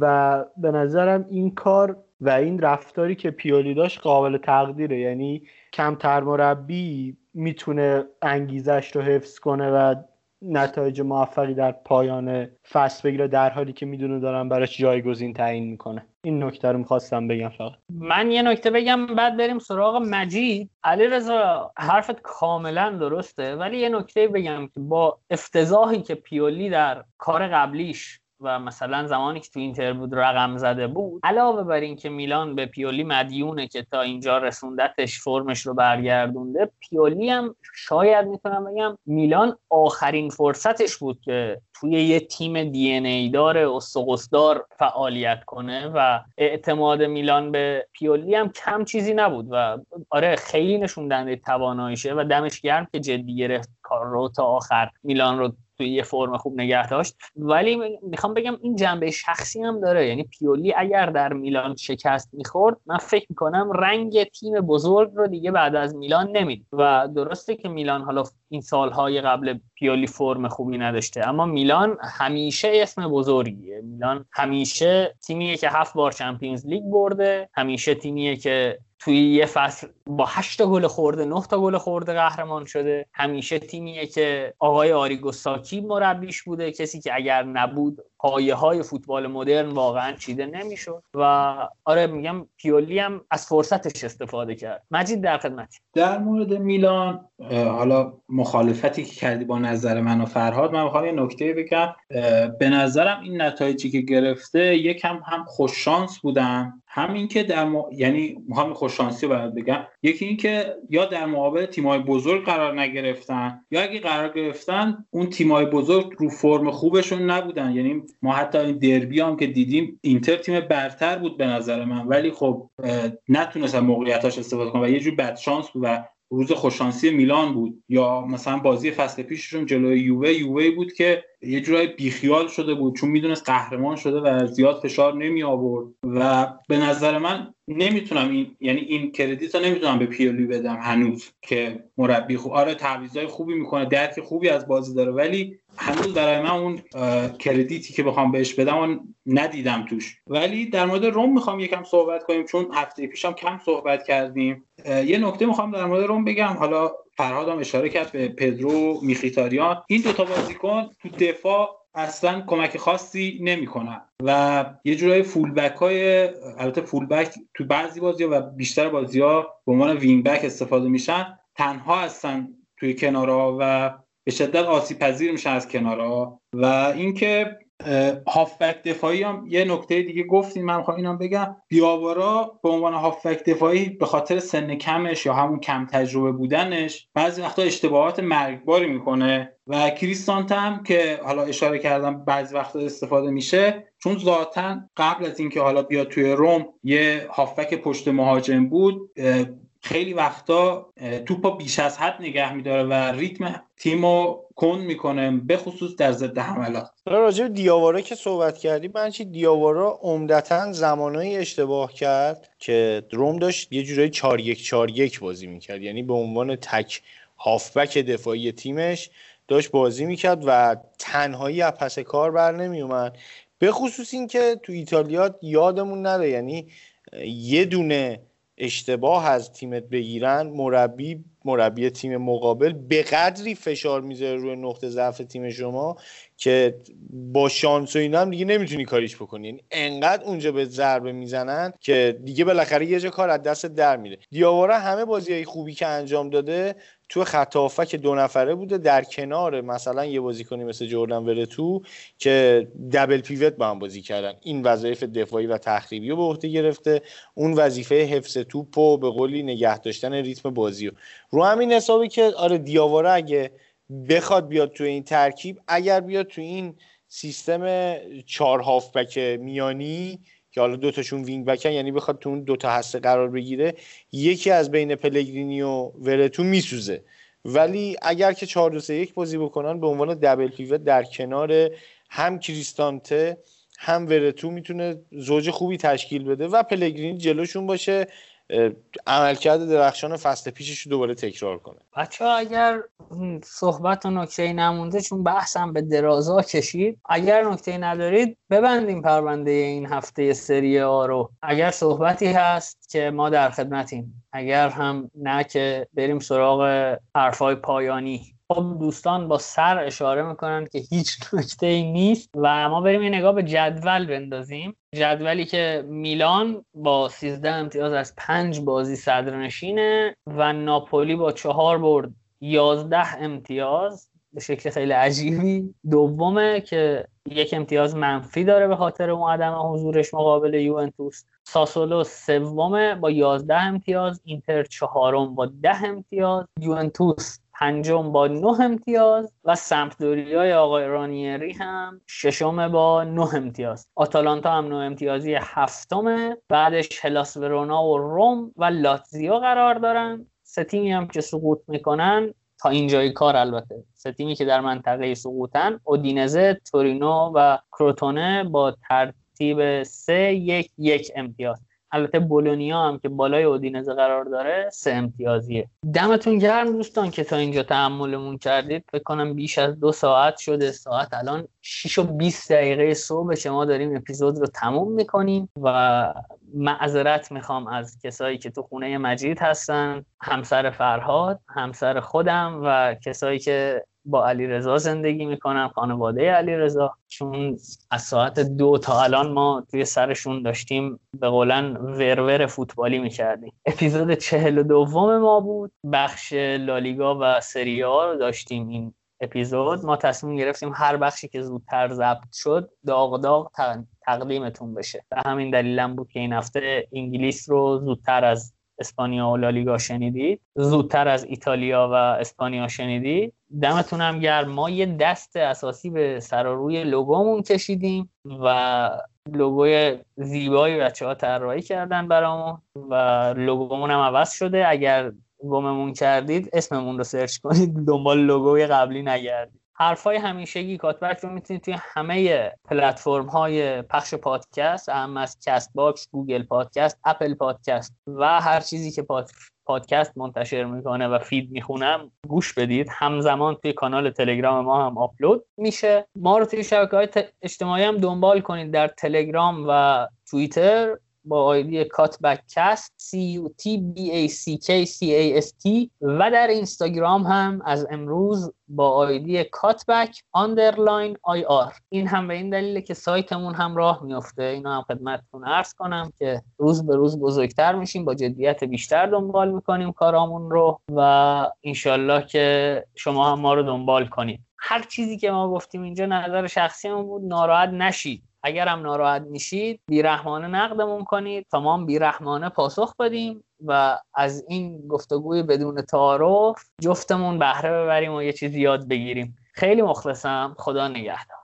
و به نظرم این کار و این رفتاری که پیولی داشت قابل تقدیره. یعنی کمتر مربی می‌تونه انگیزش رو حفظ کنه و نتایج موفقی در پایان فصل بگیره در حالی که می‌دونه دارن براش جایگزین تعیین می‌کنه. این نکته رو می‌خواستم بگم فقط. من یه نکته بگم بعد بریم سراغ مجید. علی رضا حرفت کاملا درسته ولی یه نکته بگم که با افتضاحی که پیولی در کار قبلیش و مثلا زمانی که تو اینتر بود رقم زده بود علاوه بر اینکه میلان به پیولی مدیونه که تا اینجا رسوندتش فرمش رو برگردونده پیولی هم شاید می‌تونم بگم میلان آخرین فرصتش بود که توی یه تیم دی ان ای دار استقصدار فعالیت کنه و اعتماد میلان به پیولی هم کم چیزی نبود و آره خیلی نشون دهنده تواناییشه و دمش گرم که جدی گرفت کار رو تا آخر میلان رو توی یه فرم خوب نگه داشت. ولی می‌خوام بگم این جنبه شخصی هم داره. یعنی پیولی اگر در میلان شکست می‌خورد من فکر می‌کنم رنگ تیم بزرگ رو دیگه بعد از میلان نمید و درسته که میلان حالا این سالهای قبل پیولی فرم خوبی نداشته اما میلان همیشه اسم بزرگیه. میلان همیشه تیمیه که هفت بار چمپیونز لیگ برده همیشه تیمیه که توی یه فصل با هشت گل خورده نه تا گل خورده قهرمان شده. همیشه تیمیه که آقای آریگوساکی مربیش بوده کسی که اگر نبود پایه های فوتبال مدرن واقعا چیده نمی‌شد و آره میگم پیولی هم از فرصتش استفاده کرد. مجید در خدمت. در مورد میلان حالا مخالفتی که کردی با نظر من و فرهاد من می‌خوام یه نکته بگم. به نظرم این نتایجی که گرفته یکم هم خوش شانس بودن. همین که در م... یعنی هم خوش شانسی باید بگم. یکی اینکه یا در مقابل تیمای بزرگ قرار نگرفتن یا اگه قرار گرفتن اون تیمای بزرگ رو فرم خوبشون نبودن. یعنی ما حتی این دربی هم که دیدیم اینتر تیم برتر بود به نظر من. ولی خب نتونستن موقعیتاش استفاده کنن و یه جور بد شانس بود و روز خوششانسی میلان بود. یا مثلا بازی فصل پیششون جلوی یووه یووه بود که یه جورای بیخیال شده بود چون می‌دونست قهرمان شده و زیاد فشار نمی آورد و به نظر من نمی‌تونم این یعنی این کردیت رو نمی‌تونم به پیولی بدم هنوز که مربی خوب آره تعویضای خوبی می‌کنه درک خوبی از بازی داره ولی هنوز برای من اون کردیتی که بخوام بهش بدم اون ندیدم توش. ولی در مورد روم می‌خوام یکم صحبت کنیم چون هفته پیشم کم صحبت کردیم. یه نکته می‌خوام در مورد روم بگم. حالا فرهاد هم اشاره کرد به پدرو میخیتاریان. این دوتا بازیکن تو دفاع اصلا کمک خاصی نمی‌کنن و یه جورای فول بک های البته فول بک تو بعضی بازی ها و بیشتر بازی ها به عنوان وینگ بک استفاده میشن. تنها هستن توی کنارها و به شدت آسیب پذیر میشن از کنارها و اینکه هافبک دفاعی هم یه نکته دیگه گفتیم من می‌خوام اینم بگم. بیاوارا به عنوان هافبک دفاعی به خاطر سن کمش یا همون کم تجربه بودنش بعضی وقتا اشتباهات مرگباری می‌کنه و کریستانت هم که حالا اشاره کردم بعضی وقتا استفاده میشه چون ذاتا قبل از اینکه حالا بیاد توی روم یه هافبک پشت مهاجم بود خیلی وقتا توپا بیش از حد نگه میداره و ریتم تیمو کن می‌کنه به خصوص در ضد حملات. راجع به دیاوارا که صحبت کردی من چی دیاوارا عمدتا زمانایی اشتباه کرد که روم داشت یه جورایی 4 1 4 1 بازی می‌کرد. یعنی به عنوان تک هافبک دفاعی تیمش داشت بازی می‌کرد و تنهایی از پس کار بر نمیومد به خصوص اینکه تو ایتالیا یادمون نره یعنی یه دونه اشتباه از تیمت بگیرن مربی مربی تیم مقابل به قدری فشار می‌ذاره روی نقطه ضعف تیم شما که با شانس و اینا هم دیگه نمی‌تونی کاریش بکنی. یعنی انقدر اونجا به ضربه می‌زنن که دیگه بالاخره یه جا کار از دست در میره. دیاوارا همه بازی خوبی که انجام داده تو خط که دو نفره بوده در کنار مثلا یه بازیکنی مثل جردن ورتو که دبل پیوت با هم بازی کردن. این وظایف دفاعی و تخریبی رو به عهده گرفته. اون وظیفه حفظ توپ و به قولی نگه داشتن ریتم بازی رو رو همین حسابی که آره دیاوارا اگه بخواد بیاد تو این ترکیب اگر بیاد تو این سیستم چهار هافبک میانی که حالا دوتاشون وینگ بکن یعنی بخواد تو اون دوتا هسته قرار بگیره یکی از بین پلگرینی و ورتو میسوزه. ولی اگر که 4 2 1 بازی بکنن به عنوان دبل پیوت در کنار هم کریستانته هم ورتو می‌تونه زوج خوبی تشکیل بده و پلگرینی جلوشون باشه عملکرد درخشان فصل پیشش رو دوباره تکرار کنه. بچه اگر صحبت و نکته نمونده چون بحثم به درازا کشید اگر نکته ندارید ببندیم پرونده این هفته سری ها رو. اگر صحبتی هست که ما در خدمتیم اگر هم نه که بریم سراغ حرفای پایانی. خب دوستان با سر اشاره می‌کنن که هیچ نکته ای نیست و ما بریم یه نگاه به جدول بندازیم. جدولی که میلان با 13 امتیاز از پنج بازی صدرنشینه و ناپولی با چهار برد 11 امتیاز. به شکل خیلی عجیبی. دومه که یک امتیاز منفی داره به خاطر اون عدم حضورش مقابل یوونتوس. ساسولو سومه با 11 امتیاز. اینتر چهارم با 10 امتیاز. یوونتوس پنجم با نه امتیاز و سمپدوریای آقای رانیری هم ششم با نه امتیاز. آتالانتا هم نه امتیازی هفتمه بعدش هلاس ورونا و روم و لاتزیو قرار دارن. سه تیمی هم که سقوط می‌کنن تا اینجای کار البته. سه تیمی که در منطقه سقوطن اودینزه تورینو و کروتونه با ترتیب سه یک یک امتیاز. البته بولونیا هم که بالای اودینزه قرار داره سه امتیازیه. دمتون گرم دوستان که تا اینجا تحملمون کردید. فکر کنم بیش از دو ساعت شده. ساعت الان 6 و 20 دقیقه صبح شما داریم اپیزود رو تموم می‌کنیم و معذرت می‌خوام از کسایی که تو خونه مجید هستن همسر فرهاد همسر خودم و کسایی که با علی رضا زندگی می‌کنم خانواده علی رضا چون از ساعت دو تا الان ما توی سرشون داشتیم به قولن ورور فوتبالی می‌کردیم. اپیزود چهل دوم ما بود. بخش لالیگا و سریا رو داشتیم این اپیزود. ما تصمیم گرفتیم هر بخشی که زودتر ضبط شد داغ داغ تقدیمتون بشه. به همین دلیلم بود که این هفته انگلیس رو زودتر از اسپانیا و لالیگا شنیدید. زودتر از ایتالیا و اسپانیا شنیدید. دمتون هم گرم. ما یه دست اساسی به سر و روی لوگومون کشیدیم و لوگوی زیبایی بچه ها طراحی کردن برامون و لوگومون هم عوض شده. اگر گممون کردید اسممون رو سرچ کنید. دنبال لوگوی قبلی نگردید. حرفای همیشگی Cutback رو می‌تونید توی همه پلتفرم های پخش پادکست هم از Castbox Google Podcast Apple Podcast و هر چیزی که پادکست منتشر می‌کنه و feed می‌خونه گوش بدید. همزمان توی کانال تلگرام ما هم آپلود میشه. ما رو توی شبکه های اجتماعی هم دنبال کنید در تلگرام و توییتر. با آیدی Cutbackcast C U T B A C K C A S T. و در اینستاگرام هم از امروز با آیدی Cutback underline IR این هم به این دلیله که سایتمون هم راه میفته اینو هم خدمتتون عرض کنم که روز به روز بزرگتر میشیم با جدیت بیشتر دنبال می‌کنیم کارامون رو و انشالله که شما هم ما رو دنبال کنید. هر چیزی که ما گفتیم اینجا نظر شخصیمون بود. ناراحت نشید. اگر هم ناراحت میشید بیرحمانه نقدمون کنید. تا ما بیرحمانه پاسخ بدیم و از این گفتگوی بدون تعارف جفتمون بهره ببریم و یه چیزی یاد بگیریم. خیلی مخلصم. خدا نگهدار.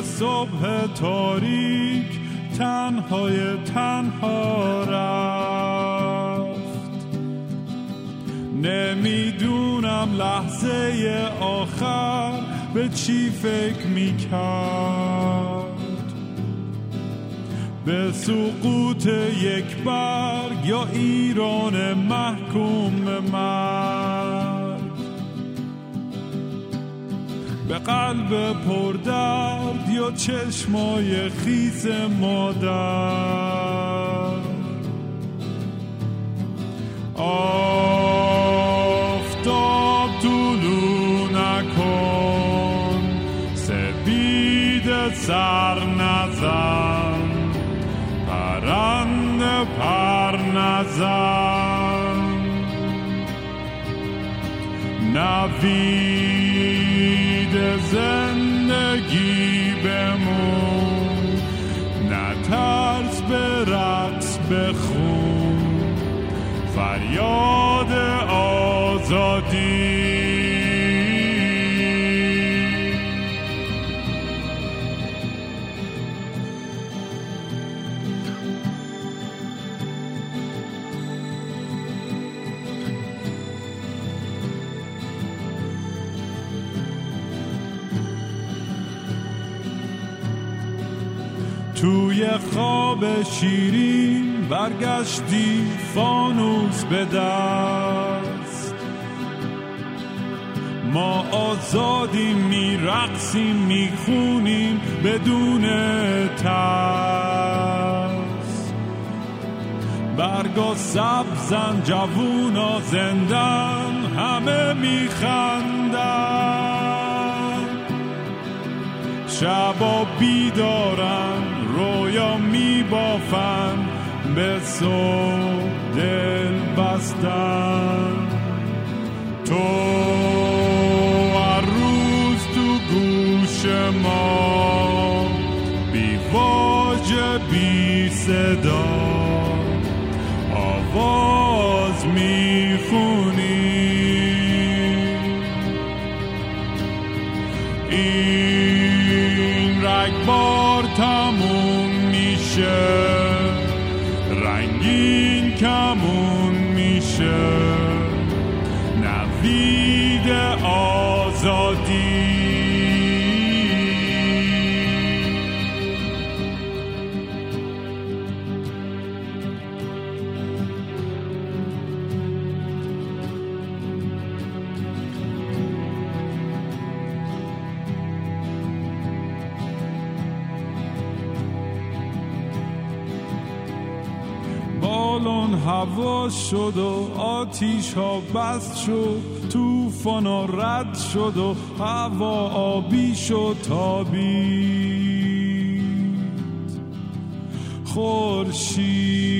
توی صبح تاریک تنهای تنها رفت. نمی‌دونم لحظه آخر به چی فکر می‌کرد. به سقوط یک برگ یا ایران محکوم به به قلب پردرد یا چشمای خیس مادر. آفتاب طولو نکن سپید سر نزن پرنده پر نزن. نوید زندگی بمون. نه ترس به رقص بخون. فریاد آزادی خواب شیرین برگشتی فانوس به دست. ما آزادیم میرقصیم می‌خونیم بدون ترس. برگا سبزن جوونا زندن همه میخندن. شبا بیدارن رویا میبافن به صبح دل بستن تو هر روز تو گوش ما بی واژه بی صدا. آواز می‌خونی. این آزادی هوا شد و آتیش ها بست شد. توفان ها رد شد و هوا آبی شد تابید خورشید.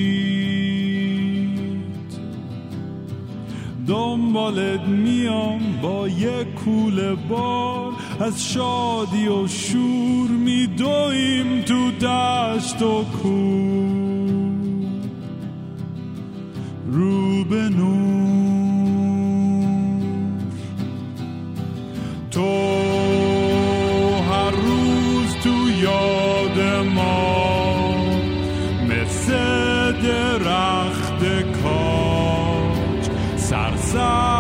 دنبالت میام با یک کوله بار. از شادی و شور میدویم تو دشت و کور. رو به نور. تو هر روز تو یاد ما مثل درخت کاج سرسبز